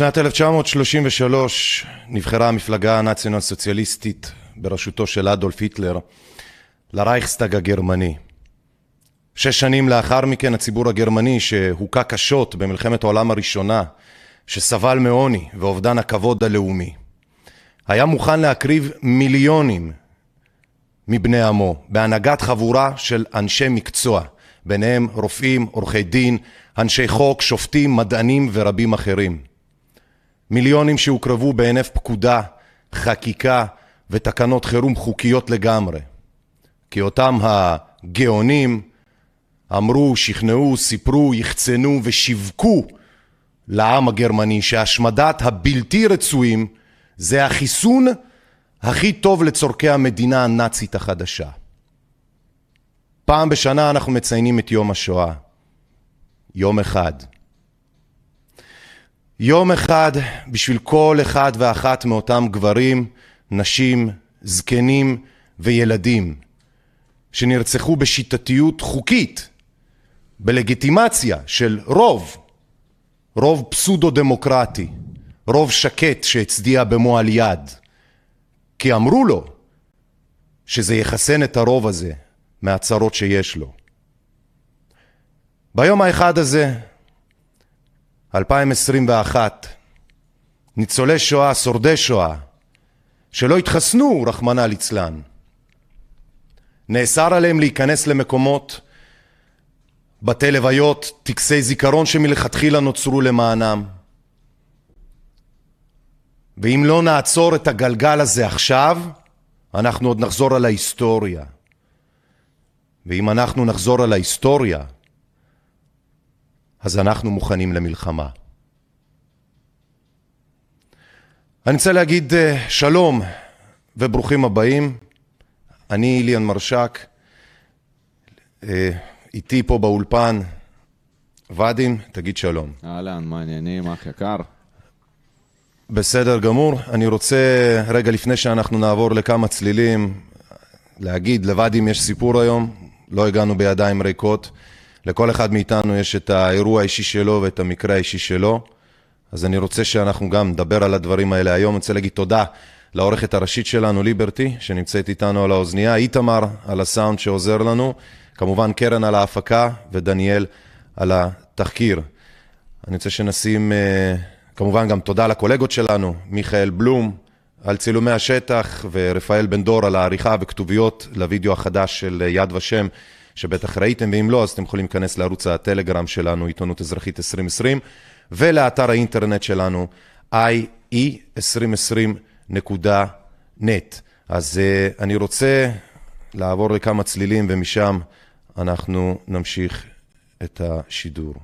בשנת 1933 נבחרה המפלגה הנאציונל סוציאליסטית בראשותו של אדולף היטלר לרייכסטאג הגרמני. שש שנים לאחר מכן הציבור הגרמני שהוכה קשות במלחמת העולם הראשונה, שסבל מעוני ואובדן הכבוד הלאומי, היה מוכן להקריב מיליונים מבני עמו בהנהגת חבורה של אנשי מקצוע, ביניהם רופאים, עורכי דין, אנשי חוק, שופטים, מדענים ורבים אחרים. מיליונים שהוקרבו בהינף פקודה, חקיקה ותקנות חירום חוקיות לגמרי. כי אותם הגאונים אמרו, שכנעו, סיפרו, יחצנו ושיווקו לעם הגרמני שהשמדת הבלתי רצויים זה החיסון הכי טוב לצורכי המדינה הנאצית החדשה. פעם בשנה אנחנו מציינים את יום השואה. יום אחד. יום אחד בשביל כל אחד ואחת מאותם גברים, נשים, זקנים וילדים שנרצחו בשיטתיות חוקית, בלגיטימציה של רוב, רוב פסודו-דמוקרטי, רוב שקט שהצדיע במועל יד, כי אמרו לו שזה יחסן את הרוב הזה מהצרות שיש לו. ביום האחד הזה, 2021, ניצולי שואה, שורדי שואה, שלא התחסנו, רחמנא ליצלן, נאסר עליהם להיכנס למקומות, בתי לוויות, טקסי זיכרון שמלכתחילה נוצרו למענם. ואם לא נעצור את הגלגל הזה עכשיו, אנחנו עוד נחזור על ההיסטוריה. ואם אנחנו נחזור על ההיסטוריה, אז אנחנו מוכנים למלחמה. אני רוצה להגיד שלום וברוכים הבאים. אני איליאן מרשק, איתי פה באולפן ואדים, תגיד שלום. אהלן, מה העניינים, אח יקר? בסדר גמור. אני רוצה, רגע לפני שאנחנו נעבור לכמה צלילים, להגיד, לוואדים יש סיפור היום, לא הגענו בידיים ריקות. לכל אחד מאיתנו יש את האירוע האישי שלו ואת המקרה האישי שלו. אז אני רוצה שאנחנו גם נדבר על הדברים האלה היום. אני רוצה להגיד תודה לעורכת הראשית שלנו, ליברטי, שנמצאת איתנו על האוזנייה, איתמר על הסאונד שעוזר לנו, כמובן קרן על ההפקה ודניאל על התחקיר. אני רוצה שנשים, כמובן גם תודה לקולגות שלנו, מיכאל בלום על צילומי השטח ורפאל בן דור על העריכה וכתוביות לוידאו החדש של יד ושם, שבטח ראיתם, ואם לא, אז אתם יכולים להיכנס לערוץ הטלגרם שלנו, עיתונות אזרחית 2020, ולאתר האינטרנט שלנו, ie2020.net. אז uh, אני רוצה לעבור לכמה צלילים, ומשם אנחנו נמשיך את השידור.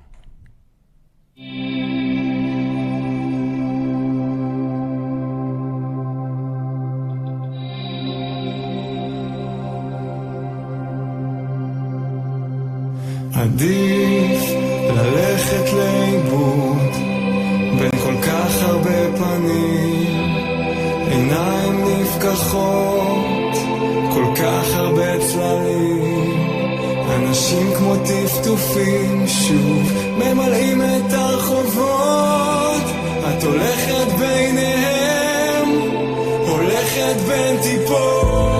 עדיף ללכת לאיבוד בין כל כך הרבה פנים, עיניים נפקחות, כל כך הרבה צללים, אנשים כמו טפטופים שוב ממלאים את הרחובות, את הולכת ביניהם, הולכת בין טיפות.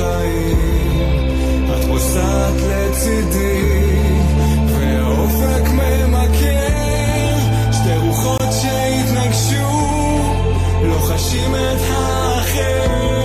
השקט לחיים את פוסעת לצידי והאופק ממכר. שתי רוחות שהתנגשו לוחשים את האחר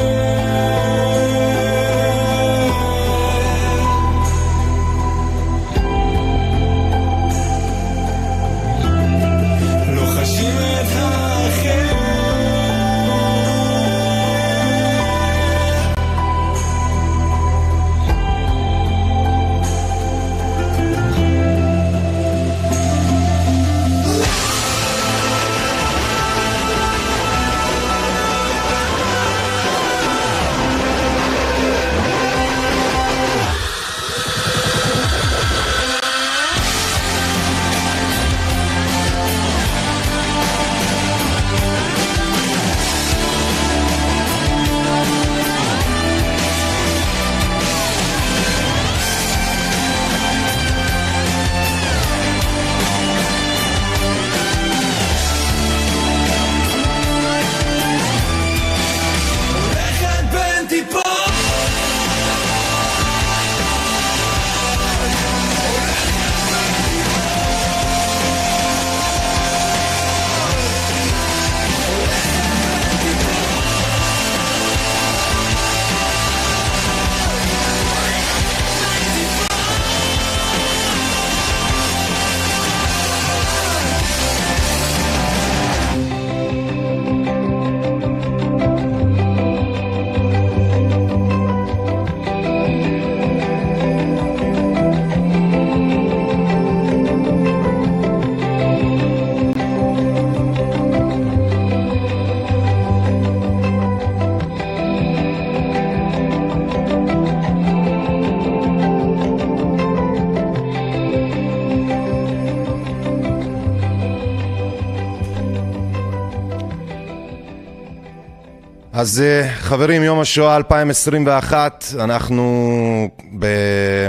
אז אה, חברים, יום השואה 2021, אנחנו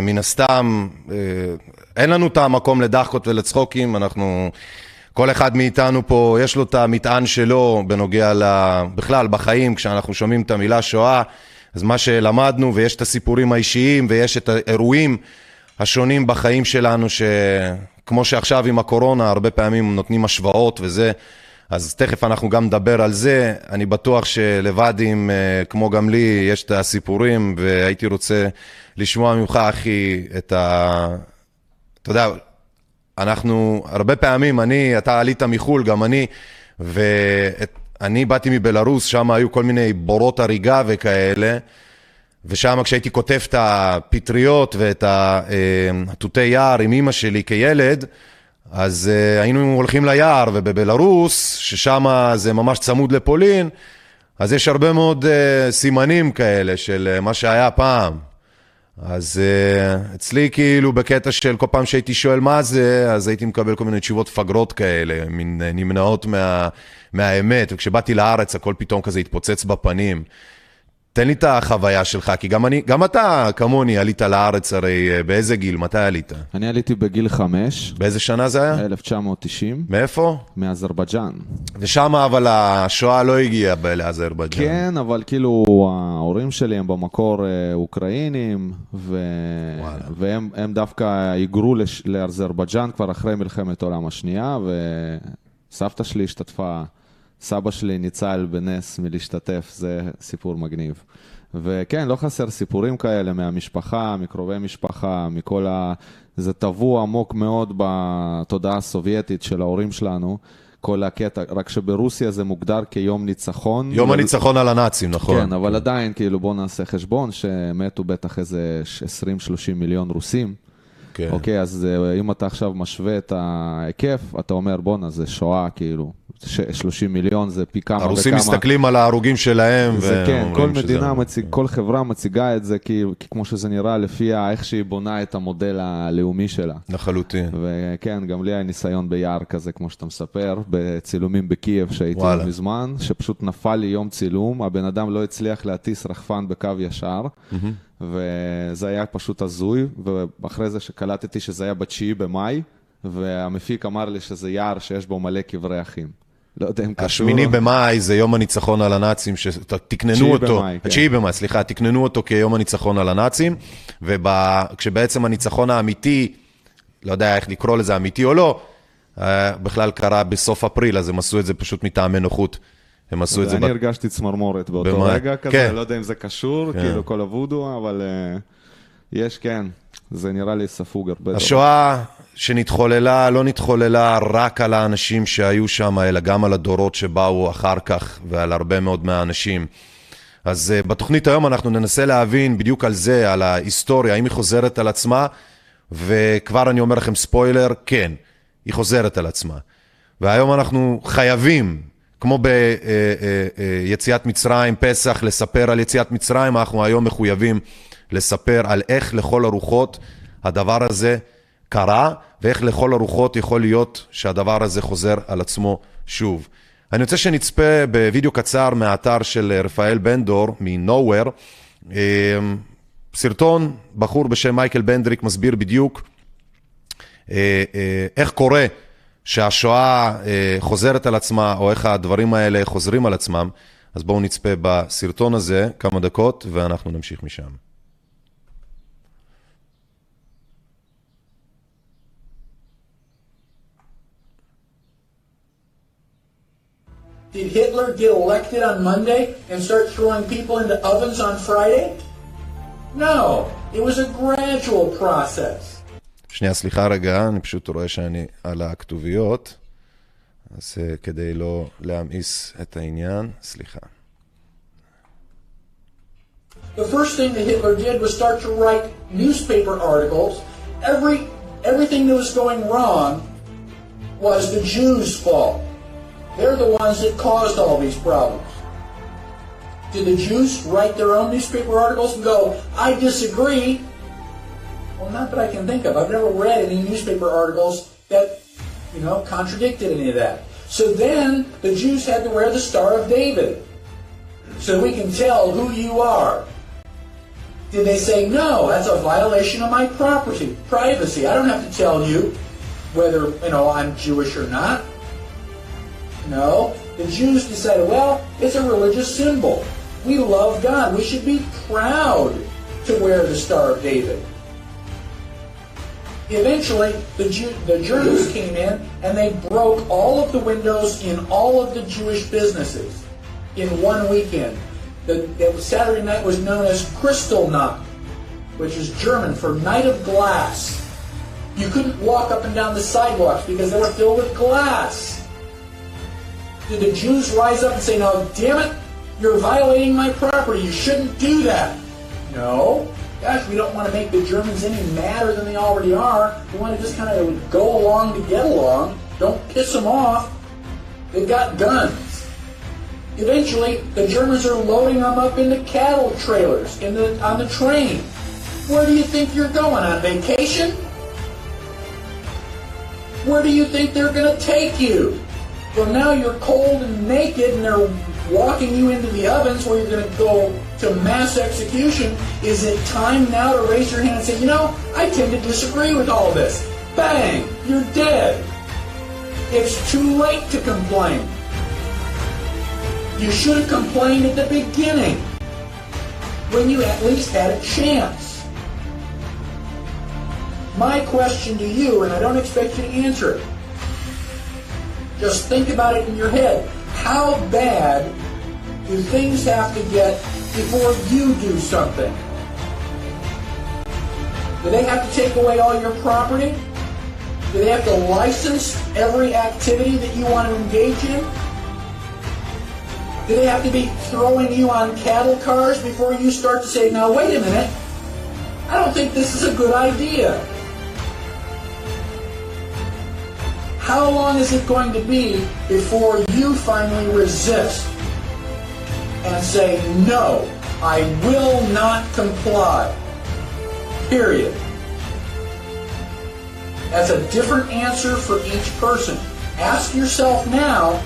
מן הסתם, אה, אין לנו את המקום לדחקות ולצחוקים, אנחנו, כל אחד מאיתנו פה, יש לו את המטען שלו בנוגע ל... בכלל, בחיים, כשאנחנו שומעים את המילה שואה, אז מה שלמדנו, ויש את הסיפורים האישיים, ויש את האירועים השונים בחיים שלנו, שכמו שעכשיו עם הקורונה, הרבה פעמים נותנים השוואות וזה, אז תכף אנחנו גם נדבר על זה. אני בטוח שלבדים, אה, כמו גם לי, יש את הסיפורים, והייתי רוצה לשמוע ממך, אחי, את ה... אתה יודע, אנחנו, הרבה פעמים, אני, אתה עלית מחו"ל, גם אני, ואני באתי מבלארוס, שם היו כל מיני בורות הריגה וכאלה, ושם כשהייתי כותב את הפטריות ואת ה- אה, התותי יער עם אימא שלי כילד, אז uh, היינו הולכים ליער, ובבלארוס, ששם זה ממש צמוד לפולין, אז יש הרבה מאוד uh, סימנים כאלה של uh, מה שהיה פעם. אז uh, אצלי כאילו בקטע של כל פעם שהייתי שואל מה זה, אז הייתי מקבל כל מיני תשובות פגרות כאלה, מין uh, נמנעות מה, מהאמת, וכשבאתי לארץ הכל פתאום כזה התפוצץ בפנים. תן לי את החוויה שלך, כי גם, אני, גם אתה כמוני עלית לארץ הרי אה, באיזה גיל? מתי עלית? אני עליתי בגיל חמש, באיזה שנה זה היה? 1990, מאיפה? מאזרבייג'אן. ושם אבל השואה לא הגיעה לאזרבייג'אן. כן, אבל כאילו ההורים שלי הם במקור אה, אוקראינים, ו... והם הם דווקא היגרו לש... לאזרבייג'אן כבר אחרי מלחמת העולם השנייה, וסבתא שלי השתתפה, סבא שלי ניצל בנס מלהשתתף, זה סיפור מגניב. וכן, לא חסר סיפורים כאלה מהמשפחה, מקרובי משפחה, מכל ה... זה טבוע עמוק מאוד בתודעה הסובייטית של ההורים שלנו. כל הקטע, רק שברוסיה זה מוגדר כיום ניצחון. יום ו- הניצחון על הנאצים, נכון? כן, אבל עדיין, כאילו, בוא נעשה חשבון, שמתו בטח איזה 20-30 מיליון רוסים. כן. אוקיי, אז אה, אם אתה עכשיו משווה את ההיקף, אתה אומר, בואנה, זה שואה, כאילו, 30 מיליון זה פי כמה וכמה. הרוסים מסתכלים על ההרוגים שלהם, זה כן, כל ואומרים שזה- מדינה, מציג, כל חברה מציגה את זה כאילו, כמו שזה נראה לפי איך שהיא בונה את המודל הלאומי שלה. לחלוטין. וכן, גם לי היה ניסיון ביער כזה, כמו שאתה מספר, בצילומים בקייב שהייתי וואלה. מזמן, שפשוט נפל לי יום צילום, הבן אדם לא הצליח להטיס רחפן בקו ישר, וזה היה פשוט הזוי, ואחרי זה שקלטתי שזה היה ב-9 במאי, והמפיק אמר לי שזה יער שיש בו מלא קברי אחים. לא יודע אם קשור. השמיני במאי זה יום הניצחון על הנאצים, שתקננו אותו, במאי, כן. התשיעי במאי, סליחה, תקננו אותו כיום הניצחון על הנאצים, וכשבעצם הניצחון האמיתי, לא יודע איך לקרוא לזה, אמיתי או לא, אה, בכלל קרה בסוף אפריל, אז הם עשו את זה פשוט מטעמי נוחות. הם עשו את זה... אני הרגשתי צמרמורת באותו. רגע כזה, כן. לא יודע אם זה קשור, כן. כאילו כל הוודו, אבל אה, יש, כן, זה נראה לי ספוג הרבה. השואה שנתחוללה, לא נתחוללה רק על האנשים שהיו שם, אלא גם על הדורות שבאו אחר כך ועל הרבה מאוד מהאנשים. אז uh, בתוכנית היום אנחנו ננסה להבין בדיוק על זה, על ההיסטוריה, האם היא חוזרת על עצמה, וכבר אני אומר לכם ספוילר, כן, היא חוזרת על עצמה. והיום אנחנו חייבים, כמו ביציאת מצרים, פסח, לספר על יציאת מצרים, אנחנו היום מחויבים לספר על איך לכל הרוחות הדבר הזה קרה, ואיך לכל הרוחות יכול להיות שהדבר הזה חוזר על עצמו שוב. אני רוצה שנצפה בווידאו קצר מהאתר של רפאל בן דור, מ-Nowhere. אה, סרטון, בחור בשם מייקל בנדריק מסביר בדיוק אה, אה, איך קורה שהשואה אה, חוזרת על עצמה, או איך הדברים האלה חוזרים על עצמם. אז בואו נצפה בסרטון הזה כמה דקות, ואנחנו נמשיך משם. Did Hitler get elected on Monday and start throwing people into ovens on Friday? No, it was a gradual process. שנייה, סליחה רגע, אני פשוט רואה שאני על הכתוביות, אז אה, כדי לא להמאיס את העניין, סליחה. The first thing that Hitler did was start to write newspaper articles. Every everything that was going wrong was the Jews' fault. They're the ones that caused all these problems. Did the Jews write their own newspaper articles and go, I disagree? Well, not that I can think of. I've never read any newspaper articles that, you know, contradicted any of that. So then the Jews had to wear the Star of David. so we can tell who you are. Did they say, no, that's a violation of my property, privacy. I don't have to tell you whether, you know, I'm Jewish or not. No, the Jews decided, well, it's a religious symbol. We love God. We should be proud to wear the Star of David. Eventually, the, Jew, the Germans came in and they broke all of the windows in all of the Jewish businesses in one weekend. The, the Saturday night was known as Kristallnacht, which is German for night of glass. You couldn't walk up and down the sidewalks because they were filled with glass. Did the Jews rise up and say, no, damn it, you're violating my property, you shouldn't do that? No. Gosh, we don't want to make the Germans any madder than they already are. We want to just kind of go along to get along. Don't piss them off. They've got guns. Eventually, the Germans are loading them up into cattle trailers in the, on the train. Where do you think you're going? On vacation? Where do you think they're going to take you? Well, now you're cold and naked and they're walking you into the ovens where you're going to go to mass execution. Is it time now to raise your hand and say, you know, I tend to disagree with all this? Bang! You're dead. It's too late to complain. You should have complained at the beginning when you at least had a chance. My question to you, and I don't expect you to answer it, just think about it in your head. How bad do things have to get before you do something? Do they have to take away all your property? Do they have to license every activity that you want to engage in? Do they have to be throwing you on cattle cars before you start to say, now wait a minute, I don't think this is a good idea? How long is it going to be before you finally resist and say, no, I will not comply? Period. That's a different answer for each person. Ask yourself now,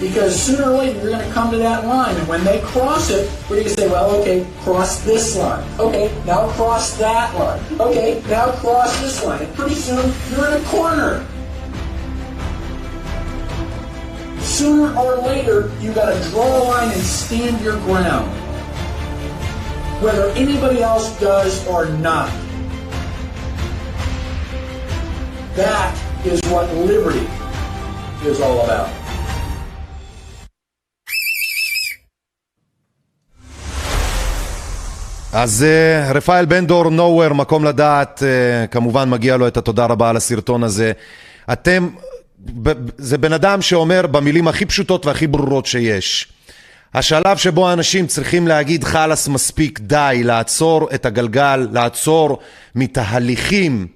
because sooner or later you're going to come to that line, and when they cross it, we're going to say, well, okay, cross this line. Okay, now cross that line. Okay, now cross this line. And pretty soon you're in a corner. Sooner or later, you got to draw a line and stand your ground, whether anybody else does or not. That is what liberty is all about. אז uh, רפאל בן דור, nowhere, מקום לדעת, uh, כמובן מגיע לו את התודה רבה על הסרטון הזה. אתם, זה בן אדם שאומר במילים הכי פשוטות והכי ברורות שיש. השלב שבו האנשים צריכים להגיד חלאס מספיק די, לעצור את הגלגל, לעצור מתהליכים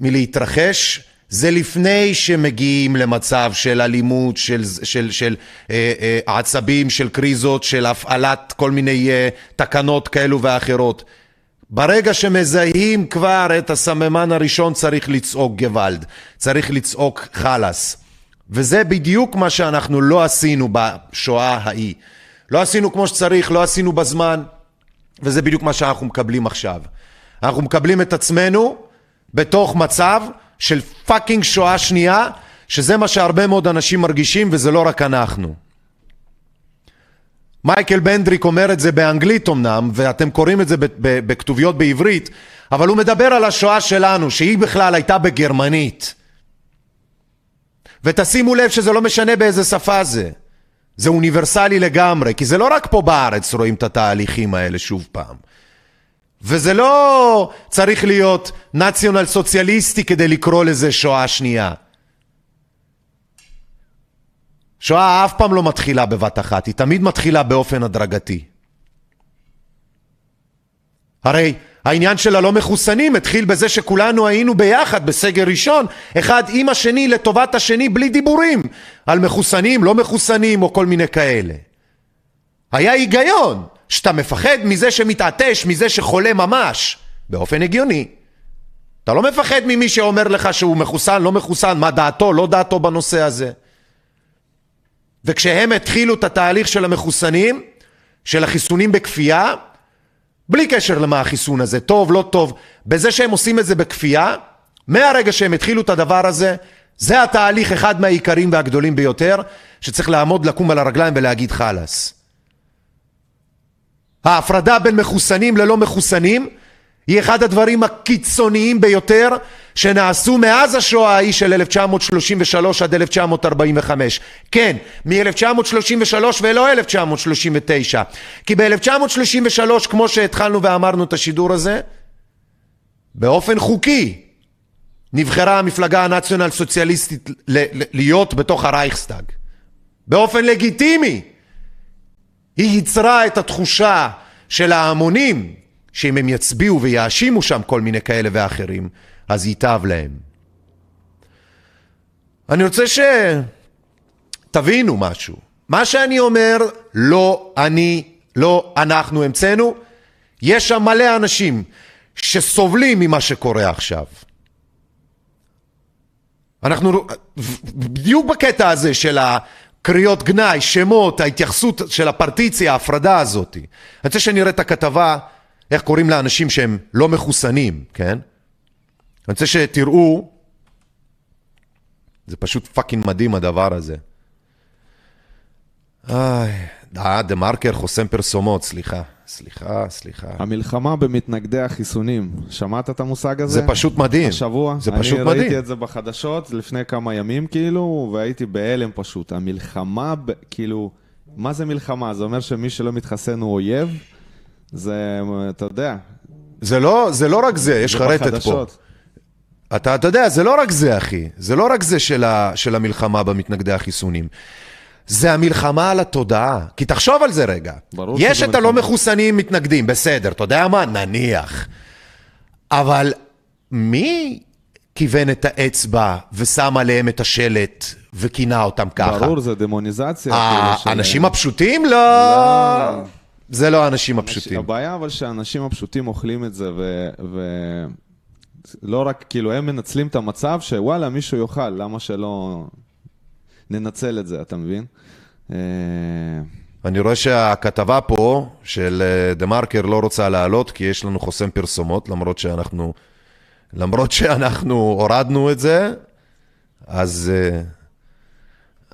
מלהתרחש, זה לפני שמגיעים למצב של אלימות, של, של, של אה, אה, עצבים, של קריזות, של הפעלת כל מיני אה, תקנות כאלו ואחרות. ברגע שמזהים כבר את הסממן הראשון צריך לצעוק גוואלד, צריך לצעוק חלאס. וזה בדיוק מה שאנחנו לא עשינו בשואה ההיא. לא עשינו כמו שצריך, לא עשינו בזמן, וזה בדיוק מה שאנחנו מקבלים עכשיו. אנחנו מקבלים את עצמנו בתוך מצב של fucking שואה שנייה, שזה מה שהרבה מאוד אנשים מרגישים וזה לא רק אנחנו. מייקל בנדריק אומר את זה באנגלית אמנם, ואתם קוראים את זה בכתוביות בעברית, אבל הוא מדבר על השואה שלנו, שהיא בכלל הייתה בגרמנית. ותשימו לב שזה לא משנה באיזה שפה זה. זה אוניברסלי לגמרי, כי זה לא רק פה בארץ רואים את התהליכים האלה שוב פעם. וזה לא צריך להיות נציונל סוציאליסטי כדי לקרוא לזה שואה שנייה. שואה אף פעם לא מתחילה בבת אחת, היא תמיד מתחילה באופן הדרגתי. הרי העניין של הלא מחוסנים התחיל בזה שכולנו היינו ביחד בסגר ראשון, אחד עם השני לטובת השני בלי דיבורים על מחוסנים, לא מחוסנים או כל מיני כאלה. היה היגיון שאתה מפחד מזה שמתעטש, מזה שחולה ממש, באופן הגיוני. אתה לא מפחד ממי שאומר לך שהוא מחוסן, לא מחוסן, מה דעתו, לא דעתו בנושא הזה. וכשהם התחילו את התהליך של המחוסנים, של החיסונים בכפייה, בלי קשר למה החיסון הזה, טוב, לא טוב, בזה שהם עושים את זה בכפייה, מהרגע שהם התחילו את הדבר הזה, זה התהליך אחד מהעיקרים והגדולים ביותר, שצריך לעמוד, לקום על הרגליים ולהגיד חלאס. ההפרדה בין מחוסנים ללא מחוסנים היא אחד הדברים הקיצוניים ביותר שנעשו מאז השואה ההיא של 1933 עד 1945. כן, מ-1933 ולא 1939. כי ב-1933, כמו שהתחלנו ואמרנו את השידור הזה, באופן חוקי נבחרה המפלגה הנאציונל סוציאליסטית להיות בתוך הרייכסטאג. באופן לגיטימי. היא ייצרה את התחושה של ההמונים שאם הם יצביעו ויאשימו שם כל מיני כאלה ואחרים, אז ייטב להם. אני רוצה שתבינו משהו. מה שאני אומר, לא אני, לא אנחנו המצאנו. יש שם מלא אנשים שסובלים ממה שקורה עכשיו. אנחנו בדיוק בקטע הזה של הקריאות גנאי, שמות, ההתייחסות של הפרטיציה, ההפרדה הזאת. אני רוצה שנראה את הכתבה, איך קוראים לאנשים שהם לא מחוסנים, כן? אני רוצה שתראו, זה פשוט fucking מדהים הדבר הזה. אה, דה מרקר חוסם פרסומות, סליחה, סליחה, סליחה. המלחמה במתנגדי החיסונים, שמעת את המושג הזה? זה פשוט מדהים. השבוע? זה פשוט אני מדהים. ראיתי את זה בחדשות לפני כמה ימים, כאילו, והייתי בהלם פשוט. המלחמה, כאילו, מה זה מלחמה? זה אומר שמי שלא מתחסן הוא אויב? זה, אתה יודע, זה לא, זה לא רק זה, יש רטט פה. אתה, אתה יודע, זה לא רק זה, אחי. זה לא רק זה של, ה, של המלחמה במתנגדי החיסונים. זה המלחמה על התודעה. כי תחשוב על זה רגע. ברור יש את הלא. מחוסנים מתנגדים, בסדר, אתה יודע מה? נניח. אבל מי כיוון את האצבע ושם עליהם את השלט וכינה אותם ככה? ברור, זה דמוניזציה. ה- כאילו, של- האנשים הפשוטים? לא. לא. זה לא האנשים הפשוטים. הבעיה אבל שהאנשים הפשוטים אוכלים את זה, ו... ו... לא רק, כאילו, הם מנצלים את המצב שוואלה, מישהו יאכל, למה שלא ננצל את זה, אתה מבין? אה, אני רואה שהכתבה פה של אה, דה מרקר לא רוצה לעלות כי יש לנו חוסם פרסומות, למרות שאנחנו, למרות שאנחנו הורדנו את זה, אז, אה,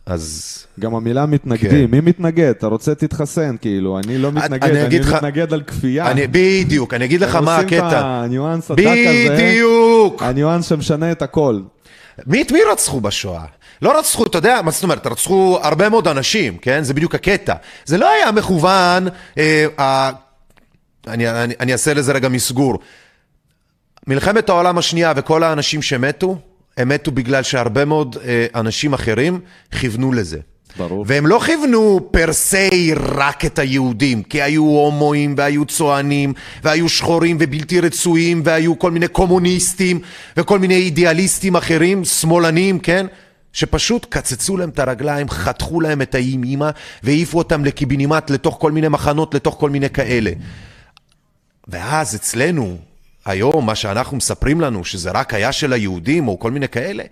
אז גם המילה מתנגדים, כן. מי מתנגד? אתה רוצה תתחסן, כאילו, אני לא מתנגד, אני אני לך- מתנגד על כפייה. אני, בדיוק, אני אגיד לך מה עושים את הקטע. הניואנס הדק הזה, בדיוק. הניואנס שמשנה את הכל. מי את מי רצחו בשואה? לא רצחו, אתה יודע, מה זאת אומרת, רצחו הרבה מאוד אנשים, כן? זה בדיוק הקטע. זה לא היה מכוון, אה, אה, אני, אני, אני אעשה לזה רגע מסגור. מלחמת העולם השנייה וכל האנשים שמתו, הם מתו בגלל שהרבה מאוד אה, אנשים אחרים כיוונו לזה. ברור. והם לא כיוונו פר סי רק את היהודים, כי היו הומואים והיו צוענים והיו שחורים ובלתי רצויים והיו כל מיני קומוניסטים וכל מיני אידיאליסטים אחרים, שמאלנים, כן? שפשוט קצצו להם את הרגליים, חתכו להם את האיים אימא והעיפו אותם לקיבינימט לתוך כל מיני מחנות, לתוך כל מיני כאלה. ואז אצלנו, היום, מה שאנחנו מספרים לנו, שזה רק היה של היהודים או כל מיני כאלה,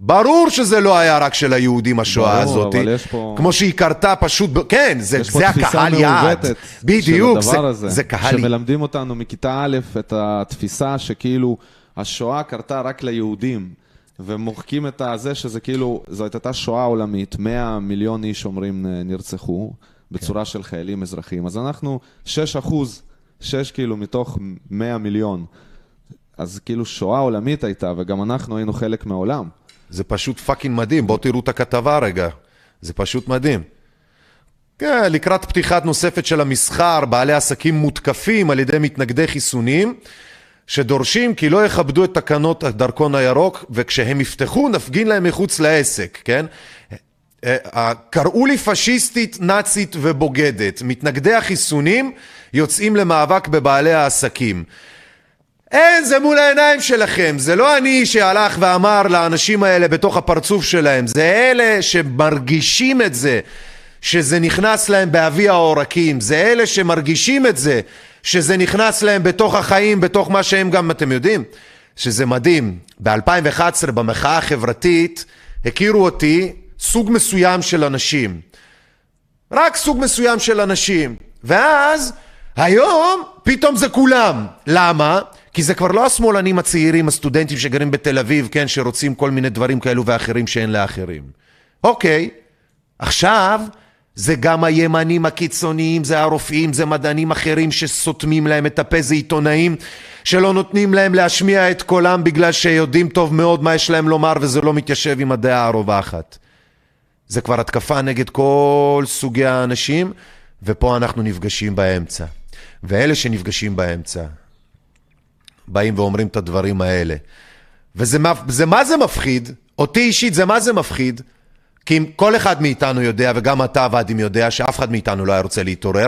ברור שזה לא היה רק של היהודים, השואה ברור, הזאת. אבל יש פה- כמו שהיא קרתה פשוט, ב- כן, זה, זה הקהל יעד. בדיוק, זה, הזה, זה קהל... שמלמדים אותנו מכיתה א' את התפיסה שכאילו השואה קרתה רק ליהודים, ומוחקים את הזה שזה כאילו, זאת הייתה שואה עולמית, 100 מיליון איש אומרים אה, נרצחו, בצורה של חיילים אזרחיים, אז אנחנו 6 אחוז, 6 כאילו מתוך 100 מיליון. אז כאילו שואה עולמית הייתה, וגם אנחנו היינו חלק מהעולם. זה פשוט פאקינג מדהים, בואו תראו את הכתבה רגע. זה פשוט מדהים. כן, לקראת פתיחת נוספת של המסחר, בעלי עסקים מותקפים על ידי מתנגדי חיסונים, שדורשים כי לא יכבדו את תקנות הדרכון הירוק, וכשהם יפתחו נפגין להם מחוץ לעסק, כן? אה, אה, קראו לי פשיסטית, נאצית ובוגדת. מתנגדי החיסונים יוצאים למאבק בבעלי העסקים. אין, זה מול העיניים שלכם. זה לא אני שהלך ואמר לאנשים האלה בתוך הפרצוף שלהם, זה אלה שמרגישים את זה, שזה נכנס להם באבי העורקים, זה אלה שמרגישים את זה, שזה נכנס להם בתוך החיים, בתוך מה שהם גם, אתם יודעים, שזה מדהים. ב-2011 במחאה החברתית הכירו אותי סוג מסוים של אנשים. רק סוג מסוים של אנשים. ואז, היום, פתאום זה כולם. למה? כי זה כבר לא השמאלנים הצעירים, הסטודנטים שגרים בתל אביב, כן, שרוצים כל מיני דברים כאלו ואחרים שאין לאחרים. אוקיי, עכשיו זה גם הימנים הקיצוניים, זה הרופאים, זה מדענים אחרים שסותמים להם את הפה, זה עיתונאים שלא נותנים להם להשמיע את קולם בגלל שיודעים טוב מאוד מה יש להם לומר וזה לא מתיישב עם הדעה הרווחת. זה כבר התקפה נגד כל סוגי האנשים, ופה אנחנו נפגשים באמצע. ואלה שנפגשים באמצע, באים ואומרים את הדברים האלה. וזה מה זה, מפחיד? אותי אישית זה מה זה מפחיד? כי אם כל אחד מאיתנו יודע, וגם אתה ואדים יודע, שאף אחד מאיתנו לא היה רוצה להתעורר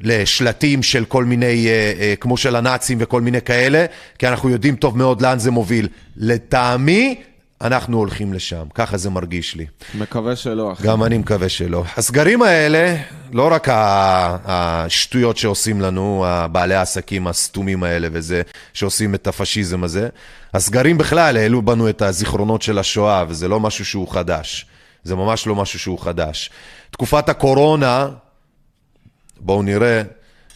לשלטים של כל מיני, אה, אה, כמו של הנאצים וכל מיני כאלה, כי אנחנו יודעים טוב מאוד לאן זה מוביל. לטעמי, אנחנו הולכים לשם, ככה זה מרגיש לי. מקווה שלא, אחי. גם אני מקווה שלא. הסגרים האלה, לא רק השטויות שעושים לנו, בעלי העסקים הסתומים האלה וזה, שעושים את הפשיזם הזה, הסגרים בכלל העלו בנו את הזיכרונות של השואה, וזה לא משהו שהוא חדש. זה ממש לא משהו שהוא חדש. תקופת הקורונה, בואו נראה,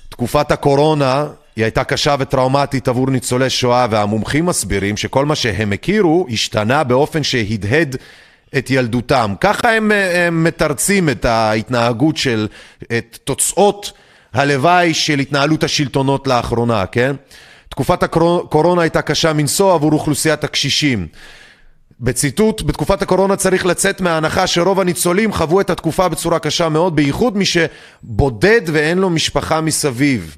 תקופת הקורונה היא הייתה קשה וטראומטית עבור ניצולי שואה, והמומחים מסבירים שכל מה שהם הכירו השתנה באופן שהדהד את ילדותם. ככה הם, הם מתרצים את ההתנהגות של, את תוצאות הלוואי של התנהלות השלטונות לאחרונה, כן? תקופת הקורונה הייתה קשה מנשוא עבור אוכלוסיית הקשישים. בציטוט, בתקופת הקורונה צריך לצאת מההנחה שרוב הניצולים חוו את התקופה בצורה קשה מאוד, בייחוד מי שבודד ואין לו משפחה מסביב.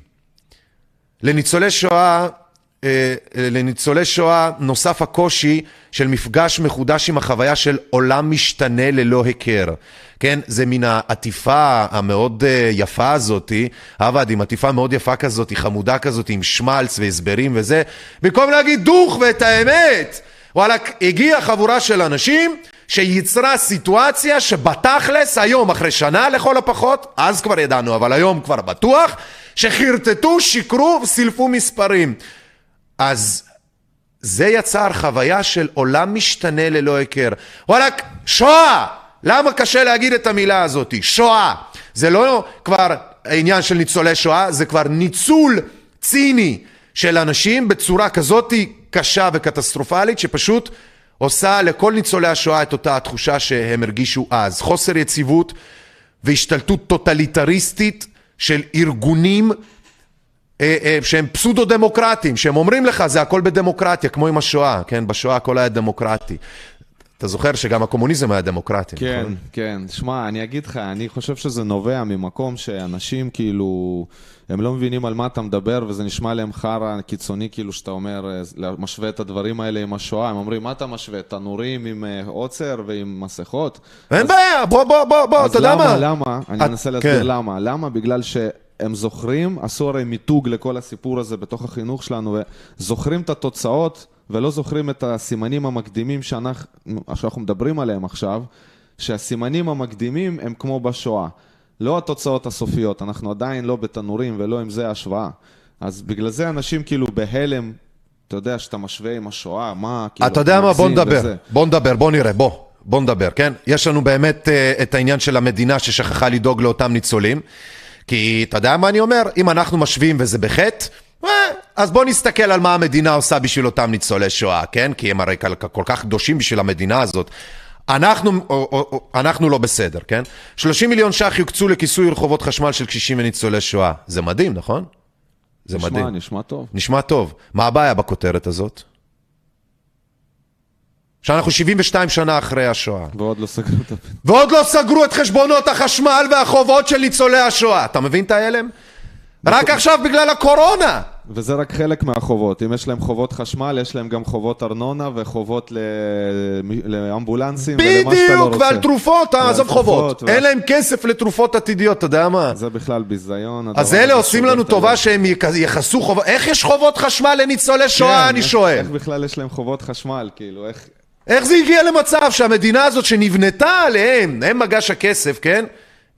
לניצולי שואה, אה, לניצולי שואה נוסף הקושי של מפגש מחודש עם החוויה של עולם משתנה ללא היכר. כן, זה מן העטיפה המאוד אה, יפה הזאתי, עבד עם עטיפה מאוד יפה כזאת, חמודה כזאת, עם שמלץ והסברים וזה, במקום להגיד דוך ואת האמת. וואלה, הגיעה חבורה של אנשים שייצרה סיטואציה שבתכלס היום, אחרי שנה לכל הפחות, אז כבר ידענו, אבל היום כבר בטוח, שחרטטו, שיקרו וסילפו מספרים. אז זה יצר חוויה של עולם משתנה ללא היכר. וואלכ, שואה! למה קשה להגיד את המילה הזאת? שואה. זה לא כבר העניין של ניצולי שואה, זה כבר ניצול ציני של אנשים בצורה כזאת קשה וקטסטרופלית, שפשוט עושה לכל ניצולי השואה את אותה התחושה שהם הרגישו אז. חוסר יציבות והשתלטות טוטליטריסטית של ארגונים אה, אה, שהם פסודו-דמוקרטיים, שהם אומרים לך זה הכל בדמוקרטיה, כמו עם השואה, כן? בשואה הכל היה דמוקרטי. אתה זוכר שגם הקומוניזם היה דמוקרטי, כן, נכון? כן. שמע, אני אגיד לך, אני חושב שזה נובע ממקום שאנשים כאילו, הם לא מבינים על מה אתה מדבר, וזה נשמע להם חרא קיצוני, כאילו שאתה אומר, אה, משווה את הדברים האלה עם השואה. הם אומרים, מה אתה משווה? תנורים עם אה, עוצר ועם מסכות? אין בעיה, בוא, בוא, בוא, בוא, אתה יודע מה? אז למה, למה? אני את- אנסה להסביר כן. למה. למה? בגלל שהם זוכרים, עשו הרי מיתוג לכל הסיפור הזה בתוך החינוך שלנו, וזוכרים את התוצאות, ולא זוכרים את הסימנים המקדימים שאנחנו, שאנחנו מדברים עליהם עכשיו, שהסימנים המקדימים הם כמו בשואה. לא התוצאות הסופיות, אנחנו עדיין לא בתנורים ולא עם זה השוואה. אז בגלל זה אנשים כאילו בהלם, אתה יודע, שאתה משווה עם השואה, מה, כאילו, אתה יודע מה? בוא נדבר. וזה. בוא נדבר, בוא נראה, בוא. בוא נדבר, כן? יש לנו באמת אה, את העניין של המדינה ששכחה לדאוג לאותם ניצולים. כי אתה יודע מה אני אומר? אם אנחנו משווים וזה בחטא, אה, אז בוא נסתכל על מה המדינה עושה בשביל אותם ניצולי שואה, כן? כי הם הרי כל, כך קדושים בשביל המדינה הזאת. אנחנו, או, או, או, אנחנו לא בסדר, כן? 30 מיליון ש"ח יוקצו לכיסוי רחובות חשמל של קשישים וניצולי שואה. זה מדהים, נכון? זה מדהים. נשמע, נשמע טוב. נשמע טוב. מה הבעיה בכותרת הזאת? שאנחנו 72 שנה אחרי השואה. ועוד לא סגרו את. ועוד לא סגרו את חשבונות החשמל והחובות של ניצולי השואה. אתה מבין את ההלם? רק עכשיו בגלל הקורונה. וזה רק חלק מהחובות. אם יש להם חובות חשמל, יש להם גם חובות ארנונה וחובות ל... לאמבולנסים ולמה שאתה לא בדיוק, רוצה. ועל תרופות, אה, עזוב חובות. ועל- אין להם כסף לתרופות עתידיות, אתה יודע מה? זה בכלל ביזיון. אז אלה עושים לנו טובה. שהם יכ- יכסו חובות. איך יש חובות חשמל לניצולי שואה, כן, אני איך- שואל? איך בכלל יש להם חובות חשמל, כאילו, איך... איך זה הגיע למצב שהמדינה הזאת שנבנתה עליהם, הם מגש הכסף, כן?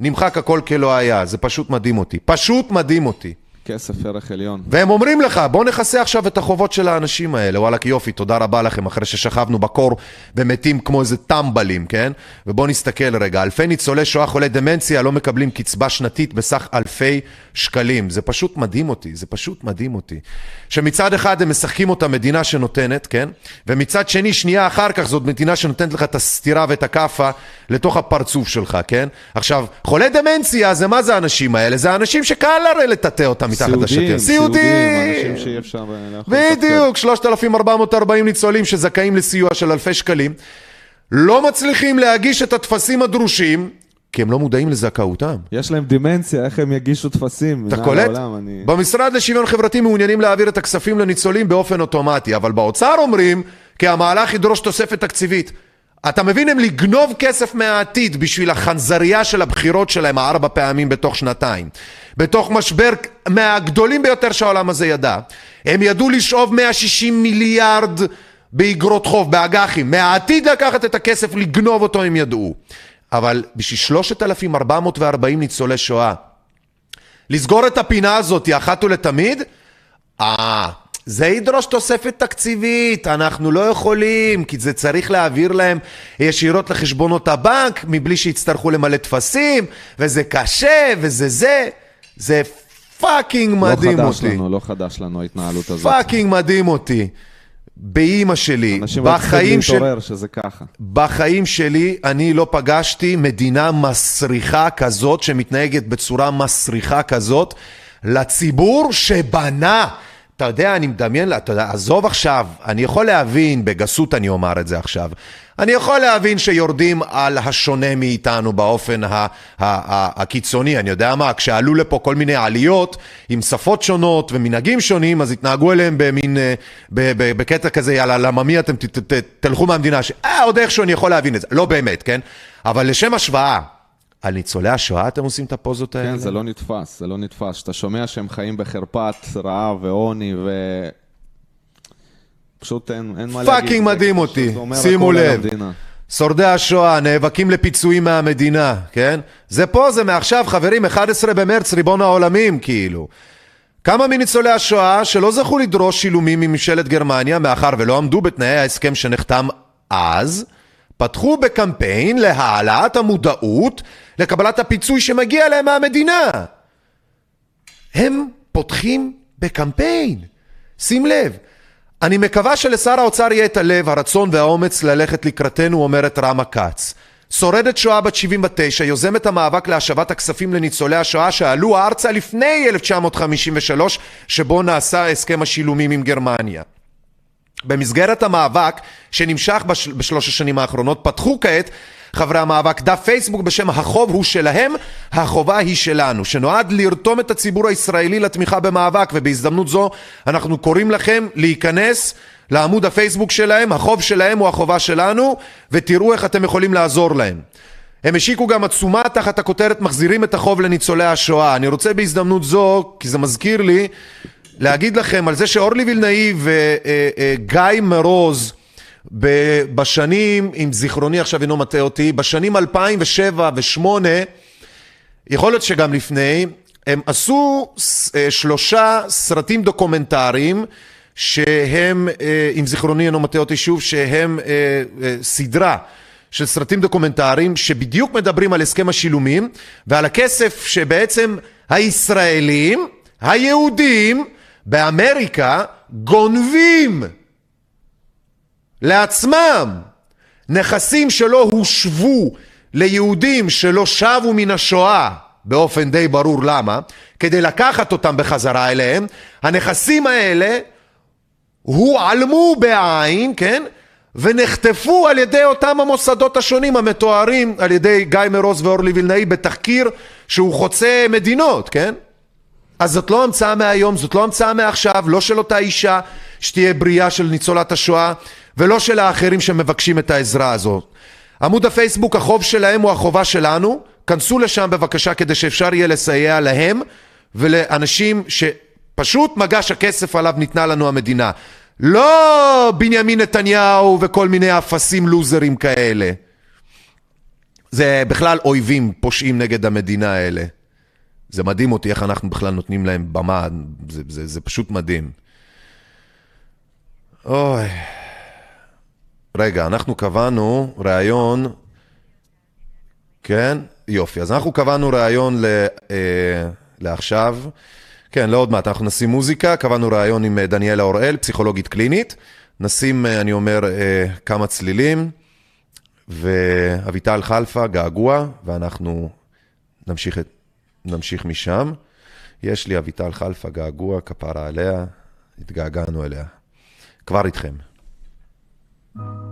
נמחק הכל כלא היה. זה פשוט מדהים אותי. פשוט מדהים אותי. כסף ערך עליון. והם אומרים לך, בוא נכסה עכשיו את החובות של האנשים האלה. וואלכ יופי, תודה רבה לכם, אחרי ששכבנו בקור ומתים כמו איזה טמבלים, כן? ובואו נסתכל רגע, אלפי ניצולי שואה חולי דמנציה לא מקבלים קצבה שנתית בסך אלפי שקלים. זה פשוט מדהים אותי, זה פשוט מדהים אותי. שמצד אחד הם משחקים אותה מדינה שנותנת, כן? ומצד שני, שנייה אחר כך זאת מדינה שנותנת לך את הסטירה ואת הכאפה לתוך הפרצוף שלך, כן? עכשיו, חולי דמנציה זה מה זה האנשים האלה? זה האנשים שקל הרי לטאטא אותם מתחת. סיעודיים, סיעודיים, אנשים שאי אפשר אה, בדיוק, 3,440 ניצולים שזכאים לסיוע של אלפי שקלים, לא מצליחים להגיש את הטפסים הדרושים, כי הם לא מודעים לזכאותם. יש להם דימנציה, איך הם יגישו טפסים? אתה קולט? העולם, אני... במשרד לשוויון חברתי מעוניינים להעביר את הכספים לניצולים באופן אוטומטי, אבל באוצר אומרים כי המהלך ידרוש תוספת תקציבית. אתה מבין, הם לגנוב כסף מהעתיד בשביל החנזרייה של הבחירות שלהם ארבע פעמים בתוך שנתיים. בתוך משבר מהגדולים ביותר שהעולם הזה ידע. הם ידעו לשאוב 160 מיליארד באגרות חוב, באג"חים. מהעתיד לקחת את הכסף, לגנוב אותו הם ידעו. אבל בשביל 3,440 ניצולי שואה, לסגור את הפינה הזאת אחת ולתמיד? אה, זה ידרוש תוספת תקציבית, אנחנו לא יכולים, כי זה צריך להעביר להם ישירות לחשבונות הבנק, מבלי שיצטרכו למלא טפסים, וזה קשה, וזה זה. זה fucking מדהים לא חדש אותי. לנו, לא חדש לנו ההתנהלות הזאת. fucking מדהים אותי. באימא שלי, אנשים בחיים של... להתעורר שזה ככה. בחיים שלי אני לא פגשתי מדינה מסריחה כזאת, שמתנהגת בצורה מסריחה כזאת, לציבור שבנה. אתה יודע, אני מדמיין, אתה יודע, עזוב עכשיו, אני יכול להבין, בגסות אני אומר את זה עכשיו, אני יכול להבין שיורדים על השונה מאיתנו באופן הקיצוני, אני יודע מה, כשעלו לפה כל מיני עליות עם שפות שונות ומנהגים שונים, אז התנהגו אליהם במין, אה, בקטע כזה, יאללה, למה מי אתם? תלכו מהמדינה, אה, עוד איכשהו אני יכול להבין את זה, לא באמת, כן? אבל לשם השוואה, על ניצולי השואה אתם עושים את הפוזות האלה? כן, זה לא נתפס, זה לא נתפס. שאתה שומע שהם חיים בחרפת רעב ועוני ו... פשוט אין, אין מה להגיד. fucking מדהים אותי, שימו לב. שורדי השואה נאבקים לפיצויים מהמדינה, כן? זה פה, זה מעכשיו, חברים, 11 במרץ, ריבון העולמים, כאילו. כמה מניצולי השואה שלא זכו לדרוש שילומים מממשלת גרמניה, מאחר ולא עמדו בתנאי ההסכם שנחתם אז, פתחו בקמפיין להעלאת המודעות לקבלת הפיצוי שמגיע להם מהמדינה. הם פותחים בקמפיין. שים לב, אני מקווה שלשר האוצר יהיה את הלב, הרצון והאומץ ללכת לקראתנו, אומרת רמה כץ. שורדת שואה בת 79, יוזמת המאבק להשבת הכספים לניצולי השואה שעלו ארצה לפני 1953, שבו נעשה הסכם השילומים עם גרמניה. במסגרת המאבק שנמשך בש... בשלוש השנים האחרונות, פתחו כעת חברי המאבק דף פייסבוק בשם החוב הוא שלהם, החובה היא שלנו, שנועד לרתום את הציבור הישראלי לתמיכה במאבק, ובהזדמנות זו אנחנו קוראים לכם להיכנס לעמוד הפייסבוק שלהם, החוב שלהם הוא החובה שלנו, ותראו איך אתם יכולים לעזור להם. הם השיקו גם עצומה תחת הכותרת מחזירים את החוב לניצולי השואה. אני רוצה בהזדמנות זו, כי זה מזכיר לי, להגיד לכם על זה שאורלי וילנאי וגיא מרוז ב- בשנים, אם זיכרוני עכשיו אינו מטעה אותי, בשנים 2007 ו-2008, יכול להיות שגם לפני, הם עשו אה, שלושה סרטים דוקומנטריים שהם, אה, אם זיכרוני אינו מטעה אותי שוב, שהם אה, אה, סדרה של סרטים דוקומנטריים שבדיוק מדברים על הסכם השילומים ועל הכסף שבעצם הישראלים, היהודים, באמריקה גונבים לעצמם נכסים שלא הושבו ליהודים שלא שבו מן השואה באופן די ברור למה, כדי לקחת אותם בחזרה אליהם, הנכסים האלה הועלמו בעין, כן? ונחטפו על ידי אותם המוסדות השונים המתוארים על ידי גיא מרוז ואורלי וילנאי בתחקיר שהוא חוצה מדינות, כן? אז זאת לא המצאה מהיום, זאת לא המצאה מעכשיו, לא של אותה אישה שתהיה בריאה של ניצולת השואה, ולא של האחרים שמבקשים את העזרה הזאת. עמוד הפייסבוק, החוב שלהם הוא החובה שלנו, כנסו לשם בבקשה כדי שאפשר יהיה לסייע להם ולאנשים שפשוט מגש הכסף עליו ניתנה לנו המדינה. לא בנימין נתניהו וכל מיני אפסים לוזרים כאלה. זה בכלל אויבים פושעים נגד המדינה האלה. זה מדהים אותי איך אנחנו בכלל נותנים להם במה, זה, זה, זה פשוט מדהים. אוי. רגע, אנחנו קבענו ראיון, כן? יופי. אז אנחנו קבענו ראיון ל, אה, לעכשיו. כן, לעוד מעט, אנחנו נשים מוזיקה, קבענו ראיון עם אה, דניאלה אוראל, פסיכולוגית קלינית. נשים, אה, אני אומר, אה, כמה צלילים, ואביטל חלפה, געגוע, ואנחנו נמשיך, את, נמשיך משם. יש לי אביטל חלפה, געגוע, כפרה עליה, התגעגענו אליה. כבר איתכם. מה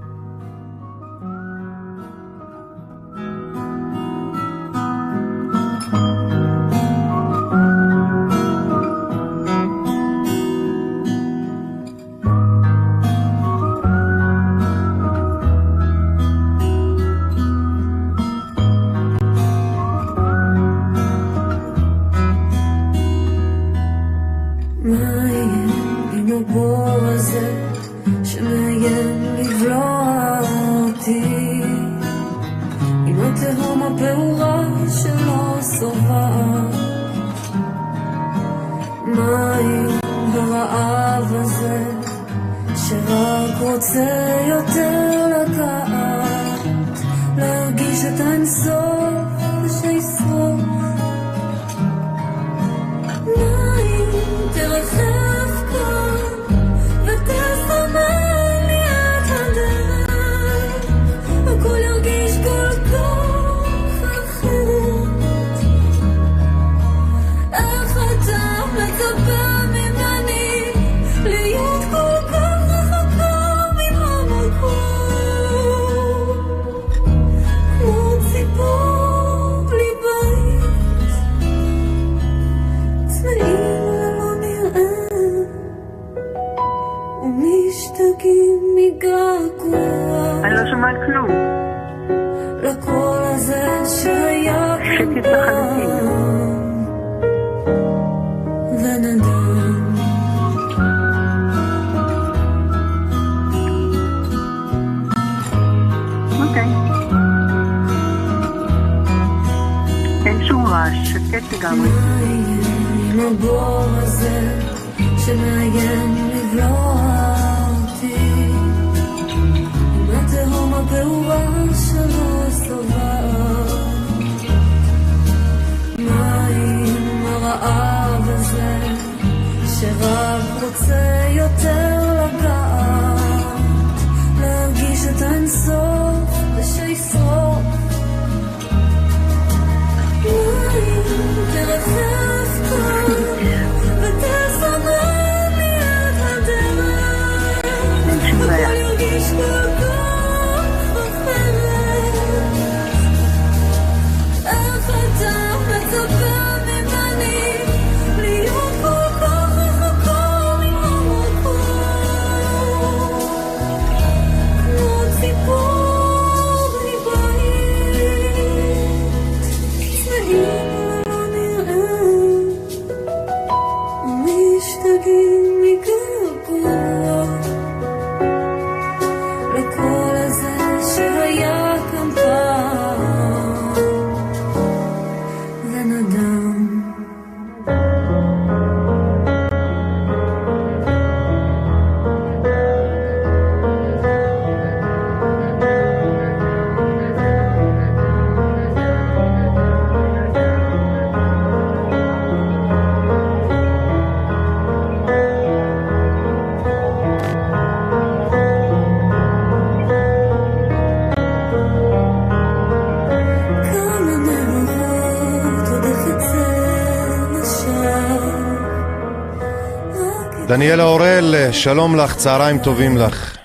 דניאלה אוראל, שלום לך, צהריים טובים לך.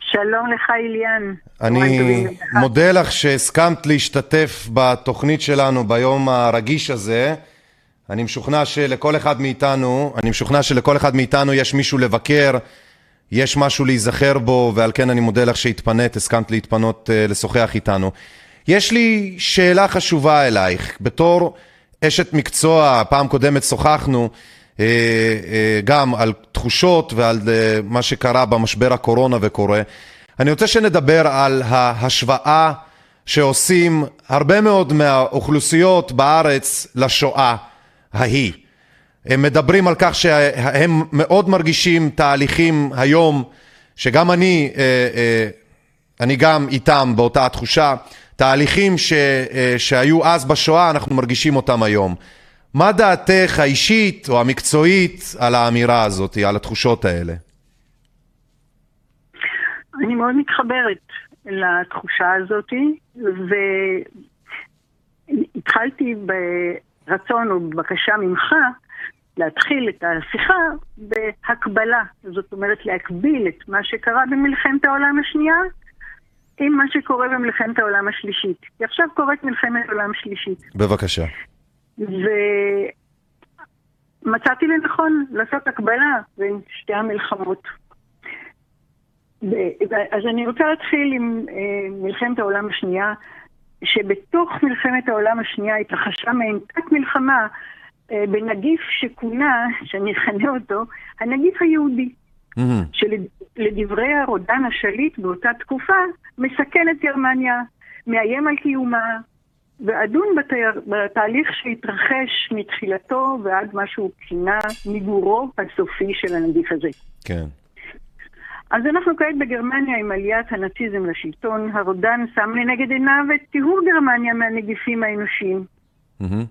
שלום לך, איליאן. אני. מודה לך שהסכמת להשתתף בתוכנית שלנו ביום הרגיש הזה. אני משוכנע שלכל אחד מאיתנו, אני משוכנע שלכל אחד מאיתנו יש מישהו לבקר, יש משהו להיזכר בו, ועל כן אני מודה לך שהתפנית, הסכמת להתפנות אה, לשוחח איתנו. יש לי שאלה חשובה אלייך, בתור אשת מקצוע, פעם קודמת שוחחנו גם על תחושות ועל אה, מה שקרה במשבר הקורונה וקורה. אני רוצה שנדבר על ההשוואה שעושים הרבה מאוד מהאוכלוסיות בארץ לשואה ההיא. הם מדברים על כך שהם מאוד מרגישים תהליכים היום, שגם אני, אה, אה, אני גם איתם באותה התחושה, תהליכים ש, אה, שהיו אז בשואה, אנחנו מרגישים אותם היום. מה דעתך האישית או המקצועית על האמירה הזאת, על התחושות האלה? אני מאוד מתחברת לתחושה הזאת, והתחלתי ברצון או בבקשה ממך להתחיל את השיחה בהקבלה. זאת אומרת, להקביל את מה שקרה במלחמת העולם השנייה עם מה שקורה במלחמת העולם השלישית. כי עכשיו קורית מלחמת עולם שלישית. בבקשה. ומצאתי לנכון לעשות הקבלה בין שתי המלחמות. ו- אז אני רוצה להתחיל עם אה, מלחמת העולם השנייה, שבתוך מלחמת העולם השנייה התרחשה מעין תת מלחמה אה, בנגיף שכונה, שאני אכנה אותו, הנגיף היהודי. מהמם. שלדברי הרודן השליט באותה תקופה, מסכן את גרמניה, מאיים על קיומה, ואדון בתאר, בתהליך שהתרחש מתחילתו ועד מה שהוא כינה מיגורו הסופי של הנגיף הזה. כן. אז אנחנו כעת בגרמניה עם עליית הנאציזם לשלטון, הרודן שם לנגד עיניו את טיהור גרמניה מהנגיפים האנושיים. מהמם.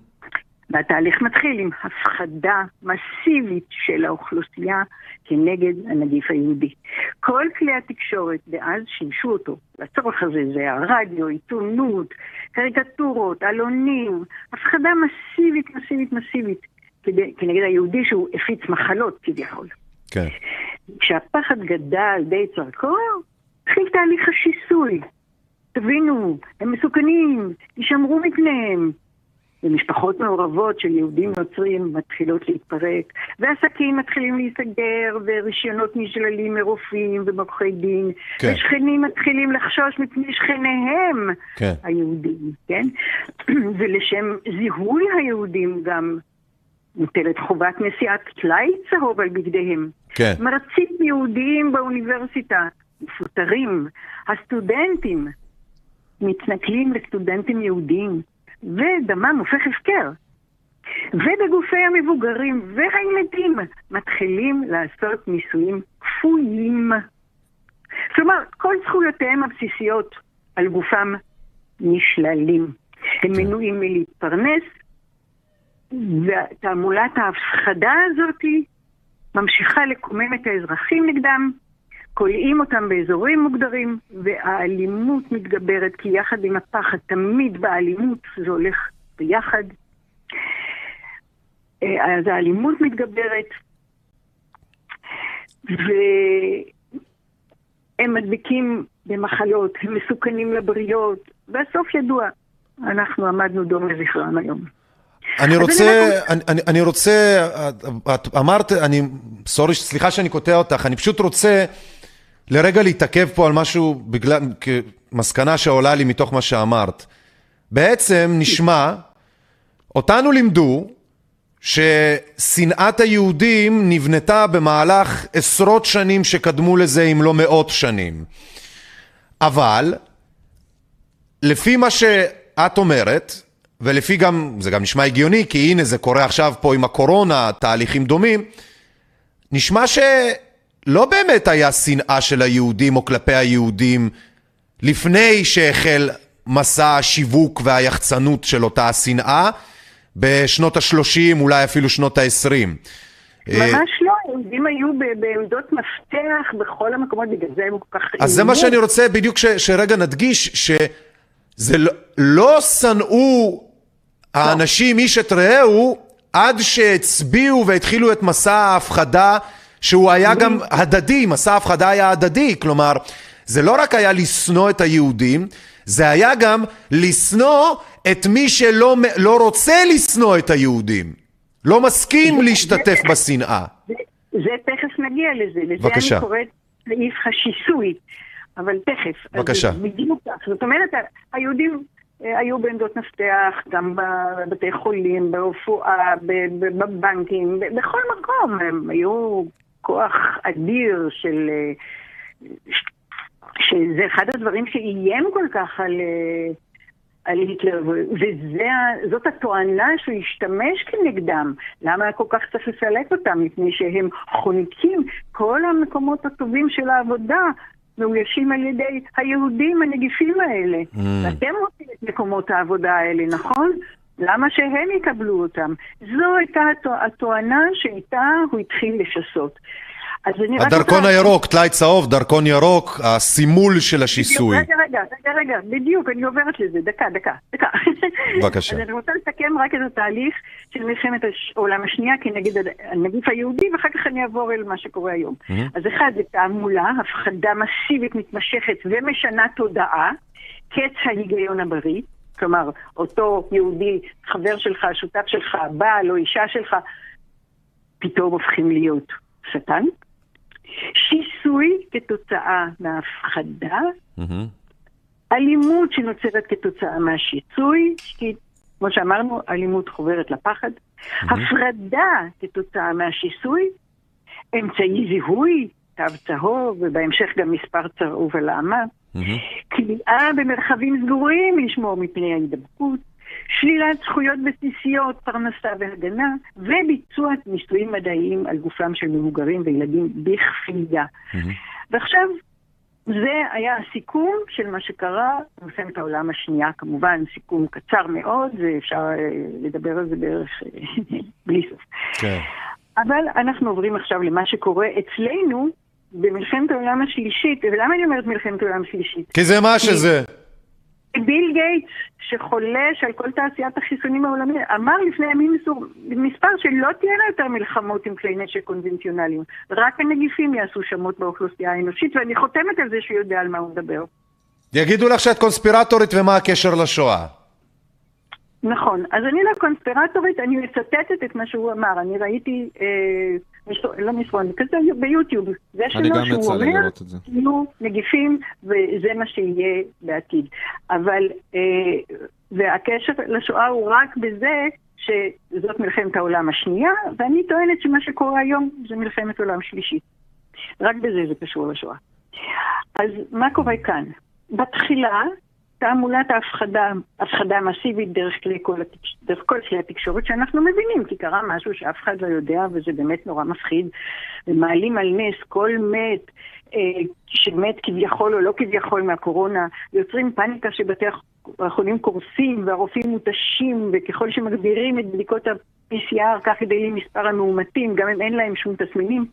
והתהליך מתחיל עם הפחדה מסיבית של האוכלוסייה כנגד הנגיף היהודי. כל כלי התקשורת דאז שימשו אותו לצורך הזה, זה הרדיו, עיתונות, קריקטורות, עלונים, הפחדה מסיבית, מסיבית, מסיבית כדי, כנגד היהודי שהוא הפיץ מחלות כביכול. כן. כשהפחד גדל די צרכו, התחיל תהליך השיסוי. תבינו, הם מסוכנים, יישמרו מפניהם. ומשפחות מעורבות של יהודים נוצרים מתחילות להתפרק, ועסקים מתחילים להיסגר, ורישיונות נשללים מרופאים ומעורכי דין, כן. ושכנים מתחילים לחשוש מפני שכניהם כן. היהודים, כן? ולשם זיהוי היהודים גם מוטלת חובת נשיאת טלאי צהוב על בגדיהם. כן. מרצים יהודיים באוניברסיטה מפוטרים, הסטודנטים מתנכלים לסטודנטים יהודים, ודמם הופך הפקר. ובגופי המבוגרים והילדים מתחילים לעשות ניסויים כפויים. כלומר, כל זכויותיהם הבסיסיות על גופם נשללים. הם מנועים מלהתפרנס, ותעמולת ההפחדה הזאת ממשיכה לקומם את האזרחים נגדם, כולאים אותם באזורים מוגדרים, והאלימות מתגברת, כי יחד עם הפחד, תמיד באלימות זה הולך ביחד. אה, אז האלימות מתגברת, והם מדביקים במחלות, הם מסוכנים לבריות, והסוף ידוע. אנחנו עמדנו דום לזכרם היום. אני רוצה, אני אני, אני, אני רוצה, את- את אמרת, אני, סורי, סליחה שאני קוטע אותך, אני פשוט רוצה לרגע להתעכב פה על משהו בגלל, כמסקנה שעולה לי מתוך מה שאמרת. בעצם נשמע, אותנו לימדו ששנאת היהודים נבנתה במהלך עשרות שנים שקדמו לזה, אם לא מאות שנים. אבל לפי מה שאת אומרת, ולפי גם, זה גם נשמע הגיוני, כי הנה זה קורה עכשיו פה עם הקורונה, תהליכים דומים, נשמע שלא באמת היה שנאה של היהודים או כלפי היהודים לפני שהחל מסע השיווק והיחצנות של אותה השנאה בשנות ה-30, אולי אפילו שנות ה-20. ממש לא, היהודים היו בעמדות מפתח בכל המקומות, בגלל זה הם כל כך... אז זה מה שאני רוצה בדיוק ש, שרגע נדגיש, שזה לא, לא שנאו האנשים איש את רעהו עד שהצביעו והתחילו את מסע ההפחדה שהוא היה גם הדדי, מסע ההפחדה היה הדדי, כלומר זה לא רק היה לשנוא את היהודים, זה היה גם לשנוא את מי שלא לא רוצה לשנוא את היהודים, לא מסכים להשתתף בשנאה. זה, זה תכף נגיע לזה, לזה בבקשה. אני קוראת סעיף השיסוי, אבל תכף. בבקשה. זה בדיוק כך. זאת אומרת, היהודים אה, היו בעמדות מפתח, גם בבתי חולים, ברפואה, בבנקים, בכל מקום. הם היו כוח אדיר של, אה, שזה אחד הדברים שאיים כל כך על, אה, על היטלר, וזאת התואנה שהוא השתמש כנגדם. למה היה כל כך צריך לסלק אותם? מפני שהם חונקים כל המקומות הטובים של העבודה. מאוישים על ידי היהודים הנגיפים האלה. Mm. ואתם רוצים את מקומות העבודה האלה, נכון? למה שהם יקבלו אותם? זו הייתה התו- התואנה שאיתה הוא התחיל לשסות. הדרכון הירוק, טלאי צהוב, דרכון ירוק, הסימול של השיסוי. רגע, רגע, רגע, רגע, בדיוק, אני עוברת לזה, דקה, דקה, דקה. בבקשה. אז אני רוצה לסכם רק את התהליך של מלחמת העולם השנייה כנגד הד- הנגיף היהודי, ואחר כך אני אעבור אל מה שקורה היום. אז אחד, זה תעמולה, הפחדה מסיבית מתמשכת ומשנה תודעה, קץ ההיגיון הבריא. כלומר, אותו יהודי, חבר שלך, שותף שלך, בעל או אישה שלך, פתאום הופכים להיות שטן. שיסוי כתוצאה מהפחדה, מהמם. אלימות שנוצרת כתוצאה מהשיסוי, כי כמו שאמרנו, אלימות חוברת לפחד, הפרדה כתוצאה מהשיסוי, אמצעי זיהוי, תו צהוב, ובהמשך גם מספר צהוב על האמה. כליאה במרחבים סגורים לשמור מפני ההידבקות, שלילת זכויות בסיסיות, פרנסה והגנה, וביצוע ניסויים מדעיים על גופם של מבוגרים וילדים בכפייה. ועכשיו, זה היה הסיכום של מה שקרה במלחמת העולם השנייה, כמובן סיכום קצר מאוד, ואפשר אה, לדבר על זה בערך אה, בלי סוף. כן. אבל אנחנו עוברים עכשיו למה שקורה אצלנו במלחמת העולם השלישית, ולמה אני אומרת מלחמת העולם השלישית? כי זה מה שזה. ביל גייטס, שחולש על כל תעשיית החיסונים העולמית, אמר לפני ימים מסור- מספר שלא תהיינה יותר מלחמות עם כלי נשק קונבנציונליים. רק הנגיפים יעשו שמות באוכלוסייה האנושית, ואני חותמת על זה שהוא יודע על מה הוא מדבר. יגידו לך שאת קונספירטורית ומה הקשר לשואה. נכון. אז אני לא קונספירטורית, אני מצטטת את מה שהוא אמר. אני ראיתי, אה, לא מסרון, כזה ביוטיוב. זה אני שלו גם שהוא יצא לי אומר, לראות את זה. יהיו נגיפים, וזה מה שיהיה בעתיד. אבל, אה, והקשר לשואה הוא רק בזה שזאת מלחמת העולם השנייה, ואני טוענת שמה שקורה היום זה מלחמת עולם שלישית. רק בזה זה קשור לשואה. אז מה קורה כאן? בתחילה, תעמולת ההפחדה, הפחדה מסיבית דרך, כלי כל, התקש... כל כלי התקשורת שאנחנו מבינים, כי קרה משהו שאף אחד לא יודע וזה באמת נורא מפחיד, ומעלים על נס כל מת אה, שמת כביכול או לא כביכול מהקורונה, יוצרים פאניקה שבתי החולים קורסים והרופאים מותשים, וככל שמגבירים את בדיקות ה-PCR כך גדלים מספר המאומתים, גם אם אין להם שום תסמינים.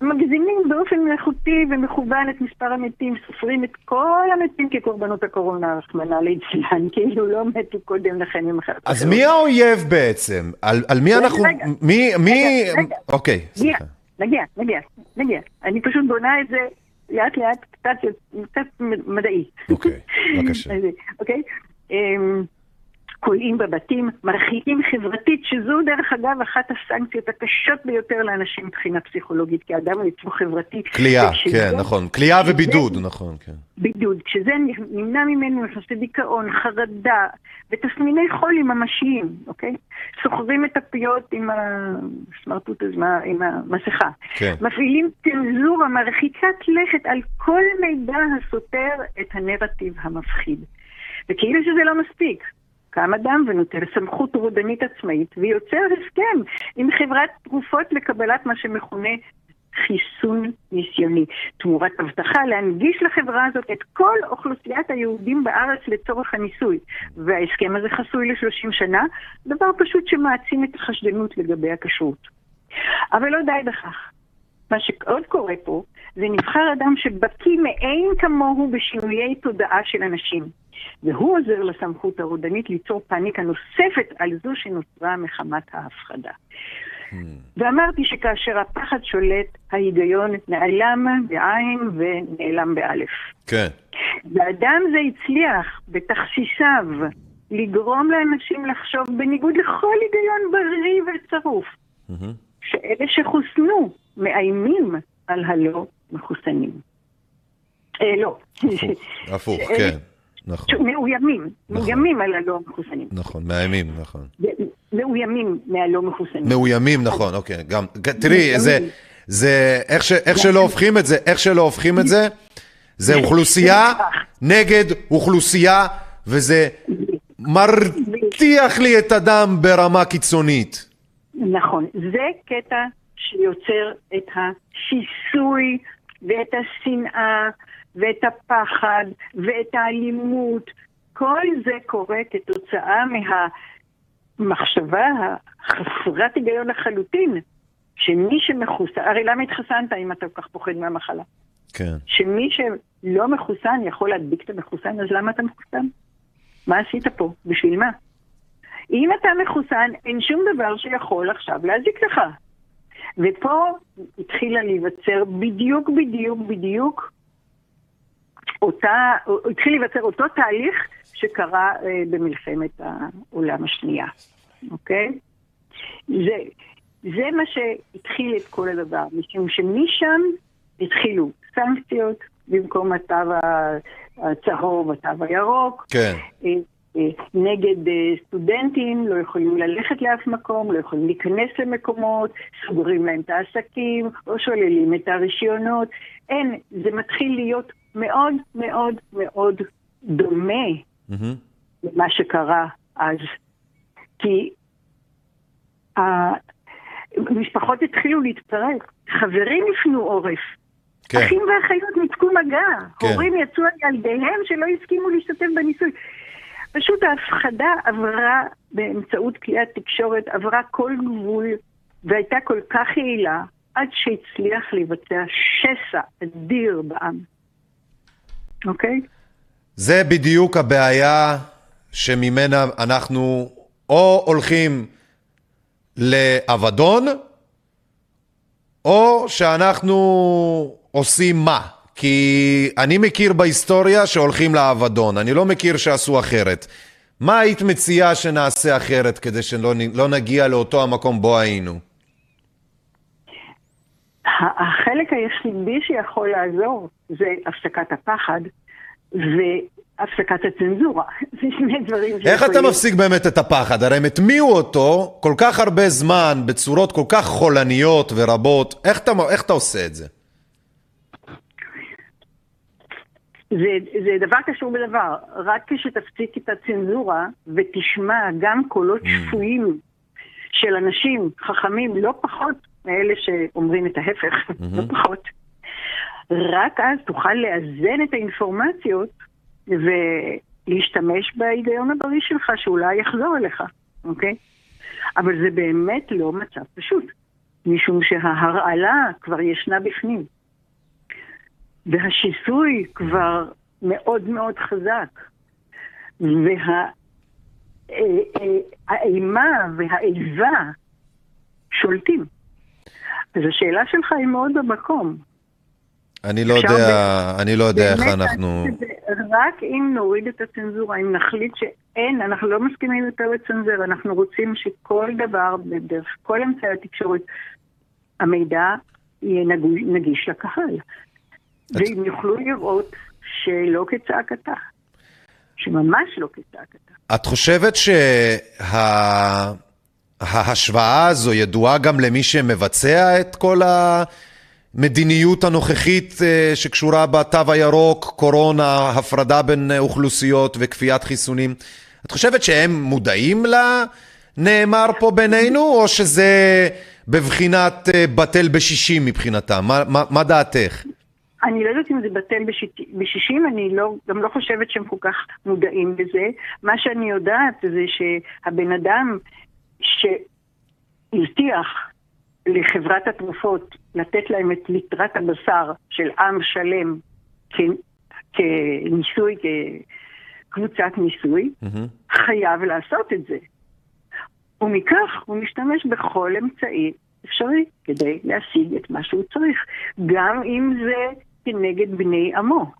מגזימים באופן מלאכותי ומכוון את מספר המתים, סופרים את כל המתים כקורבנות הקורונה, רחמנא ליצלן, כאילו לא מתו קודם לכן ממחלת אז מי האויב בעצם? על על מי אנחנו... רגע. מי... מי... רגע, רגע. אוקיי, סליחה. נגיע, נגיע, נגיע. אני פשוט בונה את זה לאט לאט, קצת, קצת מדעי. אוקיי, בבקשה. אוקיי? כולאים בבתים, מרחיקים חברתית, שזו דרך אגב אחת הסנקציות הקשות ביותר לאנשים מבחינה פסיכולוגית, כי האדם הוא יצור חברתי. כליאה, כן, נכון. כליאה ובידוד, נכון, כן. בידוד. כשזה נמנע ממנו נכנסי דיכאון, חרדה ותסמיני חולי ממשיים, אוקיי? סוחבים את הפיות עם הסמרטוט הזה, עם המסכה. כן. מפעילים צנזורה מרחיקת לכת על כל מידע הסותר את הנרטיב המפחיד. וכאילו שזה לא מספיק. קם אדם ונוטל סמכות רודנית עצמאית ויוצר הסכם עם חברת תרופות לקבלת מה שמכונה חיסון ניסיוני. תמורת הבטחה להנגיש לחברה הזאת את כל אוכלוסיית היהודים בארץ לצורך הניסוי. וההסכם הזה חסוי ל-30 שנה, דבר פשוט שמעצים את החשדנות לגבי הכשרות. אבל לא די בכך. מה שעוד קורה פה, זה נבחר אדם שבקיא מאין כמוהו בשינויי תודעה של אנשים. והוא עוזר לסמכות הרודנית ליצור פאניקה נוספת על זו שנוצרה מחמת ההפחדה. ואמרתי שכאשר הפחד שולט, ההיגיון נעלם בעין ונעלם באלף. כן. ואדם זה הצליח בתכסיסיו לגרום לאנשים לחשוב בניגוד לכל היגיון בריא וצרוף, שאלה שחוסנו מאיימים על הלא מחוסנים. אה, לא. הפוך, שאלה- כן. נכון, מאוימים, מאוימים על הלא מחוסנים. נכון, מאיימים, נכון. מאוימים מהלא מחוסנים. מאוימים, נכון, אוקיי. גם, תראי, זה, זה, איך, ש, איך שלא הופכים את זה, איך שלא הופכים את זה, זה אוכלוסייה נגד אוכלוסייה, וזה מרתיח לי את הדם ברמה קיצונית. נכון, זה קטע שיוצר את השיסוי ואת השנאה ואת הפחד ואת האלימות. כל זה קורה כתוצאה מהמחשבה החסרת היגיון לחלוטין, שמי שמחוסן, הרי למה התחסנת אם אתה כל כך פוחד מהמחלה? כן. שמי שלא מחוסן יכול להדביק את המחוסן, אז למה אתה מחוסן? מה עשית פה? בשביל מה? אם אתה מחוסן, אין שום דבר שיכול עכשיו להזיק לך. ופה התחילה להיווצר בדיוק, בדיוק, בדיוק אותה, התחיל להיווצר אותו תהליך שקרה אה, במלחמת העולם השנייה, אוקיי? זה, זה מה שהתחיל את כל הדבר, משום שמשם התחילו סנקציות במקום התו הצהוב, התו הירוק. כן. אה, אה, נגד סטודנטים, לא יכולים ללכת לאף מקום, לא יכולים להיכנס למקומות, סוגרים להם את העסקים, או שוללים את הרישיונות. אין, זה מתחיל להיות מאוד מאוד מאוד דומה מהמם. למה שקרה אז. כי המשפחות התחילו להתפרק, חברים הפנו עורף. כן. אחים ואחיות ניתקו מגע, כן. הורים יצאו על ילדיהם שלא הסכימו להשתתף בניסוי. פשוט ההפחדה עברה באמצעות כלי התקשורת, עברה כל גבול והייתה כל כך יעילה עד שהצליח לבצע שסע אדיר בעם. אוקיי? זה בדיוק הבעיה שממנה אנחנו או הולכים לאבדון, או שאנחנו עושים מה? כי אני מכיר בהיסטוריה שהולכים לאבדון, אני לא מכיר שעשו אחרת. מה היית מציעה שנעשה אחרת כדי שלא לא נגיע לאותו המקום בו היינו? החלק היחידי שיכול לעזור זה הפסקת הפחד והפסקת הצנזורה. זה שני דברים איך אתה שיכולים- מפסיק באמת את הפחד? הרי הם הטמיעו אותו כל כך הרבה זמן, בצורות כל כך חולניות ורבות. איך אתה, איך אתה עושה את זה? זה, זה דבר קשור בדבר. רק כשתפסיק את הצנזורה ותשמע גם קולות שפויים של אנשים חכמים, לא פחות מאלה שאומרים את ההפך, לא פחות, רק אז תוכל לאזן את האינפורמציות ולהשתמש בהיגיון הבריא שלך שאולי יחזור אליך, אוקיי? אבל זה באמת לא מצב פשוט, משום שההרעלה כבר ישנה בפנים. והשיסוי כבר מאוד מאוד חזק. והאימה והאיבה שולטים. אז השאלה שלך היא מאוד במקום. אני לא יודע, אני לא יודע איך אנחנו... את רק אם נוריד את הצנזורה, אם נחליט שאין, אנחנו לא מסכימים יותר לצנזר, אנחנו רוצים שכל דבר, דרך כל אמצעי התקשורת, המידע יהיה נגוש, נגיש לקהל. והם יוכלו לראות שלא כצעקתה, שממש לא כצעקתה. את חושבת שההשוואה הזו ידועה גם למי שמבצע את כל המדיניות הנוכחית אה, שקשורה בתו הירוק, קורונה, הפרדה בין אוכלוסיות וכפיית חיסונים? את חושבת שהם מודעים לנאמר פה בינינו, או שזה בבחינת אה, בטל בשישים מבחינתם? מה, מה, מה דעתך? אני לא יודעת אם זה בטל בשישים, אני לא, גם לא חושבת שהם כל כך מודעים לזה. מה שאני יודעת זה שהבן אדם שהבטיח לחברת התרופות לתת להם את ליטרת הבשר של עם שלם כ- כניסוי, כקבוצת ניסוי, חייב לעשות את זה. ומכך הוא משתמש בכל אמצעי אפשרי כדי להשיג את מה שהוא צריך, גם אם זה כנגד בני עמו.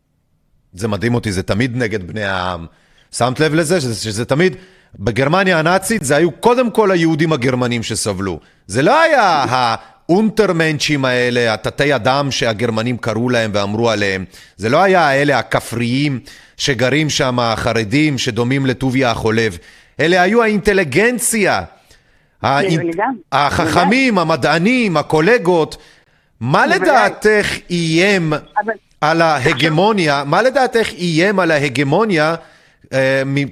זה מדהים אותי, זה תמיד נגד בני העם. שמת לב לזה? שזה, שזה תמיד, בגרמניה הנאצית זה היו קודם כל היהודים הגרמנים שסבלו. זה לא היה האונטרמנצ'ים האלה, התתי אדם שהגרמנים קראו להם ואמרו עליהם. זה לא היה האלה הכפריים שגרים שם, החרדים שדומים לטוביה החולב. אלה היו האינטליגנציה. האינ- לגמרי. החכמים, המדענים, הקולגות. מה. לדעתך איים אבל על ההגמוניה, מה לדעתך איים על ההגמוניה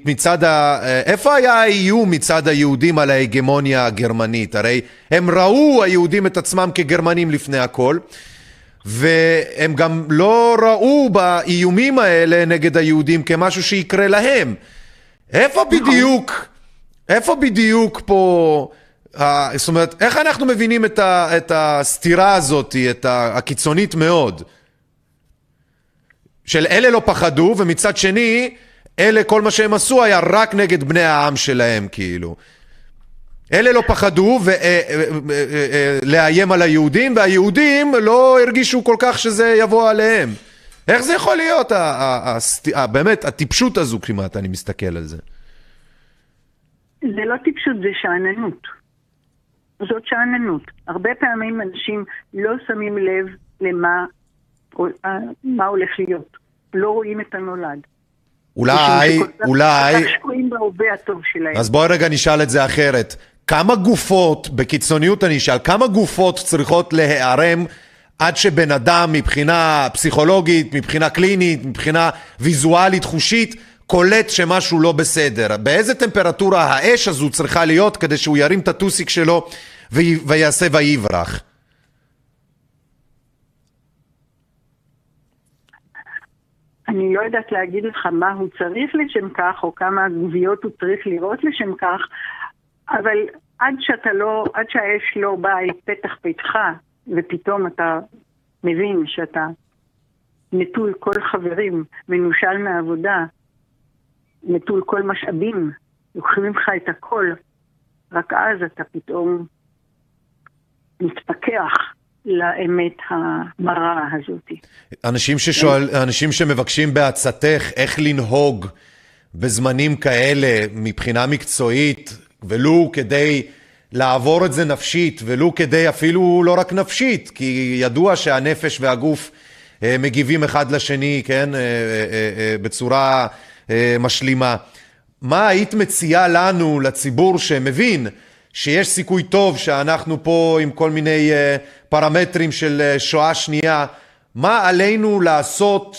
מצד ה... אה, איפה היה האיום מצד היהודים על ההגמוניה הגרמנית? הרי הם ראו היהודים את עצמם כגרמנים לפני הכל, והם גם לא ראו באיומים האלה נגד היהודים כמשהו שיקרה להם. איפה בדיוק, איפה בדיוק פה, זאת אומרת, איך אנחנו מבינים את, ה, את הסתירה הזאת, את ה, הקיצונית מאוד? של אלה לא פחדו, ומצד שני, אלה כל מה שהם עשו היה רק נגד בני העם שלהם, כאילו. אלה לא פחדו אה, אה, אה, לאיים על היהודים, והיהודים לא הרגישו כל כך שזה יבוא עליהם. איך זה יכול להיות, באמת, הטיפשות הזו כמעט, אני מסתכל על זה. זה לא טיפשות, זה שאננות. זאת שאננות. הרבה פעמים אנשים לא שמים לב למה מה הולך להיות. לא רואים את הנולד. אולי, אולי, כל כך שקועים בהווה הטוב שלהם. אז בואי רגע נשאל את זה אחרת. כמה גופות, בקיצוניות אני אשאל, כמה גופות צריכות להיערם עד שבן אדם מבחינה פסיכולוגית, מבחינה קלינית, מבחינה ויזואלית, חושית, קולט שמשהו לא בסדר? באיזה טמפרטורה האש הזו צריכה להיות כדי שהוא ירים את הטוסיק שלו וי- ויעשה ויברח? אני לא יודעת להגיד לך מה הוא צריך לשם כך, או כמה גוויות הוא צריך לראות לשם כך, אבל עד שאתה לא, עד שהאש לא באה אל פתח ביתך, ופתאום אתה מבין שאתה נטול כל חברים, מנושל מהעבודה, נטול כל משאבים, לוקחים ממך את הכל, רק אז אתה פתאום מתפכח לאמת המרה הזאת. אנשים ששואל, אנשים שמבקשים בעצתך איך לנהוג בזמנים כאלה מבחינה מקצועית, ולו כדי לעבור את זה נפשית, ולו כדי אפילו לא רק נפשית, כי ידוע שהנפש והגוף אה, מגיבים אחד לשני, כן, אה, אה, בצורה משלימה. מה היית מציעה לנו, לציבור שמבין שיש סיכוי טוב שאנחנו פה עם כל מיני אה, פרמטרים של אה, שואה שנייה, מה עלינו לעשות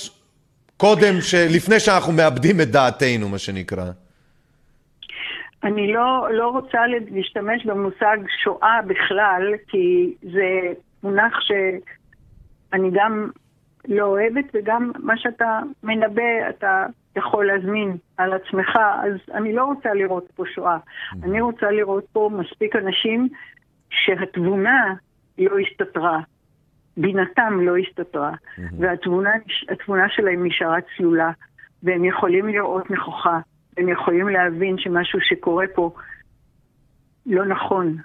קודם, לפני שאנחנו מאבדים את דעתנו, מה שנקרא? אני לא, לא רוצה להשתמש במושג שואה בכלל, כי זה מונח שאני גם לא אוהבת, וגם מה שאתה מנבא אתה יכול להזמין על עצמך, אז אני לא רוצה לראות פה שואה. אני רוצה לראות פה מספיק אנשים שהתבונה לא הסתתרה, בינתם לא הסתתרה, והתבונה התבונה שלהם נשארה צלולה, והם יכולים לראות נכוחה. הם יכולים להבין שמשהו שקורה פה לא נכון,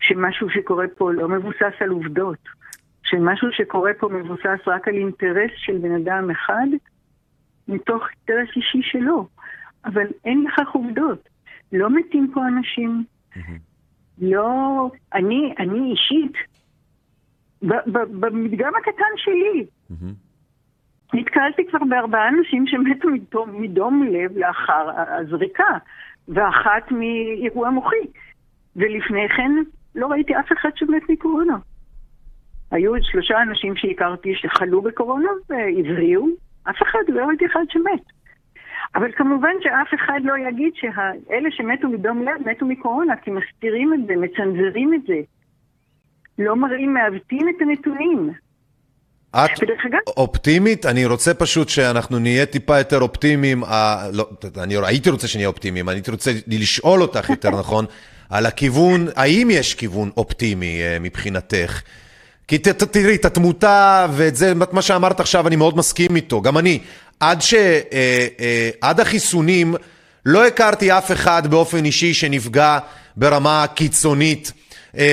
שמשהו שקורה פה לא מבוסס על עובדות, שמשהו שקורה פה מבוסס רק על אינטרס של בן אדם אחד, מתוך אינטרס אישי שלו. אבל אין לכך עובדות. לא מתים פה אנשים. לא... אני, אני אישית, במדגם הקטן שלי, נתקלתי כבר בארבעה אנשים שמתו מדום, מדום לב לאחר הזריקה, ואחת מאירוע מוחי. ולפני כן לא ראיתי אף אחד שמת מקורונה. היו שלושה אנשים שהכרתי שחלו בקורונה והבריאו, אף אחד, לא ראיתי אחד שמת. אבל כמובן שאף אחד לא יגיד שאלה שמתו מדום לב מתו מקורונה, כי מסתירים את זה, מצנזרים את זה. לא מראים, מעוותים את הנתונים. את אופטימית? אני רוצה פשוט שאנחנו נהיה טיפה יותר אופטימיים. אה, לא, אני הייתי רוצה שנהיה אופטימיים, אני הייתי רוצה לשאול אותך יותר נכון, על הכיוון, האם יש כיוון אופטימי אה, מבחינתך? כי ת, ת, תראי, את התמותה ואת זה, מה שאמרת עכשיו, אני מאוד מסכים איתו. גם אני, עד, ש, אה, אה, עד החיסונים, לא הכרתי אף אחד באופן אישי שנפגע ברמה קיצונית.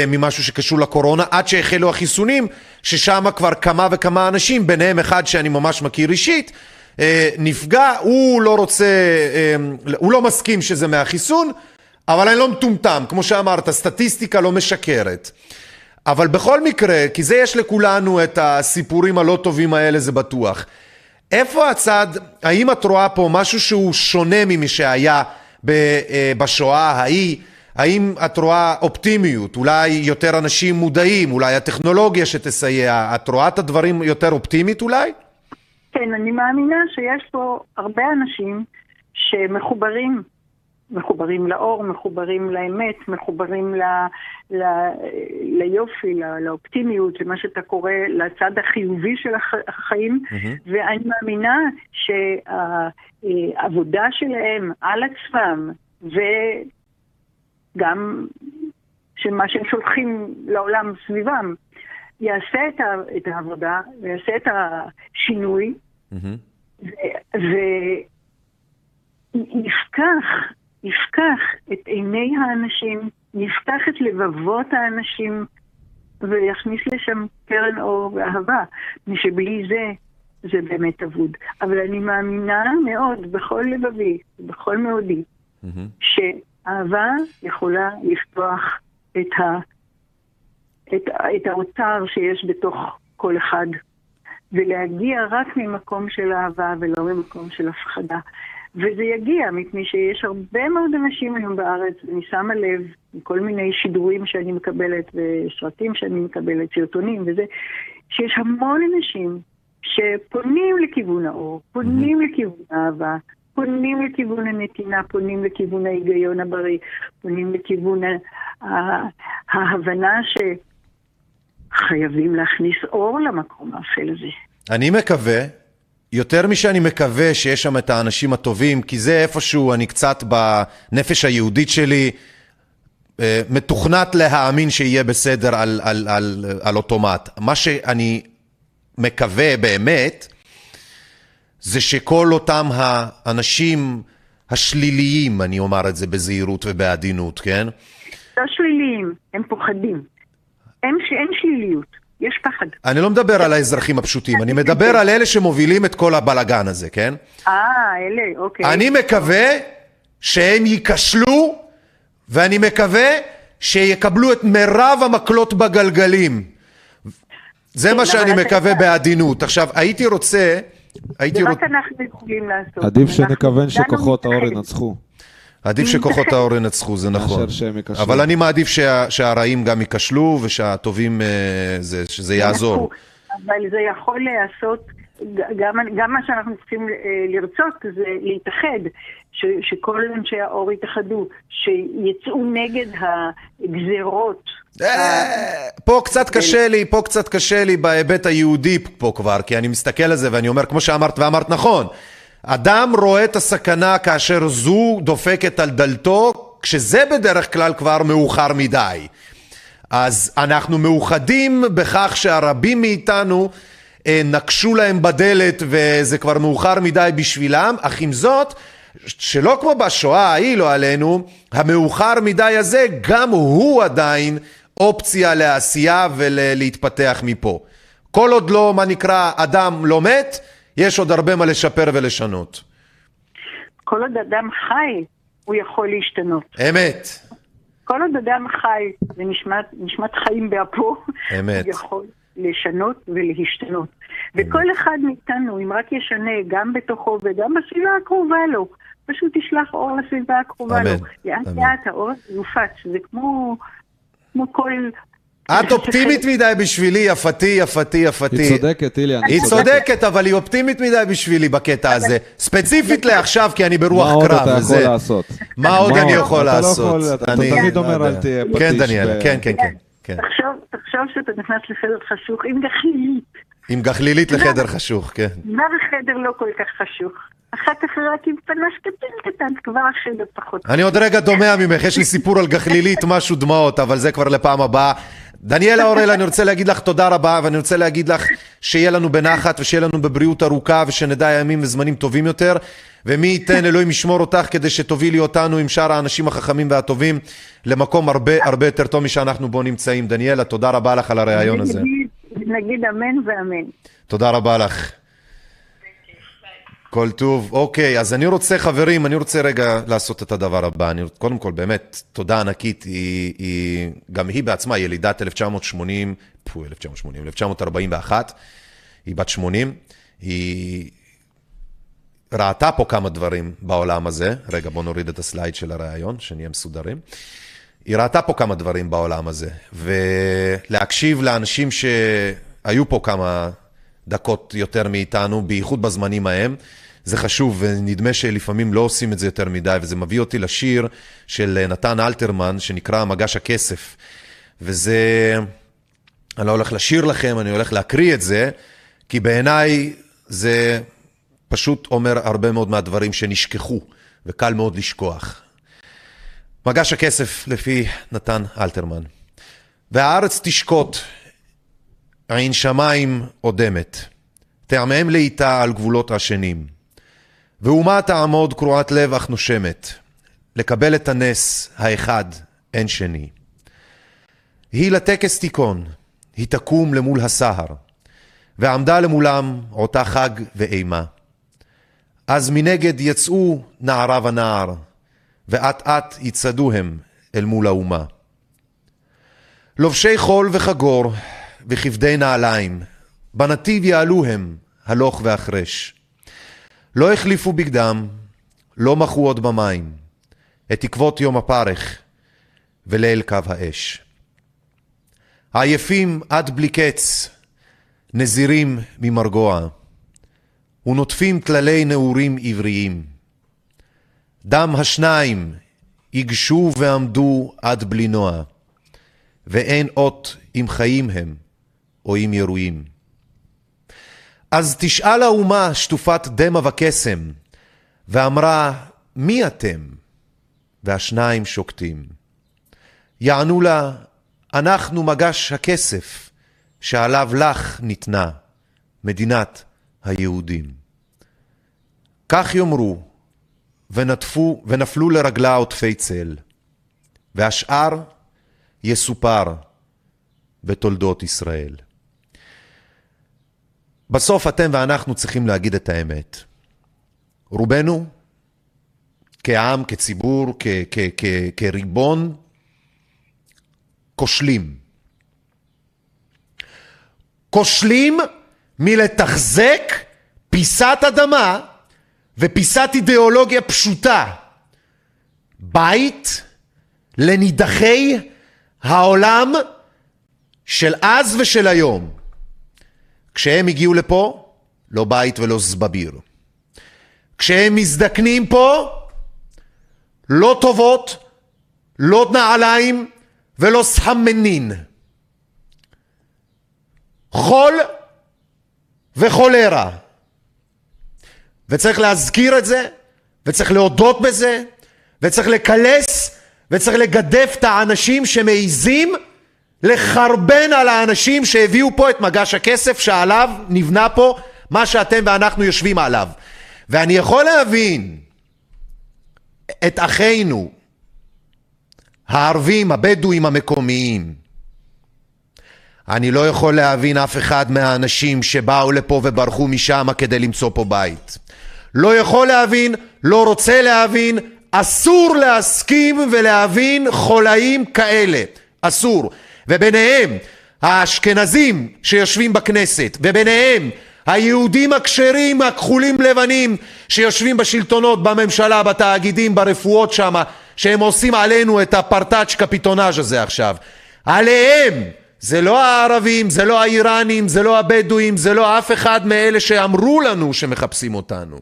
ממשהו שקשור לקורונה, עד שהחלו החיסונים, ששם כבר כמה וכמה אנשים, ביניהם אחד שאני ממש מכיר אישית, נפגע, הוא לא רוצה, הוא לא מסכים שזה מהחיסון, אבל אני לא מטומטם, כמו שאמרת, סטטיסטיקה לא משקרת. אבל בכל מקרה, כי זה יש לכולנו את הסיפורים הלא טובים האלה, זה בטוח. איפה הצד, האם את רואה פה משהו שהוא שונה ממי שהיה בשואה ההיא? האם את רואה אופטימיות? אולי יותר אנשים מודעים? אולי הטכנולוגיה שתסייע? את רואה את הדברים יותר אופטימית אולי? כן, אני מאמינה שיש פה הרבה אנשים שמחוברים, מחוברים לאור, מחוברים לאמת, מחוברים ל, ל, ליופי, ל, לאופטימיות, למה שאתה קורא, לצד החיובי של הח, החיים, ואני מאמינה שהעבודה שלהם על עצמם, וגם של מה שהם שולחים לעולם סביבם, יעשה את, ה, את העבודה, ויעשה את השינוי, ויפקח, יפקח את עיני האנשים, יפתח את לבבות האנשים, ויכניס לשם קרן אור ואהבה, מפני שבלי זה, זה באמת אבוד. אבל אני מאמינה מאוד, בכל לבבי, בכל מאודי, שאהבה יכולה לפתוח את, ה, את, את האוצר שיש בתוך כל אחד, ולהגיע רק ממקום של אהבה ולא ממקום של הפחדה. וזה יגיע, מפני שיש הרבה מאוד אנשים היום בארץ, אני שמה לב, מכל מיני שידורים שאני מקבלת, וסרטים שאני מקבלת, סרטונים וזה, שיש המון אנשים שפונים לכיוון האור, פונים לכיוון האהבה, פונים לכיוון הנתינה, פונים לכיוון ההיגיון הבריא, פונים לכיוון ההבנה שחייבים להכניס אור למקום האפל הזה. אני מקווה, יותר משאני מקווה שיש שם את האנשים הטובים, כי זה איפשהו, אני קצת בנפש היהודית שלי, אה, מתוכנת להאמין שיהיה בסדר על, על, על, על אוטומט. מה שאני מקווה באמת, זה שכל אותם האנשים השליליים, אני אומר את זה בזהירות ובעדינות, כן? לא שליליים, הם פוחדים. אין, אין שליליות, יש פחד. אני לא מדבר על האזרחים הפשוטים, אני מדבר על אלה שמובילים את כל הבלגן הזה, כן? אה, אלה, אוקיי. אני מקווה שהם ייכשלו, ואני מקווה שיקבלו את מירב המקלות בגלגלים. זה מה כן, שאני אבל אתה מקווה בעדינות. עכשיו, הייתי רוצה... הייתי זה רוצ... רק אנחנו יכולים לעשות. עדיף שנכוון שכוחות האור. ינצחו. עדיף שכוחות האור ינצחו, זה נכון. מאשר שהם ייכשלו. אבל אני מעדיף שה, שהרעים גם ייכשלו ושהטובים, אה, זה, שזה יעזור. אבל זה יכול להיעשות, גם, גם מה שאנחנו צריכים אה, לרצות זה להתאחד, ש, שכל אנשי האור יתאחדו, שיצאו נגד הגזרות. אה, פה קצת קשה לי, פה קצת קשה לי בהיבט היהודי פה כבר, כי אני מסתכל על זה ואני אומר, כמו שאמרת ואמרת נכון, אדם רואה את הסכנה כאשר זו דופקת על דלתו, כשזה בדרך כלל כבר מאוחר מדי. אז אנחנו מאוחדים בכך שהרבים מאיתנו אה, נקשו להם בדלת וזה כבר מאוחר מדי בשבילם, אך עם זאת, שלא כמו בשואה ההיא, לא עלינו, המאוחר מדי הזה גם הוא עדיין אופציה לעשייה ולהתפתח מפה. כל עוד לא, מה נקרא, אדם לא מת, יש עוד הרבה מה לשפר ולשנות. כל עוד אדם חי, הוא יכול להשתנות. אמת. כל עוד אדם חי ונשמת נשמת חיים באפו, אמת. הוא יכול לשנות ולהשתנות. וכל אחד מאיתנו, אם רק ישנה גם בתוכו וגם בסביבה הקרובה לו, פשוט תשלח אור לסביבה הקרובה אמן, לו. לאט. לאט האור יופץ, זה כמו, כמו כל... את אופטימית מדי בשבילי, יפתי, יפתי, יפתי. היא צודקת, איליה, אני היא צודקת, אבל היא אופטימית מדי בשבילי בקטע הזה. ספציפית לעכשיו, כי אני מה ברוח עוד קרב. אתה יכול לעשות? מה עוד אני יכול אתה לא לעשות? יכול, אתה אני- תמיד לא אומר. אל תהיה כן, פטיש דניאלה, ב- כן, כן, כן. כן. תחשוב, שאתה נכנס לחדר חשוך עם גחלילית. עם גחלילית לחדר חשוך, כן. מה החדר לא כל כך חשוך? אחר כך רק עם פנס קטן קטן, כבר החדר פחות. אני עוד רגע דומע ממך, יש לי סיפור על גחלילית, משהו דמעות, אבל זה כבר לפעם הבאה. דניאלה אוראל, אני רוצה להגיד לך תודה רבה, ואני רוצה להגיד לך שיהיה לנו בנחת ושיהיה לנו בבריאות ארוכה, ושנדע ימים וזמנים טובים יותר, ומי ייתן, אלוהים ישמור אותך, כדי שתובילי אותנו עם שאר האנשים החכמים והטובים למקום הרבה הרבה יותר טוב משאנחנו בו נמצאים. דניאלה, תודה רבה לך על הריאיון הזה. נגיד אמן ואמן. תודה רבה לך. כל טוב. אוקיי, אז אני רוצה, חברים, אני רוצה רגע לעשות את הדבר הבא. אני, קודם כל, באמת, תודה ענקית. היא, היא, גם היא בעצמה ילידת 1980, פו, 1980, 1941. היא בת 80. היא ראתה פה כמה דברים בעולם הזה. רגע, בואו נוריד את הסלייד של הראיון, שנהיה מסודרים. היא ראתה פה כמה דברים בעולם הזה, ולהקשיב לאנשים שהיו פה כמה דקות יותר מאיתנו, בייחוד בזמנים ההם. זה חשוב, ונדמה שלפעמים לא עושים את זה יותר מדי, וזה מביא אותי לשיר של נתן אלתרמן, שנקרא מגש הכסף. וזה... אני לא הולך לשיר לכם, אני הולך להקריא את זה, כי בעיניי זה פשוט אומר הרבה מאוד מהדברים שנשכחו, וקל מאוד לשכוח. מגש הכסף לפי נתן אלתרמן. והארץ תשקוט, עין שמיים אודמת, תעמם לאיתה על גבולות השנים. ואומה תעמוד קרועת לב אך נושמת, לקבל את הנס האחד אין שני. היא לטקס תיכון, היא תקום למול הסהר, ועמדה למולם אותה חג ואימה. אז מנגד יצאו נערה ונער, ואט אט יצעדו הם אל מול האומה. לובשי חול וחגור, וכבדי נעליים, בנתיב יעלו הם, הלוך והחרש. לא החליפו בגדם, לא מחו עוד במים, את תקוות יום הפרך וליל קו האש. עייפים עד בלי קץ, נזירים ממרגוע, ונוטפים כללי נעורים עבריים. דם השניים ייגשו ועמדו עד בלי נוע, ואין אות אם חיים הם או אם ירויים. אז תשאל האומה שטופת דמע וקסם, ואמרה, מי אתם? והשניים שוקטים. יענו לה, אנחנו מגש הכסף, שעליו לך ניתנה, מדינת היהודים. כך יאמרו, ונטפו, ונפלו לרגלה עוטפי צל, והשאר יסופר בתולדות ישראל. בסוף אתם ואנחנו צריכים להגיד את האמת. רובנו, כעם, כציבור, כ- כ- כ- כריבון, כושלים. כושלים מלתחזק פיסת אדמה ופיסת אידיאולוגיה פשוטה. בית לנידחי העולם של אז ושל היום. כשהם הגיעו לפה, לא בית ולא זבביר. כשהם מזדקנים פה, לא טובות, לא נעליים ולא סחמנין. חול וחולרה. וצריך להזכיר את זה, וצריך להודות בזה, וצריך לקלס, וצריך לגדף את האנשים שמעיזים לחרבן על האנשים שהביאו פה את מגש הכסף שעליו נבנה פה מה שאתם ואנחנו יושבים עליו. ואני יכול להבין את אחינו הערבים, הבדואים המקומיים. אני לא יכול להבין אף אחד מהאנשים שבאו לפה וברחו משם כדי למצוא פה בית. לא יכול להבין, לא רוצה להבין, אסור להסכים ולהבין חולאים כאלה. אסור. וביניהם האשכנזים שיושבים בכנסת, וביניהם היהודים הכשרים, הכחולים לבנים, שיושבים בשלטונות, בממשלה, בתאגידים, ברפואות שם, שהם עושים עלינו את הפרטאץ' קפיטונאז' הזה עכשיו. עליהם, זה לא הערבים, זה לא האיראנים, זה לא הבדואים, זה לא אף אחד מאלה שאמרו לנו שמחפשים אותנו.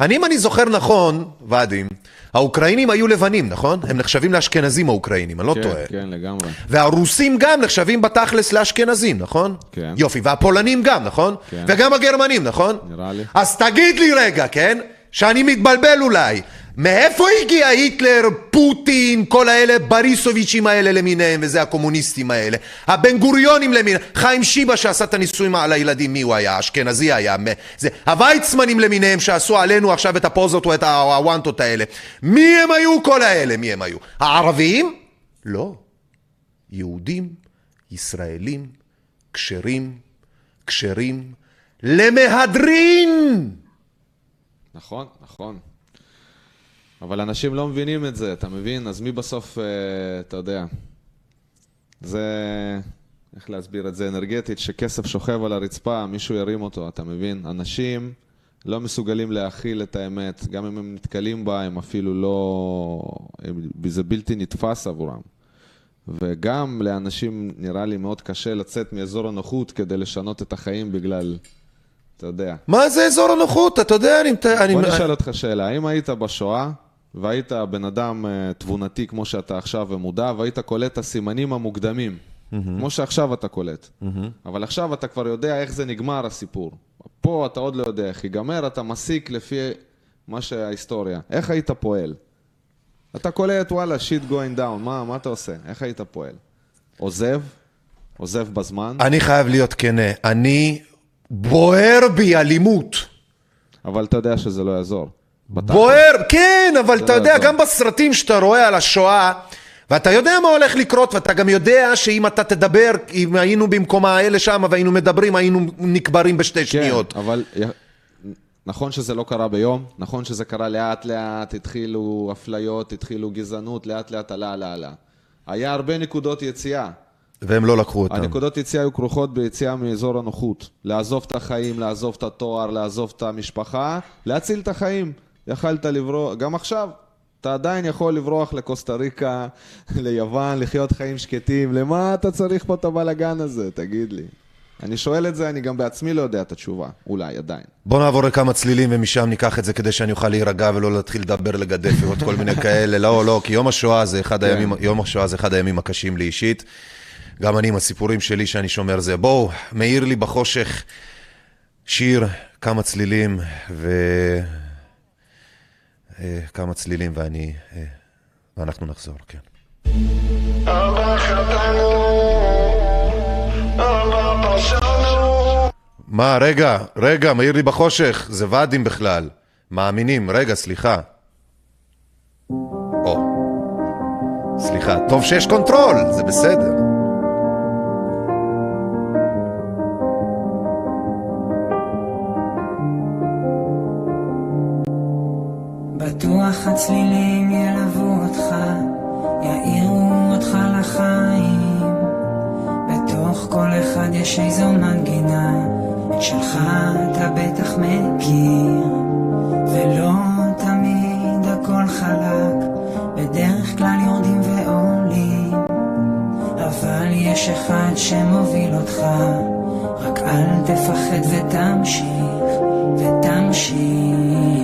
אני, אם אני זוכר נכון, ואדים, האוקראינים היו לבנים, נכון? הם נחשבים לאשכנזים האוקראינים, אני לא כן, טועה. כן, לגמרי. והרוסים גם נחשבים בתכלס לאשכנזים, נכון? כן. יופי, והפולנים גם, נכון? כן. וגם הגרמנים, נכון? נראה לי. אז תגיד לי רגע, כן? שאני מתבלבל אולי. מאיפה הגיע היטלר, פוטין, כל האלה, בריסוביצ'ים האלה למיניהם, וזה הקומוניסטים האלה, הבן גוריונים למיניהם, חיים שיבה שעשה את הניסויים על הילדים, מי הוא היה? אשכנזי היה, זה, הוויצמנים למיניהם שעשו עלינו עכשיו את הפוזות או את הוואנטות האלה, מי הם היו כל האלה? מי הם היו? הערבים? לא. יהודים, ישראלים, כשרים, כשרים, למהדרין! נכון, נכון. אבל אנשים לא מבינים את זה, אתה מבין? אז מי בסוף, אה, אתה יודע, זה, איך להסביר את זה אנרגטית, שכסף שוכב על הרצפה, מישהו ירים אותו, אתה מבין? אנשים לא מסוגלים להכיל את האמת, גם אם הם נתקלים בה, הם אפילו לא... הם, זה בלתי נתפס עבורם. וגם לאנשים נראה לי מאוד קשה לצאת מאזור הנוחות כדי לשנות את החיים בגלל, אתה יודע. מה זה אזור הנוחות? אתה יודע, אני... אני... בוא נשאל אותך שאלה, האם היית בשואה והיית בן אדם אה, תבונתי כמו שאתה עכשיו ומודע, והיית קולט את הסימנים המוקדמים, כמו שעכשיו אתה קולט. אבל עכשיו אתה כבר יודע איך זה נגמר הסיפור. פה אתה עוד לא יודע איך ייגמר, אתה מסיק לפי מה שההיסטוריה. איך היית פועל? אתה קולט, וואלה, שיט going down, מה, מה אתה עושה? איך היית פועל? עוזב? עוזב בזמן? אני חייב להיות כנה, אני בוער בי אלימות. אבל אתה יודע שזה לא יעזור. בוער, כן, אבל אתה לא יודע. גם בסרטים שאתה רואה על השואה, ואתה יודע מה הולך לקרות, ואתה גם יודע שאם אתה תדבר, אם היינו במקום האלה שם והיינו מדברים, היינו נקברים בשתי שניות. כן, אבל נכון שזה לא קרה ביום, נכון שזה קרה לאט לאט, התחילו אפליות, התחילו גזענות, לאט לאט עלה עלה עלה. היה הרבה נקודות יציאה. והם לא לקחו אותם. הנקודות יציאה היו כרוכות ביציאה מאזור הנוחות. לעזוב את החיים, לעזוב את התואר, לעזוב את המשפחה, להציל את החיים. יכלת לברוח, גם עכשיו, אתה עדיין יכול לברוח לקוסטה ריקה, ליוון, לחיות חיים שקטים. למה אתה צריך פה את הבלאגן הזה? תגיד לי. אני שואל את זה, אני גם בעצמי לא יודע את התשובה. אולי, עדיין. בוא נעבור לכמה צלילים ומשם ניקח את זה כדי שאני אוכל להירגע ולא להתחיל לדבר לגדף ועוד כל מיני כאלה. לא, לא, כי יום השואה זה אחד הימים, יום השואה זה אחד הימים הקשים לי אישית. גם אני עם הסיפורים שלי שאני שומר זה. בואו, מאיר לי בחושך שיר, כמה צלילים ו... אה, כמה צלילים ואני... אה, ואנחנו נחזור, כן. אבא חטאנו, אבא פשענו. מה, רגע, רגע, מאיר לי בחושך, זה ואדים בכלל. מאמינים, רגע, סליחה. או, סליחה, טוב שיש control, זה בסדר. בטוח הצלילים ילוו אותך, יאירו אותך לחיים. בתוך כל אחד יש איזו מנגינה, את שלך אתה בטח מכיר. ולא תמיד הכל חלק, בדרך כלל יורדים ועולים. אבל יש אחד שמוביל אותך, רק אל תפחד ותמשיך, ותמשיך.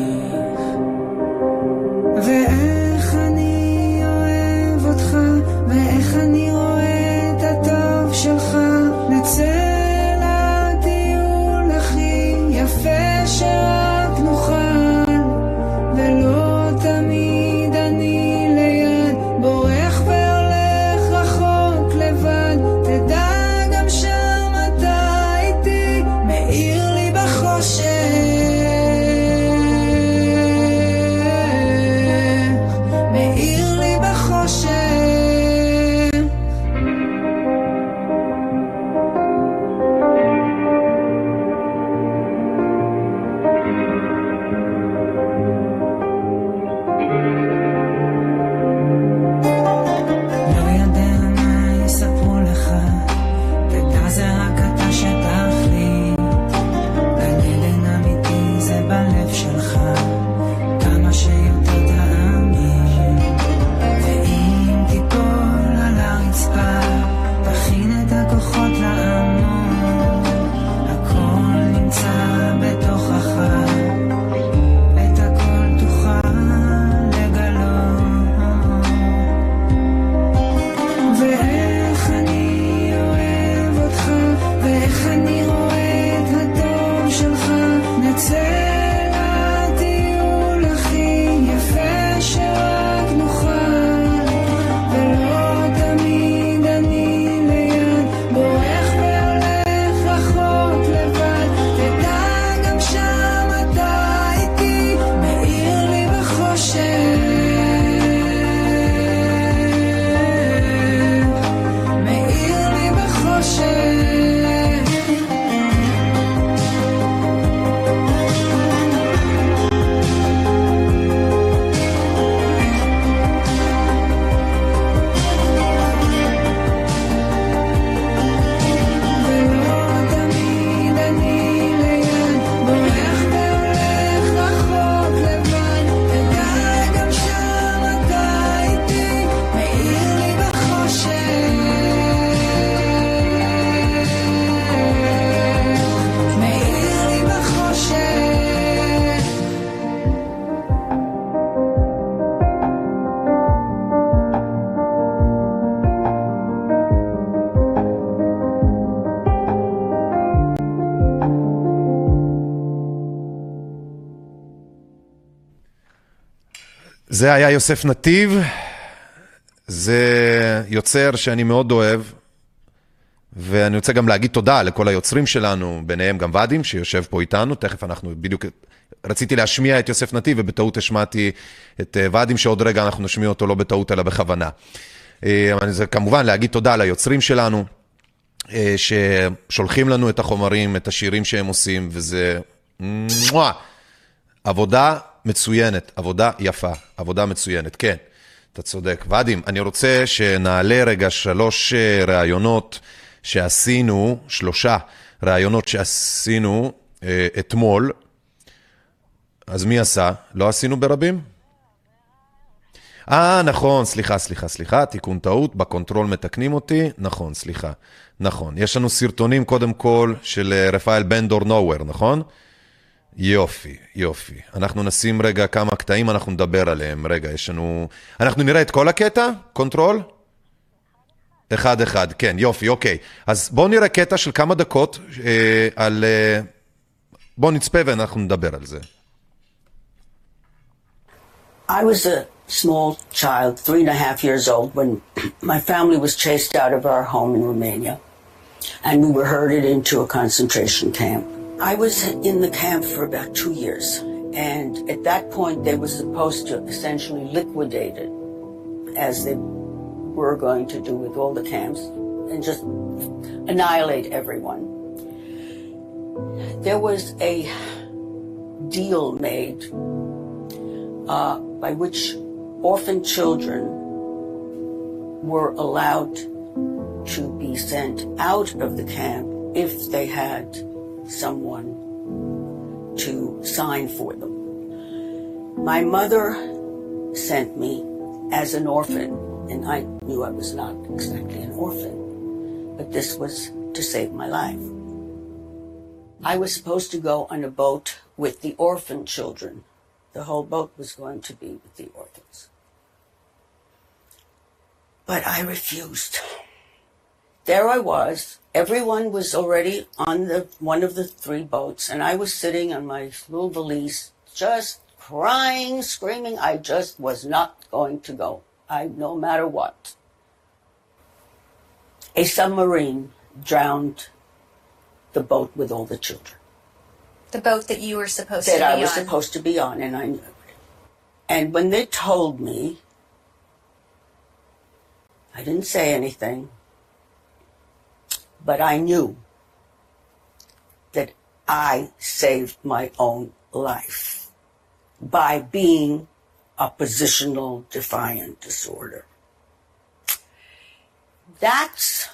זה היה יוסף נתיב, זה יוצר שאני מאוד אוהב, ואני רוצה גם להגיד תודה לכל היוצרים שלנו, ביניהם גם ואדים, שיושב פה איתנו, תכף אנחנו בדיוק... רציתי להשמיע את יוסף נתיב, ובטעות השמעתי את אה, ואדים, שעוד רגע אנחנו נשמיע אותו לא בטעות, אלא בכוונה. אה, זה כמובן להגיד תודה ליוצרים שלנו, אה, ששולחים לנו את החומרים, את השירים שהם עושים, וזה... עבודה מצוינת, עבודה יפה, עבודה מצוינת, כן, אתה צודק. ואדים, אני רוצה שנעלה רגע שלוש אה, ראיונות שעשינו, שלושה ראיונות שעשינו אה, אתמול. אז מי עשה? לא עשינו ברבים? אה, נכון, סליחה, סליחה, סליחה, תיקון טעות, ב control מתקנים אותי, נכון, סליחה, נכון. יש לנו סרטונים קודם כל של אה, רפאל בנדור נוואר, נכון? יופי, יופי. אנחנו נשים רגע כמה קטעים, אנחנו נדבר עליהם. רגע, יש לנו... אנחנו נראה את כל הקטע? control? אחד אחד, כן, יופי, אוקיי. אז בואו נראה קטע של כמה דקות אה, על... אה, בואו נצפה ואנחנו נדבר על זה. I was a small child, three and a half years old, when my family was chased out of our home in Romania and we were herded into a concentration camp. I was in the camp for about two years, and at that point, they were supposed to essentially liquidate it as they were going to do with all the camps and just annihilate everyone. There was a deal made uh, by which orphan children were allowed to be sent out of the camp if they had someone to sign for them. My mother sent me as an orphan, and I knew I was not exactly an orphan, but this was to save my life. I was supposed to go on a boat with the orphan children. The whole boat was going to be with the orphans. But I refused. There I was. Everyone was already on the one of the three boats, and I was sitting on my little valise, just crying, screaming. I just was not going to go. I no matter what. A submarine drowned the boat with all the children The boat that you were supposed that to I be was on. supposed to be on, and I knew it. And when they told me, I didn't say anything, but I knew that I saved my own life by being a positional defiant disorder. That's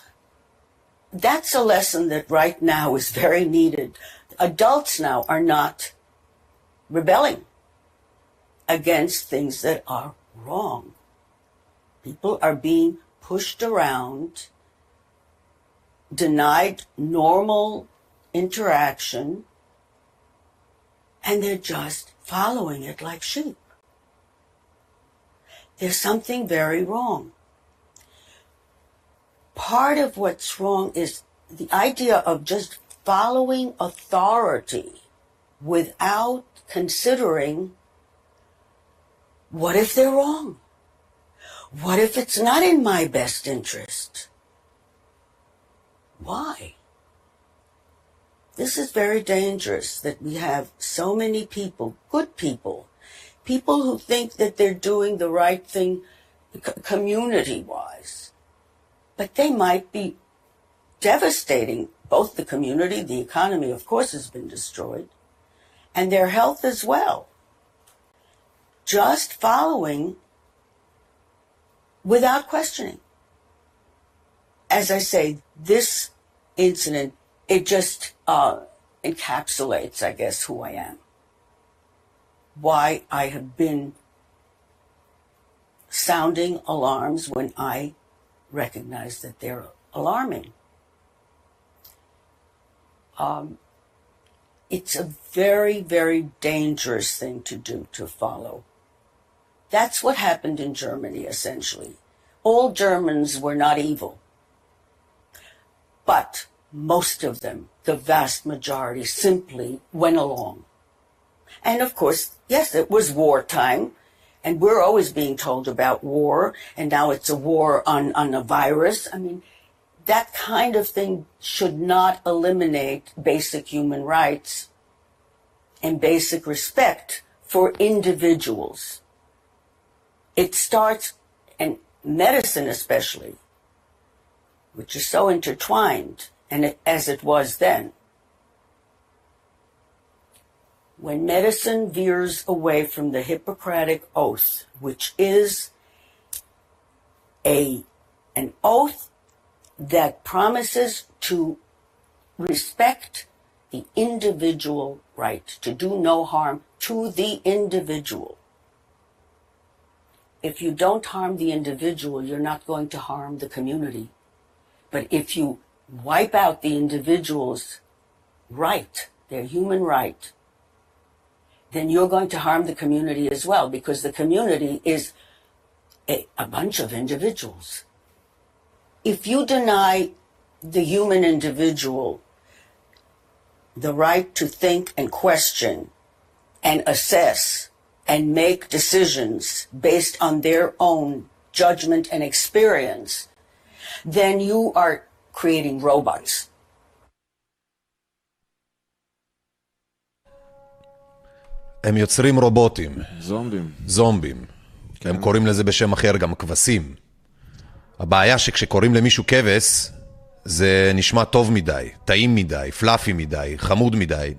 that's a lesson that right now is very needed. Adults now are not rebelling against things that are wrong. People are being pushed around, denied normal interaction, and they're just following it like sheep. There's something very wrong part of what's wrong is the idea of just following authority without considering what if they're wrong? What if it's not in my best interest? Why? This is very dangerous that we have so many people, good people, people who think that they're doing the right thing community wise but they might be devastating both the community, the economy, of course, has been destroyed, and their health as well. Just following without questioning. As I say, this incident, it just uh, encapsulates, I guess, who I am. Why I have been sounding alarms when I recognize that they're alarming. Um, it's a very, very dangerous thing to do to follow. That's what happened in Germany, essentially. All Germans were not evil, but most of them, the vast majority, simply went along. And of course, yes, it was wartime, And we're always being told about war, and now it's a war on, on a virus. I mean, that kind of thing should not eliminate basic human rights and basic respect for individuals. It starts, and medicine especially, which is so intertwined, and as it was then. When medicine veers away from the Hippocratic Oath, which is a an oath that promises to respect the individual right, to do no harm to the individual. If you don't harm the individual, you're not going to harm the community. But if you wipe out the individual's right, their human right, then you're going to harm the community as well because the community is a, a bunch of individuals. If you deny the human individual the right to think and question and assess and make decisions based on their own judgment and experience, then you are creating robots. הם יוצרים רובוטים, זומבים. זומבים. הם קוראים לזה בשם אחר גם כבשים. הבעיה שכשקוראים למישהו כבש, זה נשמע טוב מדי, טעים מדי, פלאפי מדי, חמוד מדי.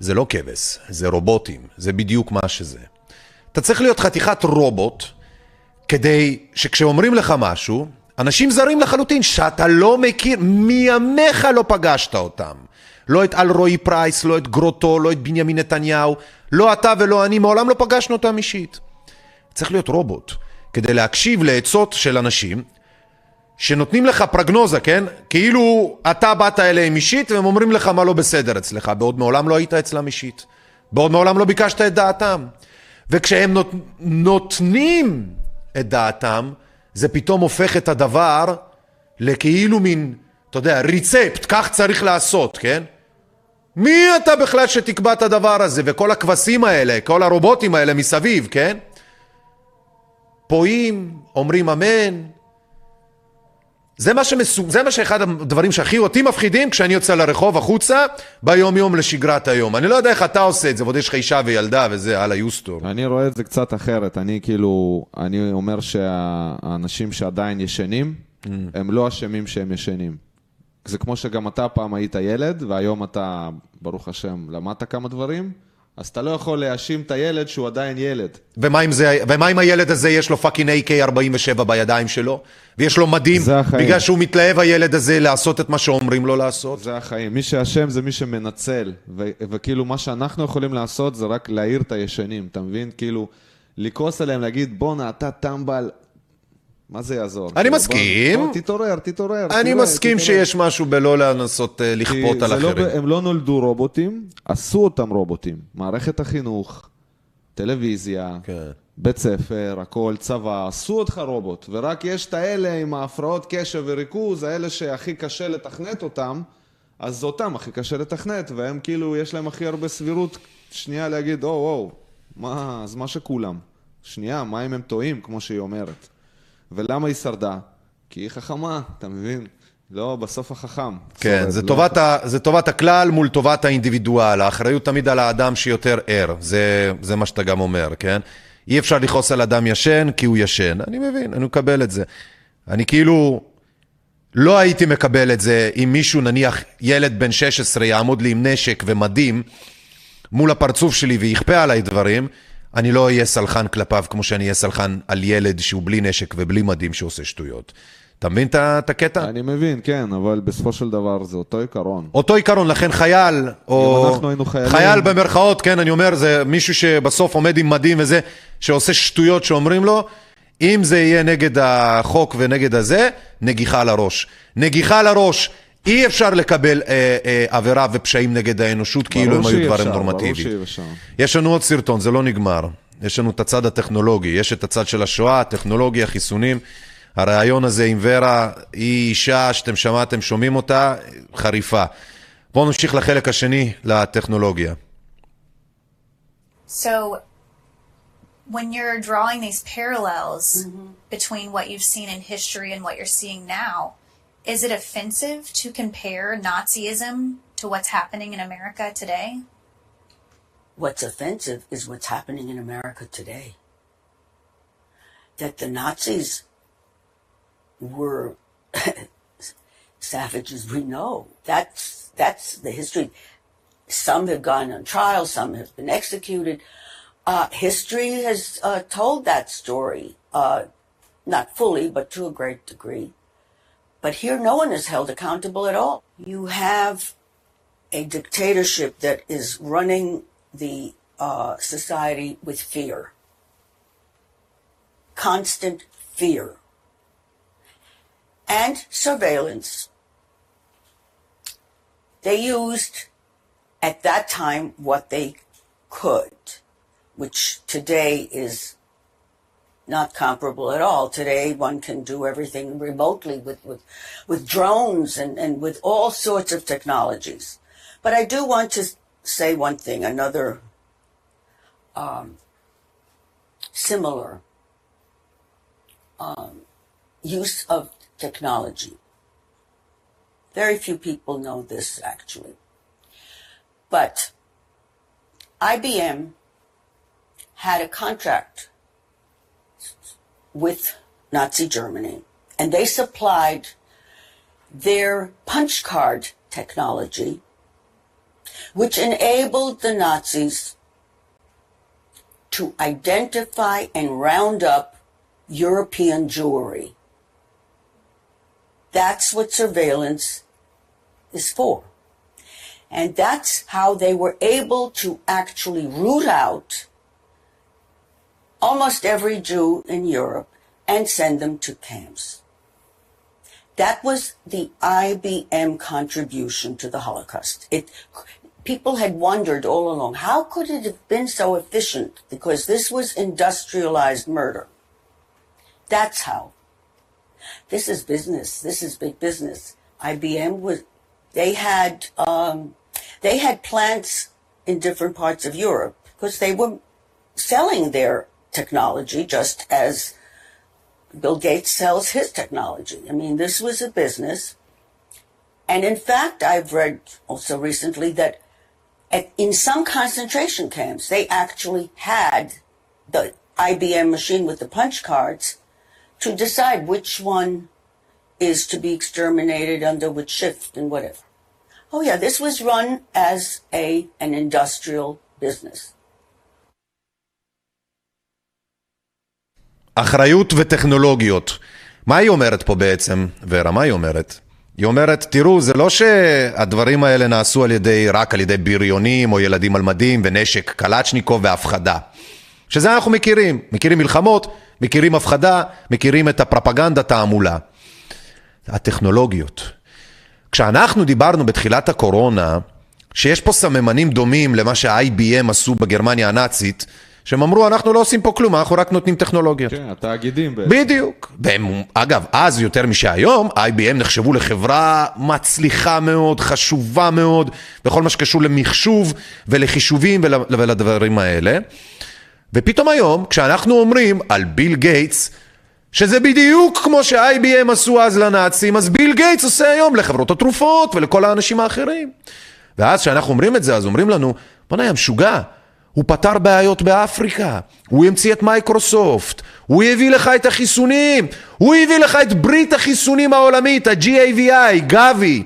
זה לא כבש, זה רובוטים, זה בדיוק מה שזה. אתה צריך להיות חתיכת רובוט, כדי שכשאומרים לך משהו, אנשים זרים לחלוטין, שאתה לא מכיר, מימיך לא פגשת אותם. לא את אלרועי פרייס, לא את גרוטו, לא את בנימין נתניהו, לא אתה ולא אני, מעולם לא פגשנו אותם אישית. צריך להיות רובוט, כדי להקשיב לעצות של אנשים שנותנים לך פרגנוזה, כן? כאילו אתה באת אליהם אישית והם אומרים לך מה לא בסדר אצלך, בעוד מעולם לא היית אצלם אישית. בעוד מעולם לא ביקשת את דעתם. וכשהם נות... נותנים את דעתם, זה פתאום הופך את הדבר לכאילו מין, אתה יודע, ריצפט, כך צריך לעשות, כן? מי אתה בכלל שתקבע את הדבר הזה? וכל הכבשים האלה, כל הרובוטים האלה מסביב, כן? פועים, אומרים אמן. זה מה, שמסוג... זה מה שאחד הדברים שהכי אותי מפחידים כשאני יוצא לרחוב החוצה ביום יום לשגרת היום. אני לא יודע איך אתה עושה את זה, ועוד יש לך אישה וילדה וזה, הלאה יוסטור. אני רואה את זה קצת אחרת. אני כאילו, אני אומר שהאנשים שעדיין ישנים, הם לא אשמים שהם ישנים. זה כמו שגם אתה פעם היית ילד, והיום אתה, ברוך השם, למדת כמה דברים, אז אתה לא יכול להאשים את הילד שהוא עדיין ילד. ומה עם, זה, ומה עם הילד הזה, יש לו fucking AK-47 בידיים שלו, ויש לו מדים, זה החיים. בגלל שהוא מתלהב הילד הזה לעשות את מה שאומרים לו לעשות? זה החיים. מי שאשם זה מי שמנצל. ו- וכאילו, מה שאנחנו יכולים לעשות זה רק להעיר את הישנים, אתה מבין? כאילו, לכעוס עליהם, להגיד, בואנה, אתה טמבל. מה זה יעזור? אני כאילו, מסכים. בוא, בוא, תתעורר, תתעורר. אני תראה, מסכים תתעורר. שיש משהו בלא לנסות אה, לכפות על לא, אחרים. הם לא נולדו רובוטים, עשו אותם רובוטים. מערכת החינוך, טלוויזיה, כן. בית ספר, הכל, צבא, עשו אותך רובוט. ורק יש את האלה עם ההפרעות קשב וריכוז, האלה שהכי קשה לתכנת אותם, אז אותם הכי קשה לתכנת, והם כאילו, יש להם הכי הרבה סבירות שנייה להגיד, או, או, מה, אז מה שכולם. שנייה, מה אם הם טועים, כמו שהיא אומרת. ולמה היא שרדה? כי היא חכמה, אתה מבין? לא, בסוף החכם. כן, זה לא טובת, ה, זה טובת הכלל מול טובת האינדיבידואל, האחריות תמיד על האדם שיותר ער, זה, זה מה שאתה גם אומר, כן? אי אפשר לכעוס על אדם ישן כי הוא ישן, אני מבין, אני מקבל את זה. אני כאילו לא הייתי מקבל את זה אם מישהו, נניח ילד בן 16 יעמוד לי עם נשק ומדים מול הפרצוף שלי ויכפה עליי דברים, אני לא אהיה סלחן כלפיו כמו שאני אהיה סלחן על ילד שהוא בלי נשק ובלי מדים שעושה שטויות. אתה מבין את הקטע? אני מבין, כן, אבל בסופו של דבר זה אותו עיקרון. אותו עיקרון, לכן חייל, או... חיילים- חייל במרכאות, כן, אני אומר, זה מישהו שבסוף עומד עם מדים וזה, שעושה שטויות שאומרים לו, אם זה יהיה נגד החוק ונגד הזה, נגיחה לראש. נגיחה לראש, אי אפשר לקבל אה, אה, עבירה ופשעים נגד האנושות כאילו הם היו דברים נורמטיביים. יש לנו עוד סרטון, זה לא נגמר. יש לנו את הצד הטכנולוגי, יש את הצד של השואה, הטכנולוגיה, חיסונים. הרעיון הזה עם ורה, היא אישה שאתם שמעתם, שומעים אותה, חריפה. בואו נמשיך לחלק השני, לטכנולוגיה. So, when you're drawing these parallels between what you've seen in history and what you're seeing now, is it offensive to compare Nazism to what's happening in America today? What's offensive is what's happening in America today. That the Nazis were savages, we know. That's that's the history. Some have gone on trial, some have been executed. Uh, history has uh, told that story, uh, not fully, but to a great degree. But here, no one is held accountable at all. You have a dictatorship that is running the uh, society with fear, constant fear, and surveillance. They used at that time what they could, which today is not comparable at all. Today, one can do everything remotely with, with, with drones and, and with all sorts of technologies. But I do want to say one thing, another um, similar um, use of technology. Very few people know this actually. But IBM had a contract with Nazi Germany, and they supplied their punch card technology, which enabled the Nazis to identify and round up European jewelry. That's what surveillance is for. And that's how they were able to actually root out almost every Jew in Europe and send them to camps. That was the IBM contribution to the Holocaust. It, people had wondered all along, how could it have been so efficient? Because this was industrialized murder. That's how. This is business. This is big business. IBM was, they had, um, they had plants in different parts of Europe because they were selling their technology just as Bill Gates sells his technology. I mean, this was a business. And in fact, I've read also recently that at, in some concentration camps, they actually had the IBM machine with the punch cards to decide which one is to be exterminated under which shift and whatever. Oh yeah, this was run as a an industrial business. אחריות וטכנולוגיות. מה היא אומרת פה בעצם, ורה? מה היא אומרת? היא אומרת, תראו, זה לא שהדברים האלה נעשו על ידי, רק על ידי בריונים או ילדים על מדים ונשק קלצ'ניקוב והפחדה. שזה אנחנו מכירים, מכירים מלחמות, מכירים הפחדה, מכירים את הפרפגנדה, תעמולה. הטכנולוגיות. כשאנחנו דיברנו בתחילת הקורונה, שיש פה סממנים דומים למה שה-IBM עשו בגרמניה הנאצית, שהם אמרו, אנחנו לא עושים פה כלום, אנחנו רק נותנים טכנולוגיות. כן, התאגידים בעצם. בדיוק. והם, אגב, אז יותר משהיום, IBM נחשבו לחברה מצליחה מאוד, חשובה מאוד, בכל מה שקשור למחשוב ולחישובים ול, ולדברים האלה. ופתאום היום, כשאנחנו אומרים על ביל גייטס, שזה בדיוק כמו ש-IBM עשו אז לנאצים, אז ביל גייטס עושה היום לחברות התרופות ולכל האנשים האחרים. ואז כשאנחנו אומרים את זה, אז אומרים לנו, בוא'נה, יא משוגע, הוא פתר בעיות באפריקה, הוא המציא את מייקרוסופט, הוא הביא לך את החיסונים, הוא הביא לך את ברית החיסונים העולמית, ה-GAVI, גאבי.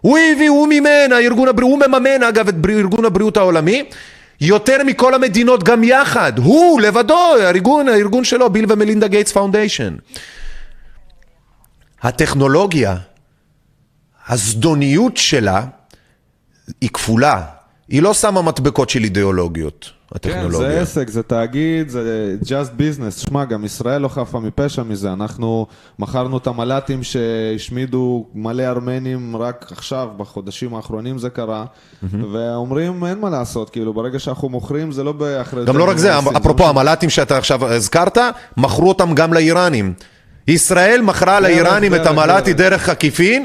הוא הביא, הוא מימן, הארגון הבריאות, הוא מממן אגב את ארגון הבריאות העולמי, יותר מכל המדינות גם יחד, הוא לבדו, הארגון, הארגון שלו, ביל ומלינדה גייטס Foundation. הטכנולוגיה, הזדוניות שלה, היא כפולה. היא לא שמה מדבקות של אידיאולוגיות, הטכנולוגיה. כן, זה עסק, זה תאגיד, זה just business. שמע, גם ישראל לא חפה מפשע מזה. אנחנו מכרנו את המל"טים שהשמידו מלא ארמנים רק עכשיו, בחודשים האחרונים זה קרה, ואומרים, אין מה לעשות, כאילו, ברגע שאנחנו מוכרים, זה לא באחרי... גם לא רק זה, אפרופו המל"טים שאתה עכשיו הזכרת, מכרו אותם גם לאיראנים. ישראל מכרה לאיראנים את המל"טי דרך עקיפין.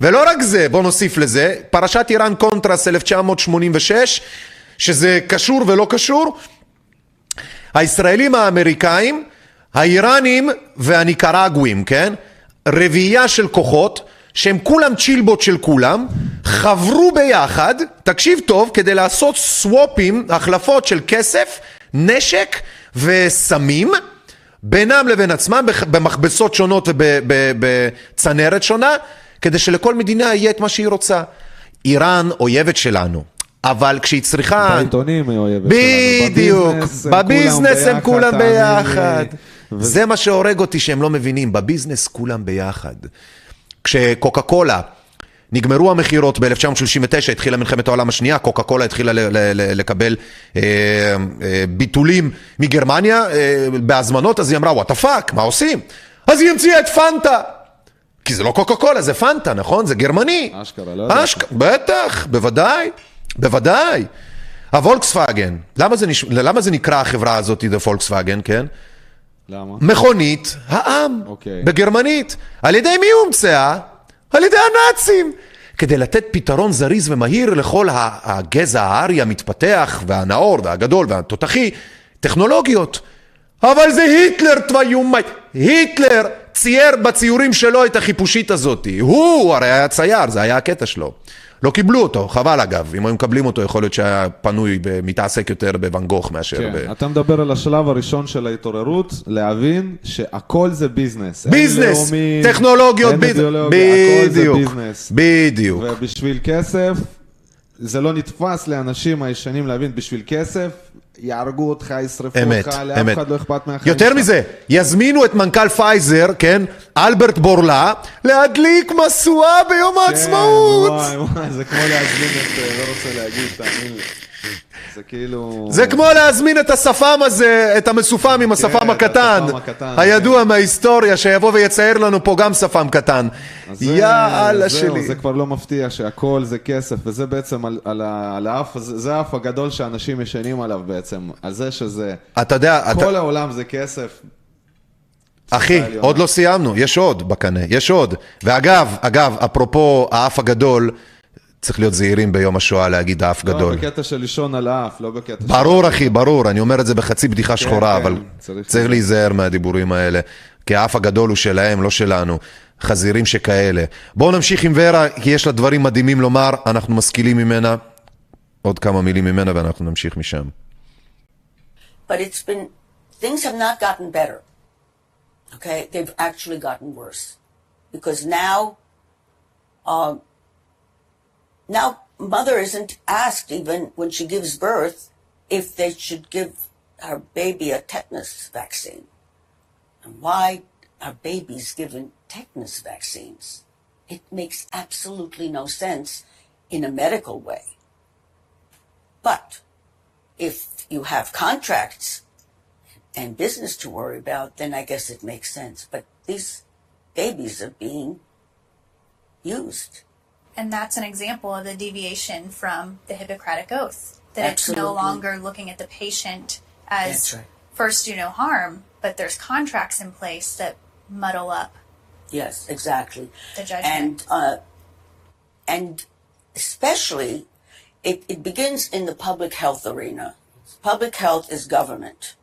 ולא רק זה, בוא נוסיף לזה, פרשת איראן קונטרס 1986, שזה קשור ולא קשור, הישראלים האמריקאים, האיראנים והניקרגואים, כן? רביעייה של כוחות שהם כולם צ'ילבוט של כולם, חברו ביחד, תקשיב טוב, כדי לעשות סוואפים, החלפות של כסף, נשק וסמים, בינם לבין עצמם, במכבסות שונות ובצנרת שונה, כדי שלכל מדינה יהיה את מה שהיא רוצה. איראן אויבת שלנו, אבל כשהיא צריכה... בעיתונים היא אויבת בדיוק, שלנו. בביזנס הם כולם. ביחד. זה מה שהורג אותי שהם לא מבינים, בביזנס כולם ביחד. כשקוקה קולה, נגמרו המכירות ב-1939, התחילה מלחמת העולם השנייה, קוקה קולה התחילה לקבל אה, אה, ביטולים מגרמניה אה, בהזמנות, אז היא אמרה, what the fuck, מה עושים? אז היא המציאה את פנטה. כי זה לא קוקה קולה, זה פנטה, נכון? זה גרמני. אשכרה, לא ידעתי. אשכרה, בטח, בוודאי, בוודאי. הוולקסווגן, למה זה, נש... למה זה נקרא החברה הזאת, The Volkswagen, כן? למה? מכונית העם, אוקיי. בגרמנית. על ידי מי הומצאה? על ידי הנאצים. כדי לתת פתרון זריז ומהיר לכל הגזע הארי המתפתח והנאור והגדול והתותחי, טכנולוגיות. אבל זה היטלר תוויומי. היטלר צייר בציורים שלו את החיפושית הזאת. הוא הרי היה צייר, זה היה הקטע שלו. לא קיבלו אותו, חבל אגב. אם היו מקבלים אותו, יכול להיות שהיה פנוי, מתעסק יותר בוואן גוך מאשר כן, ב... אתה מדבר על השלב הראשון של ההתעוררות, להבין שהכל זה ביזנס. אין ביזנס, לאומים, טכנולוגיות, אין ביז- אידיאולוגיה, הכל זה בדיוק, ביזנס. בדיוק. ובשביל כסף, זה לא נתפס לאנשים הישנים להבין, בשביל כסף, יהרגו אותך, ישרפו אמת, אותך, לאף אמת. אחד לא אכפת מהחיים יותר שלך. מזה, יזמינו את מנכ"ל פייזר, כן, אלברט בורלה, להדליק משואה ביום העצמאות. כן, וואי, וואי, זה כמו להזמין את, אה, לא רוצה להגיד, תאמין לי. זה כאילו... זה כמו להזמין את השפם הזה, את המסופם עם השפם כן, הקטן, הידוע מההיסטוריה, שיבוא ויצייר לנו פה גם שפם קטן. יאללה שלי. זה כבר לא מפתיע שהכל זה כסף, וזה בעצם על, על, ה- על האף, זה האף הגדול שאנשים ישנים עליו בעצם, על זה שזה, אתה יודע, אתה- כל העולם זה כסף. אחי. עוד לא סיימנו, יש עוד בקנה, יש עוד. ואגב, אגב, אפרופו האף הגדול, צריך להיות זהירים ביום השואה להגיד האף לא גדול. בקטע של לישון על האף, לא בקטע של... ברור אחי, ברור, אני אומר את זה בחצי בדיחה שחורה, כן, אבל צריך צריך. להיזהר מהדיבורים האלה, כי האף הגדול הוא שלהם, לא שלנו. חזירים שכאלה. בואו נמשיך עם ורה, כי יש לה דברים מדהימים לומר, אנחנו משכילים ממנה. עוד כמה מילים ממנה ואנחנו נמשיך משם. But it's been, things have not gotten better. Okay? They've actually gotten worse. Because now, um, now mother isn't asked even when she gives birth if they should give her baby a tetanus vaccine. And why are babies given tetanus vaccines? It makes absolutely no sense in a medical way. But if you have contracts and business to worry about, then I guess it makes sense. But these babies are being used. And that's an example of the deviation from the Hippocratic Oath. That it's no longer looking at the patient as right. first do no harm, but there's contracts in place that muddle up Yes, exactly. the judgment. And uh, and especially, it, it begins in the public health arena. Public health is government.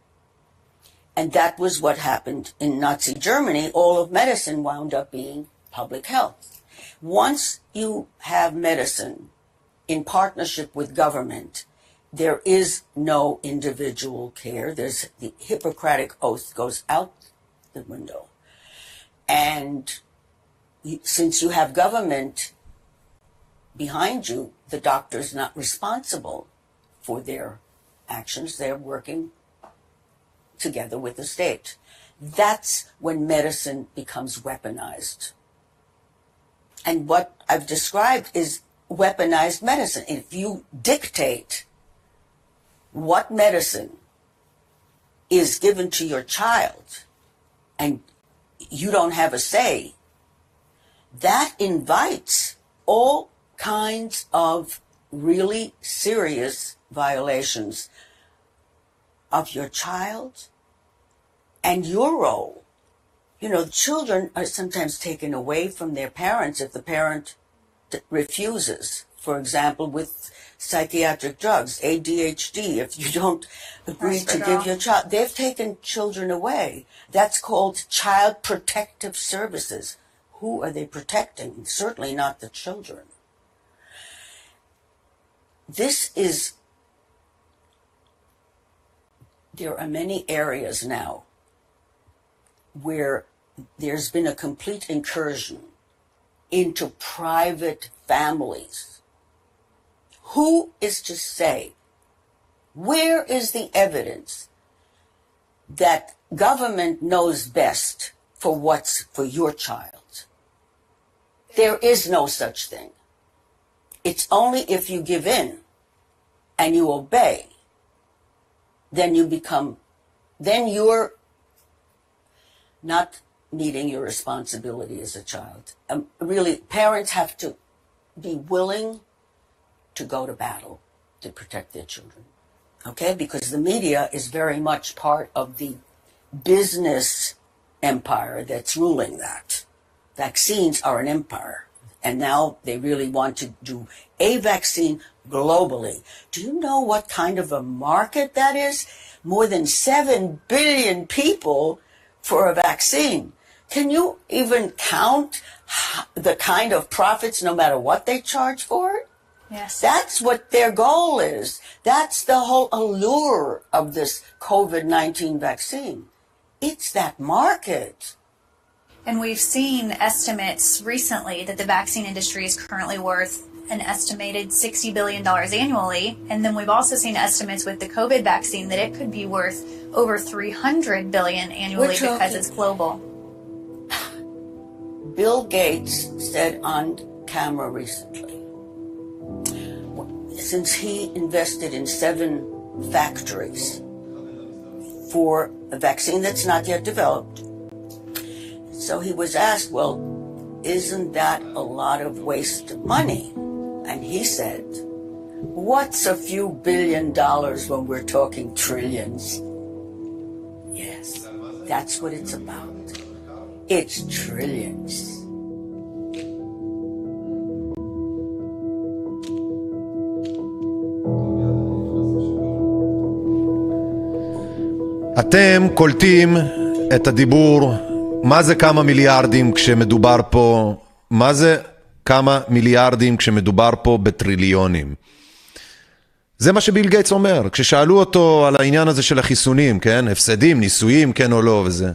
And that was what happened in Nazi Germany. All of medicine wound up being public health. Once you have medicine in partnership with government, there is no individual care. There's the Hippocratic oath goes out the window. And since you have government behind you, the doctor's not responsible for their actions. They're working together with the state. That's when medicine becomes weaponized. And what I've described is weaponized medicine. If you dictate what medicine is given to your child and you don't have a say, that invites all kinds of really serious violations of your child and your role. You know, children are sometimes taken away from their parents if the parent refuses for example, with psychiatric drugs, ADHD, if you don't agree to give your child, they've taken children away. That's called child protective services. Who are they protecting? Certainly not the children. This is, there are many areas now where there's been a complete incursion into private families. Who is to say, where is the evidence that government knows best for what's for your child? There is no such thing. It's only if you give in and you obey, then you become, then you're not meeting your responsibility as a child. Um, really, parents have to be willing to go to battle to protect their children. Okay? Because the media is very much part of the business empire that's ruling that. Vaccines are an empire. And now they really want to do a vaccine globally. Do you know what kind of a market that is? More than 7 billion people for a vaccine. Can you even count the kind of profits no matter what they charge for it? Yes. That's what their goal is. That's the whole allure of this COVID 19 vaccine. It's that market. And we've seen estimates recently that the vaccine industry is currently worth an estimated $60 billion annually. And then we've also seen estimates with the COVID vaccine that it could be worth over 300 billion annually because it's global. Bill Gates said on camera recently since he invested in seven factories for a vaccine that's not yet developed. So he was asked, well, isn't that a lot of waste of money? And he said, what's a few billion dollars when we're talking trillions? Yes, that's what it's about. It's trillions. אתם קולטים את הדיבור, מה זה כמה מיליארדים כשמדובר פה, מה זה כמה מיליארדים כשמדובר פה בטריליונים. זה מה שביל גייטס אומר, כששאלו אותו על העניין הזה של החיסונים, כן? הפסדים, ניסויים, כן או לא וזה.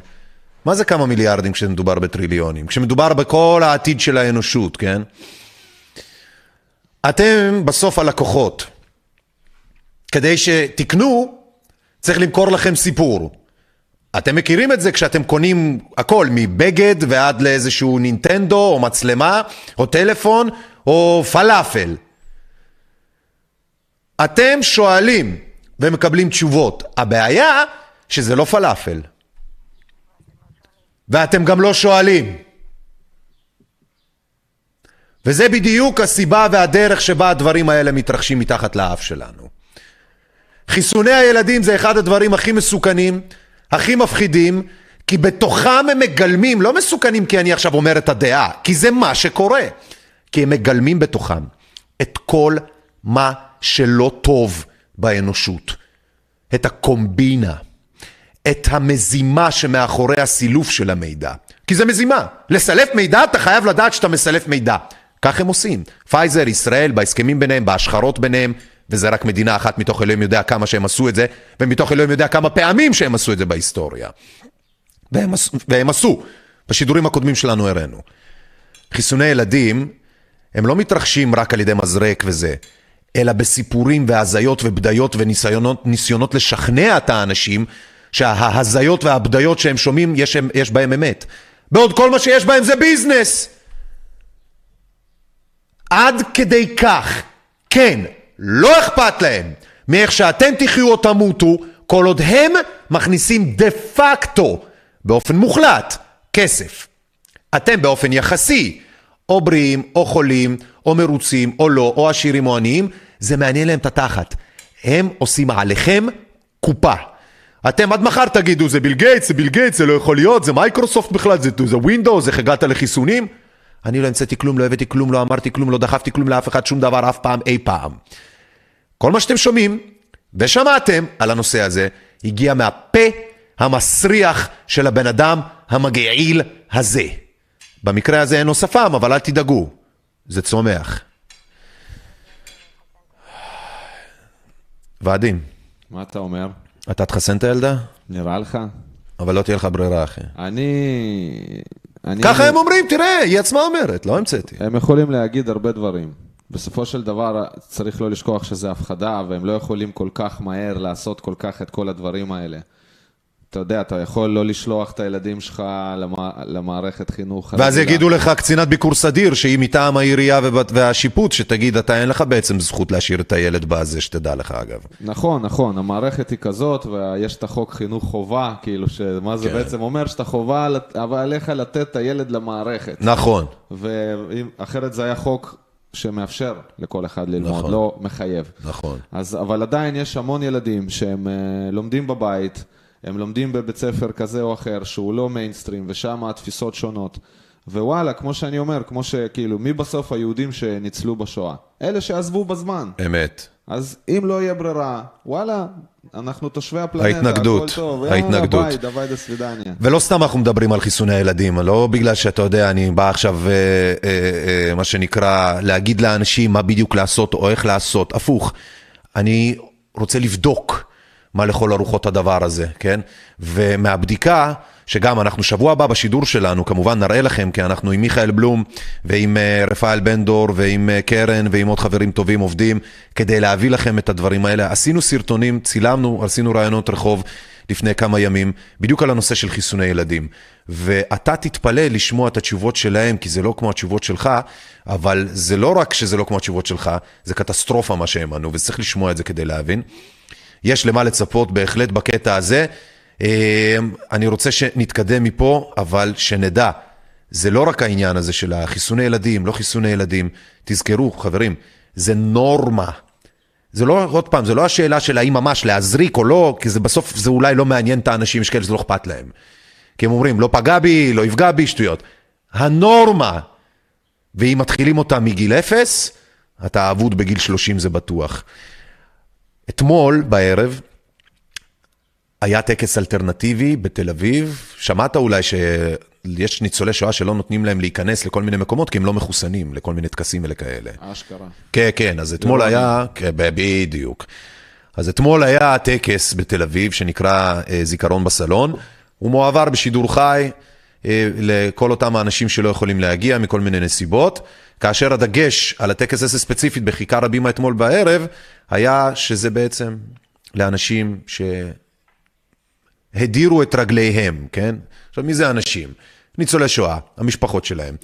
מה זה כמה מיליארדים כשמדובר בטריליונים? כשמדובר בכל העתיד של האנושות, כן? אתם בסוף הלקוחות. כדי שתקנו, צריך למכור לכם סיפור. אתם מכירים את זה כשאתם קונים הכל, מבגד ועד לאיזשהו נינטנדו, או מצלמה, או טלפון, או פלאפל. אתם שואלים ומקבלים תשובות. הבעיה שזה לא פלאפל. ואתם גם לא שואלים. וזה בדיוק הסיבה והדרך שבה הדברים האלה מתרחשים מתחת לאף שלנו. חיסוני הילדים זה אחד הדברים הכי מסוכנים, הכי מפחידים, כי בתוכם הם מגלמים, לא מסוכנים כי אני עכשיו אומר את הדעה, כי זה מה שקורה. כי הם מגלמים בתוכם את כל מה שלא טוב באנושות. את הקומבינה, את המזימה שמאחורי הסילוף של המידע. כי זה מזימה. לסלף מידע, אתה חייב לדעת שאתה מסלף מידע. כך הם עושים. פייזר, ישראל, בהסכמים ביניהם, בהשחרות ביניהם, וזה רק מדינה אחת מתוך אלוהים יודע כמה שהם עשו את זה, ומתוך אלוהים יודע כמה פעמים שהם עשו את זה בהיסטוריה. והם, והם עשו. בשידורים הקודמים שלנו הראינו. חיסוני ילדים, הם לא מתרחשים רק על ידי מזרק וזה, אלא בסיפורים והזיות ובדיות וניסיונות ניסיונות לשכנע את האנשים שההזיות והבדיות שהם שומעים, יש, יש בהם אמת. בעוד כל מה שיש בהם זה ביזנס. עד כדי כך, כן, לא אכפת להם מאיך שאתם תחיו או תמותו, כל עוד הם מכניסים דה פקטו, באופן מוחלט, כסף. אתם באופן יחסי, או בריאים, או חולים, או מרוצים, או לא, או עשירים או עניים, זה מעניין להם את התחת. הם עושים עליכם קופה. אתם עד מחר תגידו, זה ביל גייטס, זה ביל גייטס, זה לא יכול להיות, זה מייקרוסופט בכלל, זה, זה Windows, איך הגעת לחיסונים? אני לא המצאתי כלום, לא הבאתי כלום, לא אמרתי כלום, לא דחפתי כלום לאף אחד, שום דבר אף פעם, אי פעם. כל מה שאתם שומעים ושמעתם על הנושא הזה, הגיע מהפה המסריח של הבן אדם המגעיל הזה. במקרה הזה אין לו שפם, אבל אל תדאגו, זה צומח. ועדים, מה אתה אומר? אתה תחסן את הילדה? נראה לך? אבל לא תהיה לך ברירה, אחי. אני... אני... ככה הם אומרים, תראה, היא עצמה אומרת, לא המצאתי. הם יכולים להגיד הרבה דברים. בסופו של דבר צריך לא לשכוח שזה הפחדה, והם לא יכולים כל כך מהר לעשות כל כך את כל הדברים האלה. אתה יודע, אתה יכול לא לשלוח את הילדים שלך למע... למערכת חינוך. ואז הרגילה. יגידו לך קצינת ביקור סדיר, שהיא מטעם העירייה והשיפוט, שתגיד, אתה אין לך בעצם זכות להשאיר את הילד בזה, שתדע לך אגב. נכון, נכון, המערכת היא כזאת, ויש את החוק חינוך חובה, כאילו, שמה זה כן. בעצם אומר? שאתה חובה, אבל עליך לתת את הילד למערכת. נכון. ואחרת זה היה חוק שמאפשר לכל אחד ללמוד, נכון. לא מחייב. נכון. אז, אבל עדיין יש המון ילדים שהם uh, לומדים בבית, הם לומדים בבית ספר כזה או אחר, שהוא לא מיינסטרים, ושם התפיסות שונות. ווואלה, כמו שאני אומר, כמו שכאילו, מי בסוף היהודים שניצלו בשואה? אלה שעזבו בזמן. אמת. אז אם לא יהיה ברירה, וואלה, אנחנו תושבי הפלנטה, ההתנגדות, הכל טוב. ההתנגדות. יאללה, ביי, דווי דה סווידניה. ולא סתם אנחנו מדברים על חיסוני הילדים, לא בגלל שאתה יודע, אני בא עכשיו, אה, אה, אה, מה שנקרא, להגיד לאנשים מה בדיוק לעשות או איך לעשות, הפוך. אני רוצה לבדוק מה לכל הרוחות הדבר הזה, כן? ומהבדיקה, שגם אנחנו שבוע הבא בשידור שלנו, כמובן נראה לכם, כי אנחנו עם מיכאל בלום ועם אה, רפאל בן דור ועם אה, קרן ועם עוד חברים טובים עובדים, כדי להביא לכם את הדברים האלה. עשינו סרטונים, צילמנו, עשינו ראיונות רחוב. לפני כמה ימים, בדיוק על הנושא של חיסוני ילדים. ואתה תתפלא לשמוע את התשובות שלהם, כי זה לא כמו התשובות שלך, אבל זה לא רק שזה לא כמו התשובות שלך, זה קטסטרופה מה שהם ענו, וצריך לשמוע את זה כדי להבין. יש למה לצפות בהחלט בקטע הזה. אה, אני רוצה שנתקדם מפה, אבל שנדע, זה לא רק העניין הזה של החיסוני ילדים, לא חיסוני ילדים. תזכרו, חברים, זה נורמה. זה לא, עוד פעם, זה לא השאלה של האם ממש להזריק או לא, כי זה בסוף, זה אולי לא מעניין את האנשים, יש כאלה שזה לא אכפת להם. כי הם אומרים, לא פגע בי, לא יפגע בי, שטויות. הנורמה, ואם מתחילים אותה מגיל אפס, אתה אבוד בגיל 30 זה בטוח. אתמול בערב היה טקס אלטרנטיבי בתל אביב, שמעת אולי שיש ניצולי שואה שלא נותנים להם להיכנס לכל מיני מקומות כי הם לא מחוסנים לכל מיני טקסים ולכאלה. אשכרה. כן, כן, אז אתמול היה, כן, בדיוק. אז אתמול היה טקס בתל אביב שנקרא אה, זיכרון בסלון, הוא מועבר בשידור חי אה, לכל אותם האנשים שלא יכולים להגיע מכל מיני נסיבות, כאשר הדגש על הטקס הזה ספציפית בכיכר הבימה אתמול בערב, היה שזה בעצם לאנשים שהדירו את רגליהם, כן? עכשיו, מי זה אנשים? ניצולי שואה, המשפחות שלהם.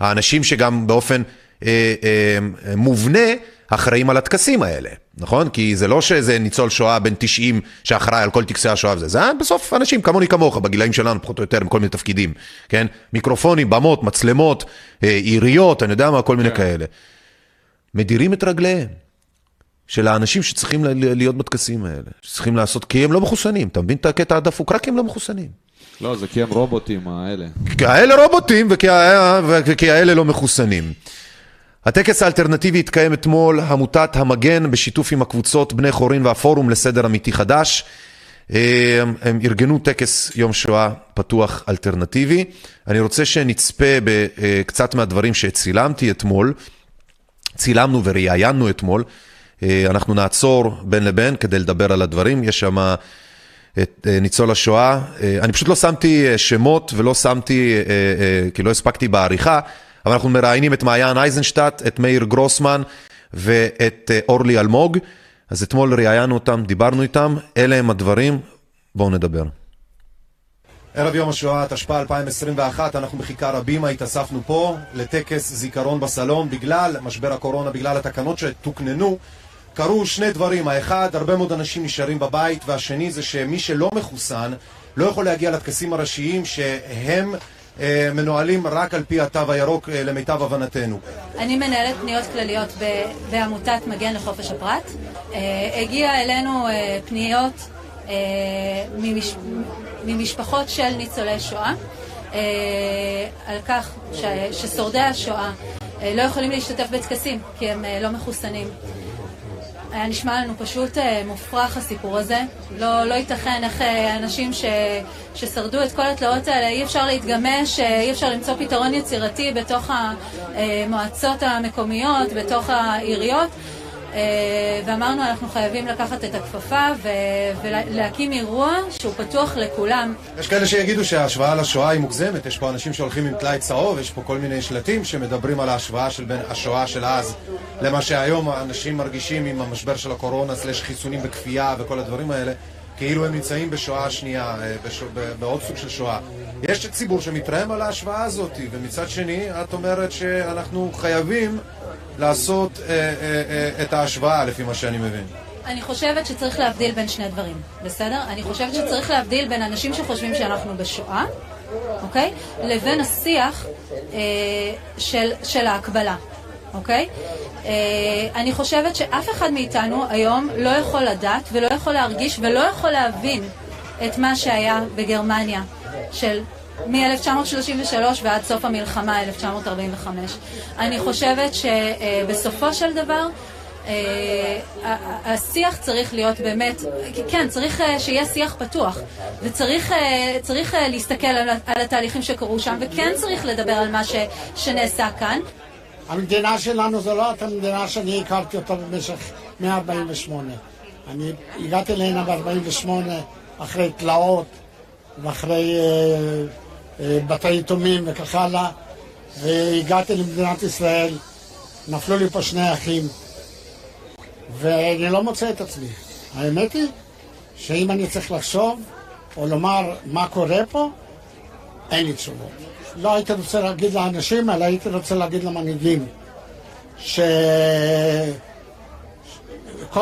האנשים שגם באופן אה, אה, מובנה אחראים על הטקסים האלה, נכון? כי זה לא שאיזה ניצול שואה בן 90 שאחראי על כל טקסי השואה וזה, זה בסוף אנשים כמוני כמוך, בגילאים שלנו, פחות או יותר, עם כל מיני תפקידים, כן? מיקרופונים, במות, מצלמות, אה, עיריות, אני יודע מה, כל מיני כאלה. מדירים את רגליהם של האנשים שצריכים להיות בטקסים האלה, שצריכים לעשות, כי הם לא מחוסנים, אתה מבין את הקטע הדפוק? רק כי הם לא מחוסנים. לא, זה כי הם רובוטים האלה. כי האלה רובוטים וכי וכי האלה לא מחוסנים. הטקס האלטרנטיבי התקיים אתמול, עמותת המגן, בשיתוף עם הקבוצות בני חורין והפורום לסדר אמיתי חדש. אה, הם ארגנו טקס יום שואה פתוח אלטרנטיבי. אני רוצה שנצפה בקצת מהדברים שצילמתי אתמול. צילמנו וראיינו אתמול. אה, אנחנו נעצור בין לבין כדי לדבר על הדברים. יש שם את אה, ניצול השואה. אה, אני פשוט לא שמתי אה, שמות ולא שמתי, אה, אה, כי לא הספקתי בעריכה, אבל אנחנו מראיינים את מעיין אייזנשטט, את מאיר גרוסמן ואת אה, אורלי אלמוג. אז אתמול ראיינו אותם, דיברנו איתם, אלה הם הדברים, בואו נדבר. ערב יום השואה, תשפ"א 2021, אנחנו בכיכר הבימה, התאספנו פה לטקס זיכרון בסלון בגלל משבר הקורונה, בגלל התקנות שתוקננו. קרו שני דברים, האחד, הרבה מאוד אנשים נשארים בבית, והשני זה שמי שלא מחוסן לא יכול להגיע לטקסים הראשיים שהם אה, מנוהלים רק על פי התו הירוק אה, למיטב הבנתנו. אני מנהלת פניות כלליות ב- בעמותת מגן לחופש הפרט. אה, הגיע אלינו אה, פניות אה, ממש... ממשפחות של ניצולי שואה. אה, על כך ש, ששורדי השואה אה, לא יכולים להשתתף בטקסים כי הם אה, לא מחוסנים. היה נשמע לנו פשוט אה, מופרך הסיפור הזה. לא, לא ייתכן איך אה, אנשים ש, ששרדו את כל התלאות האלה, אי אפשר להתגמש, אה, אי אפשר למצוא פתרון יצירתי בתוך המועצות המקומיות, בתוך העיריות. אה, ואמרנו אנחנו חייבים לקחת את הכפפה ולהקים אירוע שהוא פתוח לכולם. יש כאלה שיגידו שההשוואה לשואה היא מוגזמת, יש פה אנשים שהולכים עם טלאי צהוב, יש פה כל מיני שלטים שמדברים על ההשוואה של בין השואה של אז למה שהיום האנשים מרגישים עם המשבר של הקורונה, סלש חיסונים בכפייה וכל הדברים האלה, כאילו הם נמצאים בשואה השנייה, אה, בשו, בעוד סוג של שואה. יש ציבור שמתרעם על ההשוואה הזאת, ומצד שני את אומרת שאנחנו חייבים לעשות אה, אה, אה, את ההשוואה לפי מה שאני מבין. אני חושבת שצריך להבדיל בין שני דברים, בסדר? אני חושבת שצריך להבדיל בין אנשים שחושבים שאנחנו בשואה, אוקיי? לבין השיח אה, של, של ההקבלה, אוקיי? אה, אני חושבת שאף אחד מאיתנו היום לא יכול לדעת ולא יכול להרגיש ולא יכול להבין את מה שהיה בגרמניה של מ-1933 ועד סוף המלחמה, 1945. אני חושבת שבסופו של דבר אה, השיח צריך להיות באמת, כן, צריך אה, שיהיה שיח פתוח, וצריך אה, להסתכל על, התהליכים שקרו שם, וכן צריך לדבר על מה שנעשה כאן. המדינה שלנו זו לא אותה מדינה שאני הכרתי אותה במשך 148. אני הגעתי להנה ב-48 אחרי תלאות ואחרי בתי יתומים וכך הלאה, והגעתי למדינת ישראל, נפלו לי פה שני אחים, ואני לא מוצא את עצמי. האמת היא שאם אני צריך לחשוב או לומר מה קורה פה, אין לי תשובות. לא הייתי רוצה להגיד לאנשים, אלא הייתי רוצה להגיד למנהיגים שכל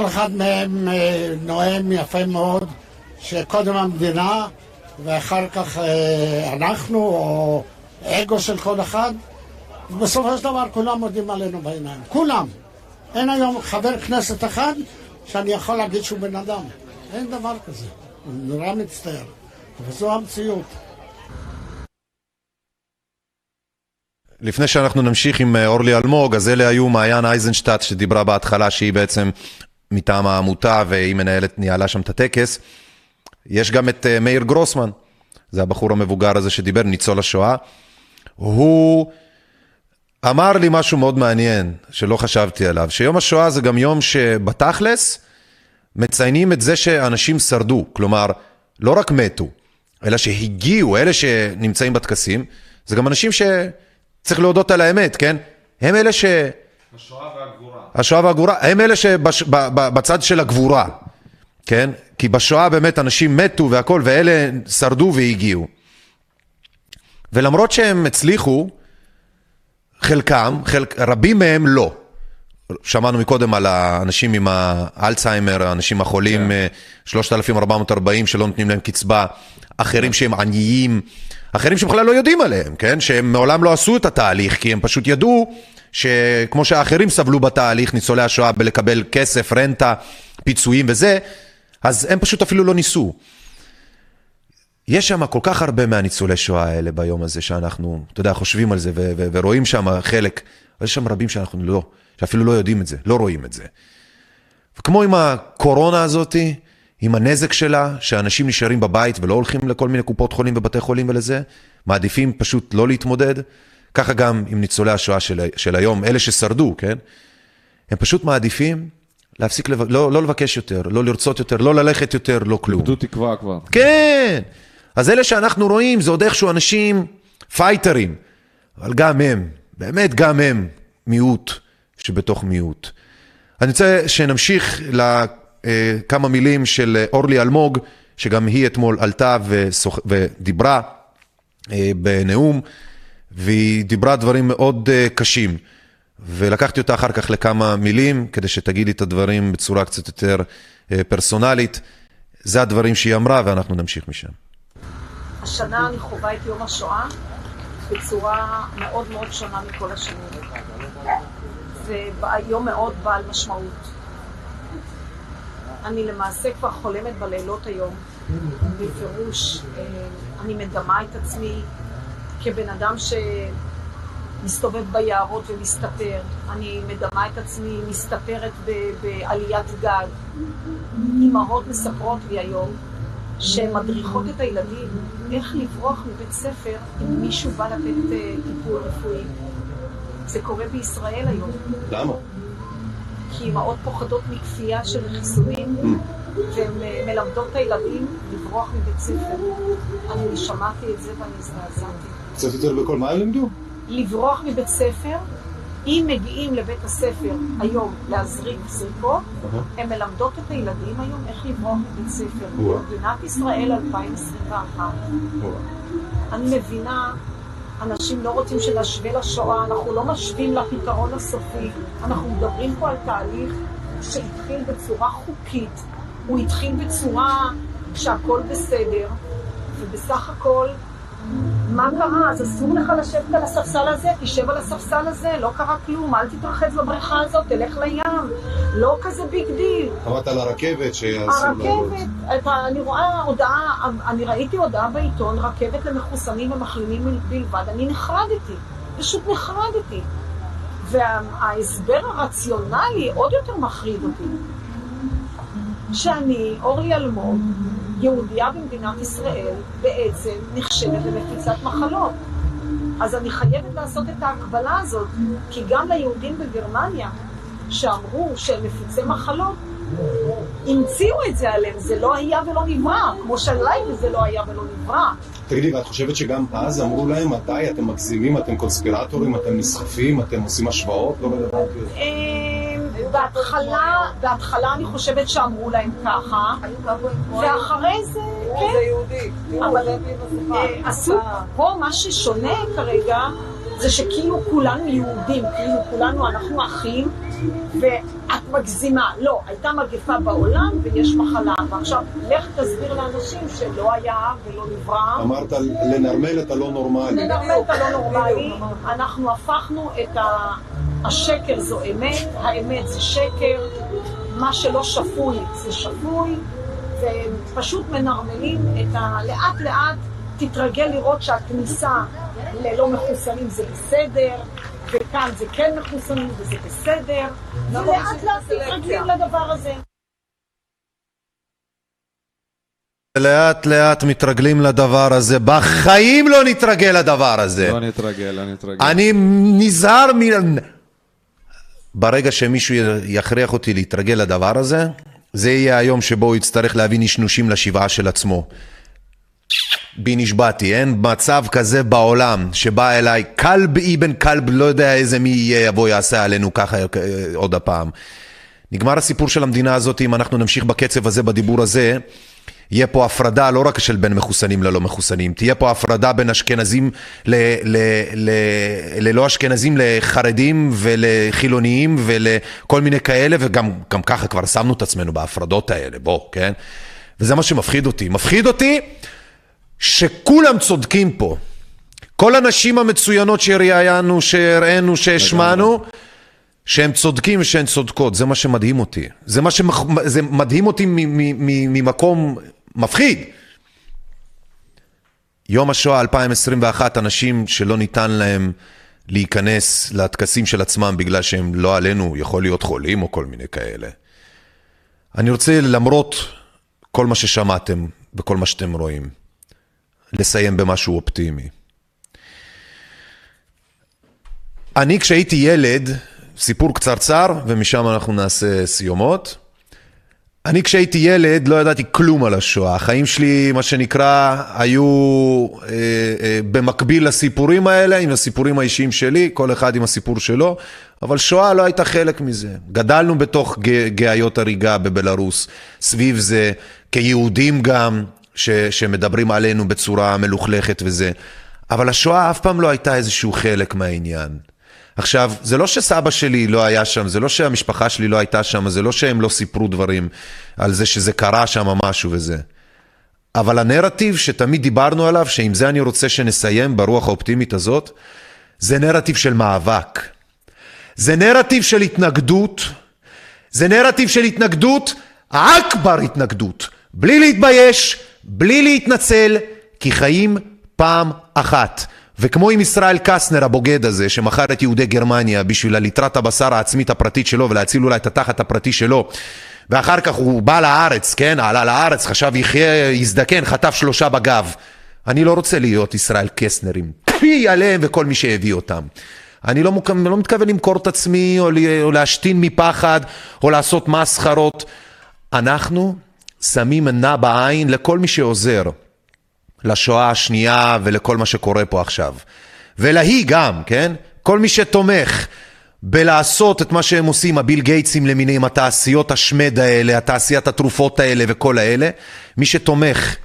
אחד מהם אה, נואם יפה מאוד שקודם המדינה ואחר כך אה, אנחנו, או אגו של כל אחד, ובסופו של דבר כולם מודים עלינו בעיניים. כולם. אין היום חבר כנסת אחד שאני יכול להגיד שהוא בן אדם. אין דבר כזה. אני נורא מצטער. וזו המציאות. לפני שאנחנו נמשיך עם אה, אורלי אלמוג, אז אלה היו מעיין אייזנשטט שדיברה בהתחלה שהיא בעצם מטעם העמותה והיא מנהלת, ניהלה שם את הטקס. יש גם את uh, מאיר גרוסמן, זה הבחור המבוגר הזה שדיבר, ניצול השואה. הוא אמר לי משהו מאוד מעניין, שלא חשבתי עליו, שיום השואה זה גם יום שבתכלס מציינים את זה שאנשים שרדו, כלומר, לא רק מתו, אלא שהגיעו, אלה שנמצאים בטקסים, זה גם אנשים שצריך להודות על האמת, כן? הם אלה ש... השואה והגבורה. השואה והגבורה, הם אלה שבצד של הגבורה. כן? כי בשואה באמת אנשים מתו והכל, ואלה שרדו והגיעו. ולמרות שהם הצליחו, חלקם, חלק, רבים מהם לא. שמענו מקודם על האנשים עם האלצהיימר, האנשים החולים, כן. 3,440 שלא נותנים להם קצבה, אחרים שהם עניים, אחרים שבכלל לא יודעים עליהם, כן? שהם מעולם לא עשו את התהליך, כי הם פשוט ידעו שכמו שהאחרים סבלו בתהליך, ניצולי השואה, בלקבל כסף, רנטה, פיצויים וזה, אז הם פשוט אפילו לא ניסו. יש שם כל כך הרבה מהניצולי שואה האלה ביום הזה שאנחנו, אתה יודע, חושבים על זה ו- ו- ורואים שם חלק, אבל יש שם רבים שאנחנו לא, שאפילו לא יודעים את זה, לא רואים את זה. וכמו עם הקורונה הזאתי, עם הנזק שלה, שאנשים נשארים בבית ולא הולכים לכל מיני קופות חולים ובתי חולים ולזה, מעדיפים פשוט לא להתמודד, ככה גם עם ניצולי השואה של, של היום, אלה ששרדו, כן? הם פשוט מעדיפים להפסיק, לב... לא, לא לבקש יותר, לא לרצות יותר, לא ללכת יותר, לא כלום. איבדו תקווה כבר. כן! אז אלה שאנחנו רואים זה עוד איכשהו אנשים פייטרים, אבל גם הם, באמת גם הם, מיעוט שבתוך מיעוט. אני רוצה שנמשיך לכמה מילים של אורלי אלמוג, שגם היא אתמול עלתה ושוח... ודיברה אה, בנאום, והיא דיברה דברים מאוד אה, קשים. ולקחתי אותה אחר כך לכמה מילים, כדי שתגידי את הדברים בצורה קצת יותר אה, פרסונלית. זה הדברים שהיא אמרה, ואנחנו נמשיך משם. השנה אני חווה את יום השואה בצורה מאוד מאוד שונה מכל השנים. זה יום מאוד בעל משמעות. אני למעשה כבר חולמת בלילות היום, בפירוש. אה, אני מדמה את עצמי כבן אדם שמסתובב ביערות ומסתפר. אני מדמה את עצמי מסתפרת ב- בעליית גג. אימהות מספרות לי היום שהן מדריכות את הילדים איך לברוח מבית ספר אם מישהו בא לתת אה, טיפול רפואי. זה קורה בישראל היום. למה? כי אימהות פוחדות מכפייה של חיסונים, והן אה, מלמדות את הילדים לברוח מבית ספר. אני שמעתי את זה ואני הזדעזעתי. קצת יותר בקול, מה הם לימדו? לברוח מבית ספר, אם מגיעים לבית הספר היום להזריק זריקות, הן מלמדות את הילדים היום איך לברוח מבית ספר. וואו. במדינת ישראל 2021. אני מבינה, אנשים לא רוצים שנשווה לשואה, אנחנו לא משווים לפתרון הסופי, אנחנו מדברים פה על תהליך שהתחיל בצורה חוקית, הוא התחיל בצורה שהכל בסדר, ובסך הכל, מה קרה? אז אסור לך לשבת על הספסל הזה, תשב על הספסל הזה, לא קרה כלום, אל תתרחץ בבריכה הזאת, תלך לים, לא כזה big deal. אמרת על הרכבת שיעשו הרכבת, אתה, אני רואה הודעה, אני ראיתי הודעה בעיתון, רכבת למחוסנים ומחלימים בלבד, אני נחרדתי, פשוט נחרדתי. וההסבר הרציונלי עוד יותר מחריד אותי. שאני, אורלי אלמוג, יהודייה במדינת ישראל, בעצם נחשבת למפיצת מחלות. אז אני חייבת לעשות את ההקבלה הזאת, כי גם ליהודים בגרמניה, שאמרו שהם מפיצי מחלות, המציאו את זה עליהם, זה לא היה ולא נברא, כמו שעליי זה לא היה ולא נברא. תגידי, ואת חושבת שגם אז אמרו להם מתי אתם מגזימים, אתם קונספירטורים, אתם נסחפים, אתם עושים השוואות? לא רלוונטי. אה, בהתחלה, בהתחלה אני חושבת שאמרו להם ככה, ואחרי זה, כן. אבל אה, עשו, פה מה ששונה כרגע, זה שכאילו כולנו יהודים, כאילו כולנו, אנחנו אחים, ואת מגזימה. לא, הייתה מגפה בעולם ויש מחלה, ועכשיו לך תסביר לאנשים שלא היה ולא נברא. אמרת לנרמל את הלא נורמלי. לנרמל את הלא נורמלי, אנחנו הפכנו את ה... השקר זו אמת, האמת זה שקר, מה שלא שפוי זה שפוי, ופשוט מנרמלים את ה... לאט לאט תתרגל לראות שהכניסה ללא מחוסנים זה בסדר, וכאן זה כן מחוסנים וזה בסדר, ולאט לאט תתרגלים לדבר הזה. לאט לאט מתרגלים לדבר הזה, בחיים לא נתרגל לדבר הזה. לא נתרגל, לא נתרגל. אני נזהר מ... ברגע שמישהו יכריח אותי להתרגל לדבר הזה, זה יהיה היום שבו הוא יצטרך להביא נשנושים לשבעה של עצמו. בי נשבעתי, אין מצב כזה בעולם שבא אליי כלב אבן כלב, לא יודע איזה מי יהיה, יבוא יעשה עלינו ככה אה, עוד הפעם. נגמר הסיפור של המדינה הזאת, אם אנחנו נמשיך בקצב הזה, בדיבור הזה, יהיה פה הפרדה לא רק של בין מחוסנים ללא מחוסנים, תהיה פה הפרדה בין אשכנזים ל, ל, ל, ללא אשכנזים לחרדים ולחילוניים ולכל מיני כאלה, וגם גם ככה כבר שמנו את עצמנו בהפרדות האלה, בוא, כן? וזה מה שמפחיד אותי. מפחיד אותי שכולם צודקים פה. כל הנשים המצוינות שראיינו, שהראינו, שהשמענו, שהם צודקים ושהן צודקות, זה מה שמדהים אותי. זה מה שמדהים אותי ממקום מפחיד. יום השואה 2021, אנשים שלא ניתן להם להיכנס לטקסים של עצמם בגלל שהם לא עלינו, יכול להיות חולים או כל מיני כאלה. אני רוצה, למרות כל מה ששמעתם וכל מה שאתם רואים, לסיים במשהו אופטימי. אני כשהייתי ילד, סיפור קצרצר, ומשם אנחנו נעשה סיומות. אני כשהייתי ילד לא ידעתי כלום על השואה. החיים שלי, מה שנקרא, היו אה, אה, במקביל לסיפורים האלה, עם הסיפורים האישיים שלי, כל אחד עם הסיפור שלו, אבל שואה לא הייתה חלק מזה. גדלנו בתוך גאיות הריגה בבלארוס, סביב זה, כיהודים גם, ש, שמדברים עלינו בצורה מלוכלכת וזה, אבל השואה אף פעם לא הייתה איזשהו חלק מהעניין. עכשיו, זה לא שסבא שלי לא היה שם, זה לא שהמשפחה שלי לא הייתה שם, זה לא שהם לא סיפרו דברים על זה שזה קרה שם משהו וזה. אבל הנרטיב שתמיד דיברנו עליו, שעם זה אני רוצה שנסיים ברוח האופטימית הזאת, זה נרטיב של מאבק. זה נרטיב של התנגדות, זה נרטיב של התנגדות, אכבר התנגדות. בלי להתבייש, בלי להתנצל, כי חיים פעם אחת. וכמו עם ישראל קסנר הבוגד הזה, שמכר את יהודי גרמניה בשביל הליטרת הבשר העצמית הפרטית שלו ולהציל אולי את התחת הפרטי שלו, ואחר כך הוא בא לארץ, כן, עלה לארץ, חשב יחיה, יזדקן, חטף שלושה בגב. אני לא רוצה להיות ישראל קסנרים. פי עליהם וכל מי שהביא אותם. אני לא, מוק... לא מתכוון למכור את עצמי, או, ל... או להשתין מפחד, או לעשות מסחרות. אנחנו שמים עינה בעין לכל מי שעוזר לשואה השנייה ולכל מה שקורה פה עכשיו. ולהיא גם, כן? כל מי שתומך בלעשות את מה שהם עושים, הביל גייטסים למיניהם, התעשיות השמד האלה, התעשיית התרופות האלה וכל האלה, מי שתומך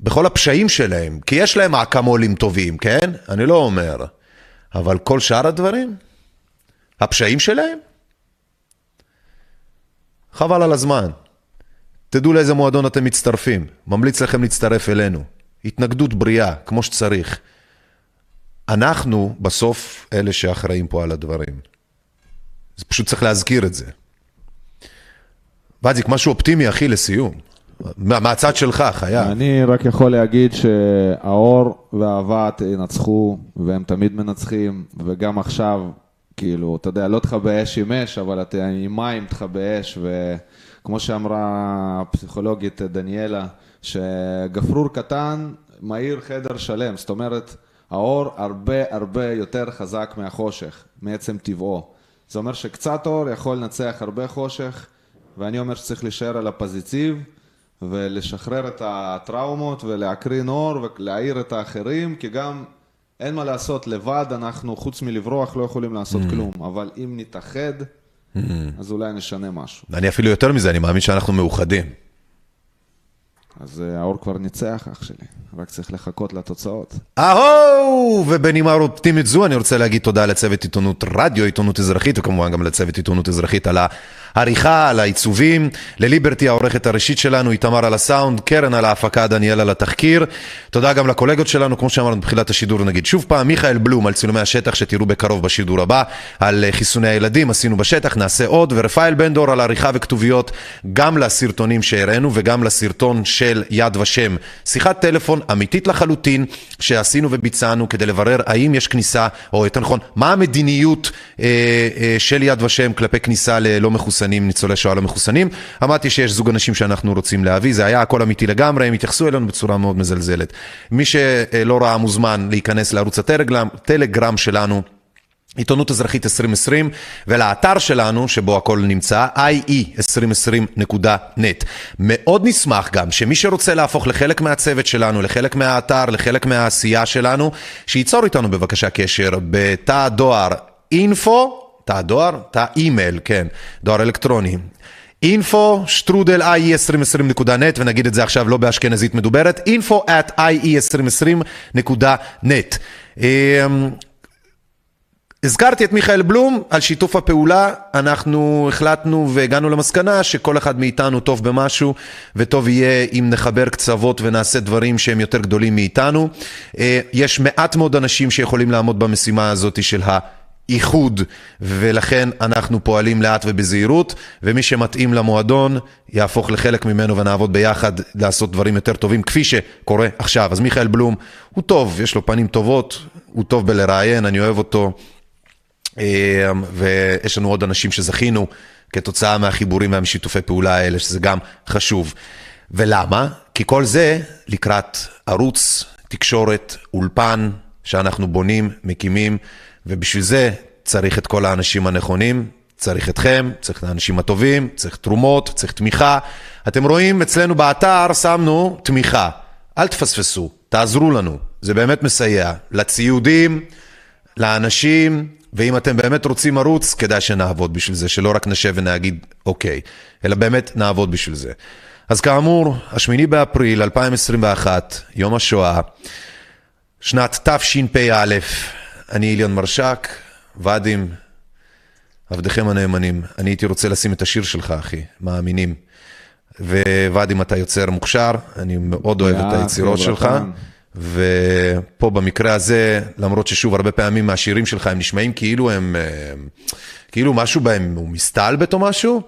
בכל הפשעים שלהם, כי יש להם אקמולים טובים, כן? אני לא אומר. אבל כל שאר הדברים, הפשעים שלהם, חבל על הזמן. תדעו לאיזה מועדון אתם מצטרפים. ממליץ לכם להצטרף אלינו. התנגדות בריאה, כמו שצריך. אנחנו בסוף אלה שאחראים פה על הדברים. זה פשוט צריך להזכיר את זה. ואזיק, משהו אופטימי, אחי, לסיום. מה- מהצד שלך, חייב. אני רק יכול להגיד שהאור והאהבה ינצחו, והם תמיד מנצחים, וגם עכשיו, כאילו, אתה יודע, לא תכבה אש עם אש, אבל אתה עם מים תכבה אש, וכמו שאמרה הפסיכולוגית דניאלה, שגפרור קטן מאיר חדר שלם, זאת אומרת, האור הרבה הרבה יותר חזק מהחושך, מעצם טבעו. זה אומר שקצת אור יכול לנצח הרבה חושך, ואני אומר שצריך להישאר על הפוזיטיב. ולשחרר את הטראומות ולהקרין אור ולהעיר את האחרים, כי גם אין מה לעשות, לבד אנחנו, חוץ מלברוח, לא יכולים לעשות Mm. כלום. אבל אם נתאחד, אז אולי נשנה משהו. אני אפילו יותר מזה, אני מאמין שאנחנו מאוחדים. אז אה, האור כבר ניצח, אח שלי. רק צריך לחכות לתוצאות. אהו! ובנימה אופטימית זו אני רוצה להגיד תודה לצוות עיתונות רדיו, עיתונות אזרחית, וכמובן גם לצוות עיתונות אזרחית על העריכה, על העיצובים, לליברטי העורכת הראשית שלנו, איתמר על הסאונד, קרן על ההפקה, דניאל על התחקיר. תודה גם לקולגות שלנו, כמו שאמרנו בתחילת השידור, נגיד שוב פעם, מיכאל בלום על צילומי השטח שתראו בקרוב בשידור הבא, על אה, חיסוני הילדים, עשינו בשטח, נעשה עוד, ורפאל בן דור על עריכה וכתוביות, גם לסרטונים שהראינו וגם לסרטון של יד ושם. שיחת טלפון אמיתית לחלוטין שעשינו וביצענו כדי לברר האם יש כניסה, או יותר נכון, מה המדיניות אה, אה, של יד ושם כלפי כניסה ללא מחוסנים, ניצולי שואה לא מחוסנים. אמרתי שיש זוג אנשים שאנחנו רוצים להביא, זה היה הכל אמיתי לגמרי, הם התייחסו אלינו בצורה מאוד מזלזלת. מי שלא ראה מוזמן להיכנס לערוץ הטלגרם טלגרם שלנו. עיתונות אזרחית 2020, ולאתר שלנו, שבו הכל נמצא, ie2020.net. מאוד נשמח גם שמי שרוצה להפוך לחלק מהצוות שלנו, לחלק מהאתר, לחלק מהעשייה שלנו, שייצור איתנו בבקשה קשר בתא הדואר info, תא הדואר? תא אימייל, כן, דואר אלקטרוני. info שטרודל ie2020.net ונגיד את זה עכשיו לא באשכנזית מדוברת info at ie2020.net אמ, הזכרתי את מיכאל בלום על שיתוף הפעולה, אנחנו החלטנו והגענו למסקנה שכל אחד מאיתנו טוב במשהו וטוב יהיה אם נחבר קצוות ונעשה דברים שהם יותר גדולים מאיתנו. אה, יש מעט מאוד אנשים שיכולים לעמוד במשימה הזאת של האיחוד ולכן אנחנו פועלים לאט ובזהירות ומי שמתאים למועדון יהפוך לחלק ממנו ונעבוד ביחד לעשות דברים יותר טובים כפי שקורה עכשיו. אז מיכאל בלום הוא טוב, יש לו פנים טובות, הוא טוב בלראיין, אני אוהב אותו. אה, ויש לנו עוד אנשים שזכינו כתוצאה מהחיבורים והמשיתופי פעולה האלה, שזה גם חשוב. ולמה? כי כל זה לקראת ערוץ, תקשורת, אולפן, שאנחנו בונים, מקימים, ובשביל זה צריך את כל האנשים הנכונים, צריך אתכם, צריך את האנשים הטובים, צריך תרומות, צריך תמיכה. אתם רואים, אצלנו באתר שמנו תמיכה. אל תפספסו, תעזרו לנו, זה באמת מסייע. לציודים, לאנשים, ואם אתם באמת רוצים ערוץ, כדאי שנעבוד בשביל זה, שלא רק נשב ונגיד אוקיי, אלא באמת נעבוד בשביל זה. אז כאמור, השמיני באפריל 2021, יום השואה, שנת תשפ"א, אני איליון מרשק, ואדים, עבדיכם הנאמנים. אני הייתי רוצה לשים את השיר שלך, אחי, מאמינים. וואדים, אתה יוצר מוכשר, אני מאוד אוהב את היצירות שלך. ופה במקרה הזה, למרות ששוב, הרבה פעמים מהשירים שלך הם נשמעים כאילו הם, אה, כאילו משהו בהם הוא מסתלבט או משהו,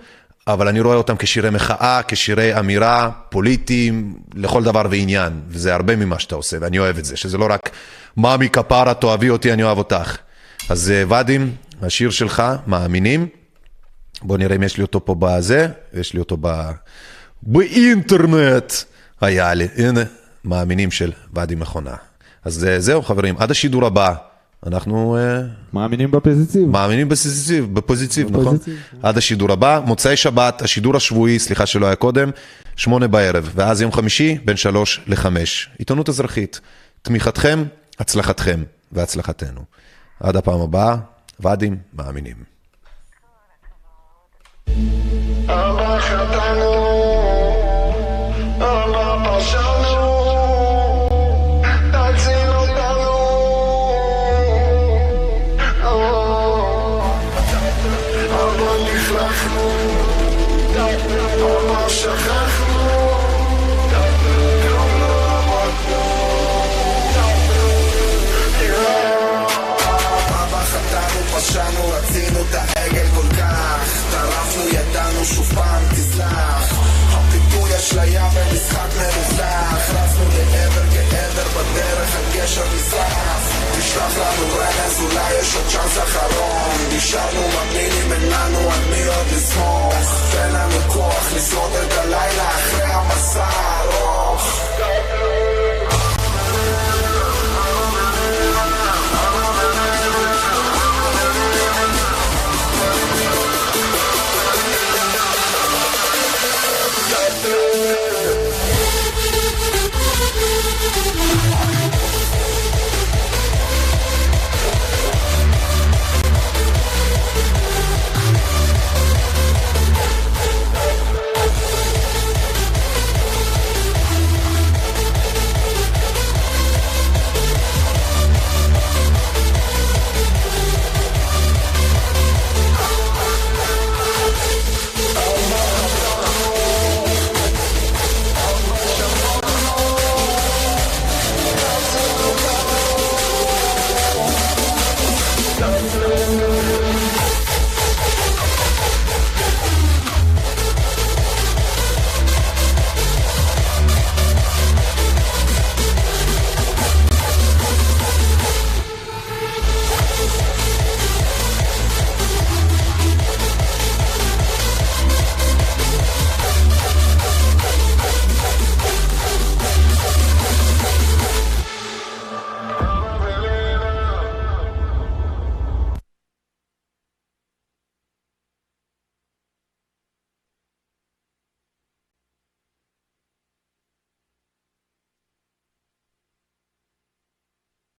אבל אני רואה אותם כשירי מחאה, כשירי אמירה, פוליטיים, לכל דבר ועניין, וזה הרבה ממה שאתה עושה, ואני אוהב את זה, שזה לא רק מאמי כפרה, תאהבי אותי, אני אוהב אותך. אז אה, ואדים, השיר שלך, מאמינים, בוא נראה אם יש לי אותו פה בזה, יש לי אותו ב... באינטרנט, היה לי, הנה, מאמינים של ואדי מכונה. אז אה, זהו חברים, עד השידור הבא, אנחנו... אה, מאמינים בפוזיציב. מאמינים בפוזיציב, בפוזיציב, נכון? עד השידור הבא, מוצאי שבת, השידור השבועי, סליחה שלא היה קודם, שמונה בערב, ואז יום חמישי, בין שלוש לחמש. עיתונות אזרחית, תמיכתכם, הצלחתכם והצלחתנו. עד הפעם הבאה, ואדים מאמינים. אבא אולי יש עוד צ'אנס אחרון נשארנו מגניבים איננו על מי עוד לסמוך אז תן לנו כוח לשרוד את הלילה אחרי המסע הארוך Yeah.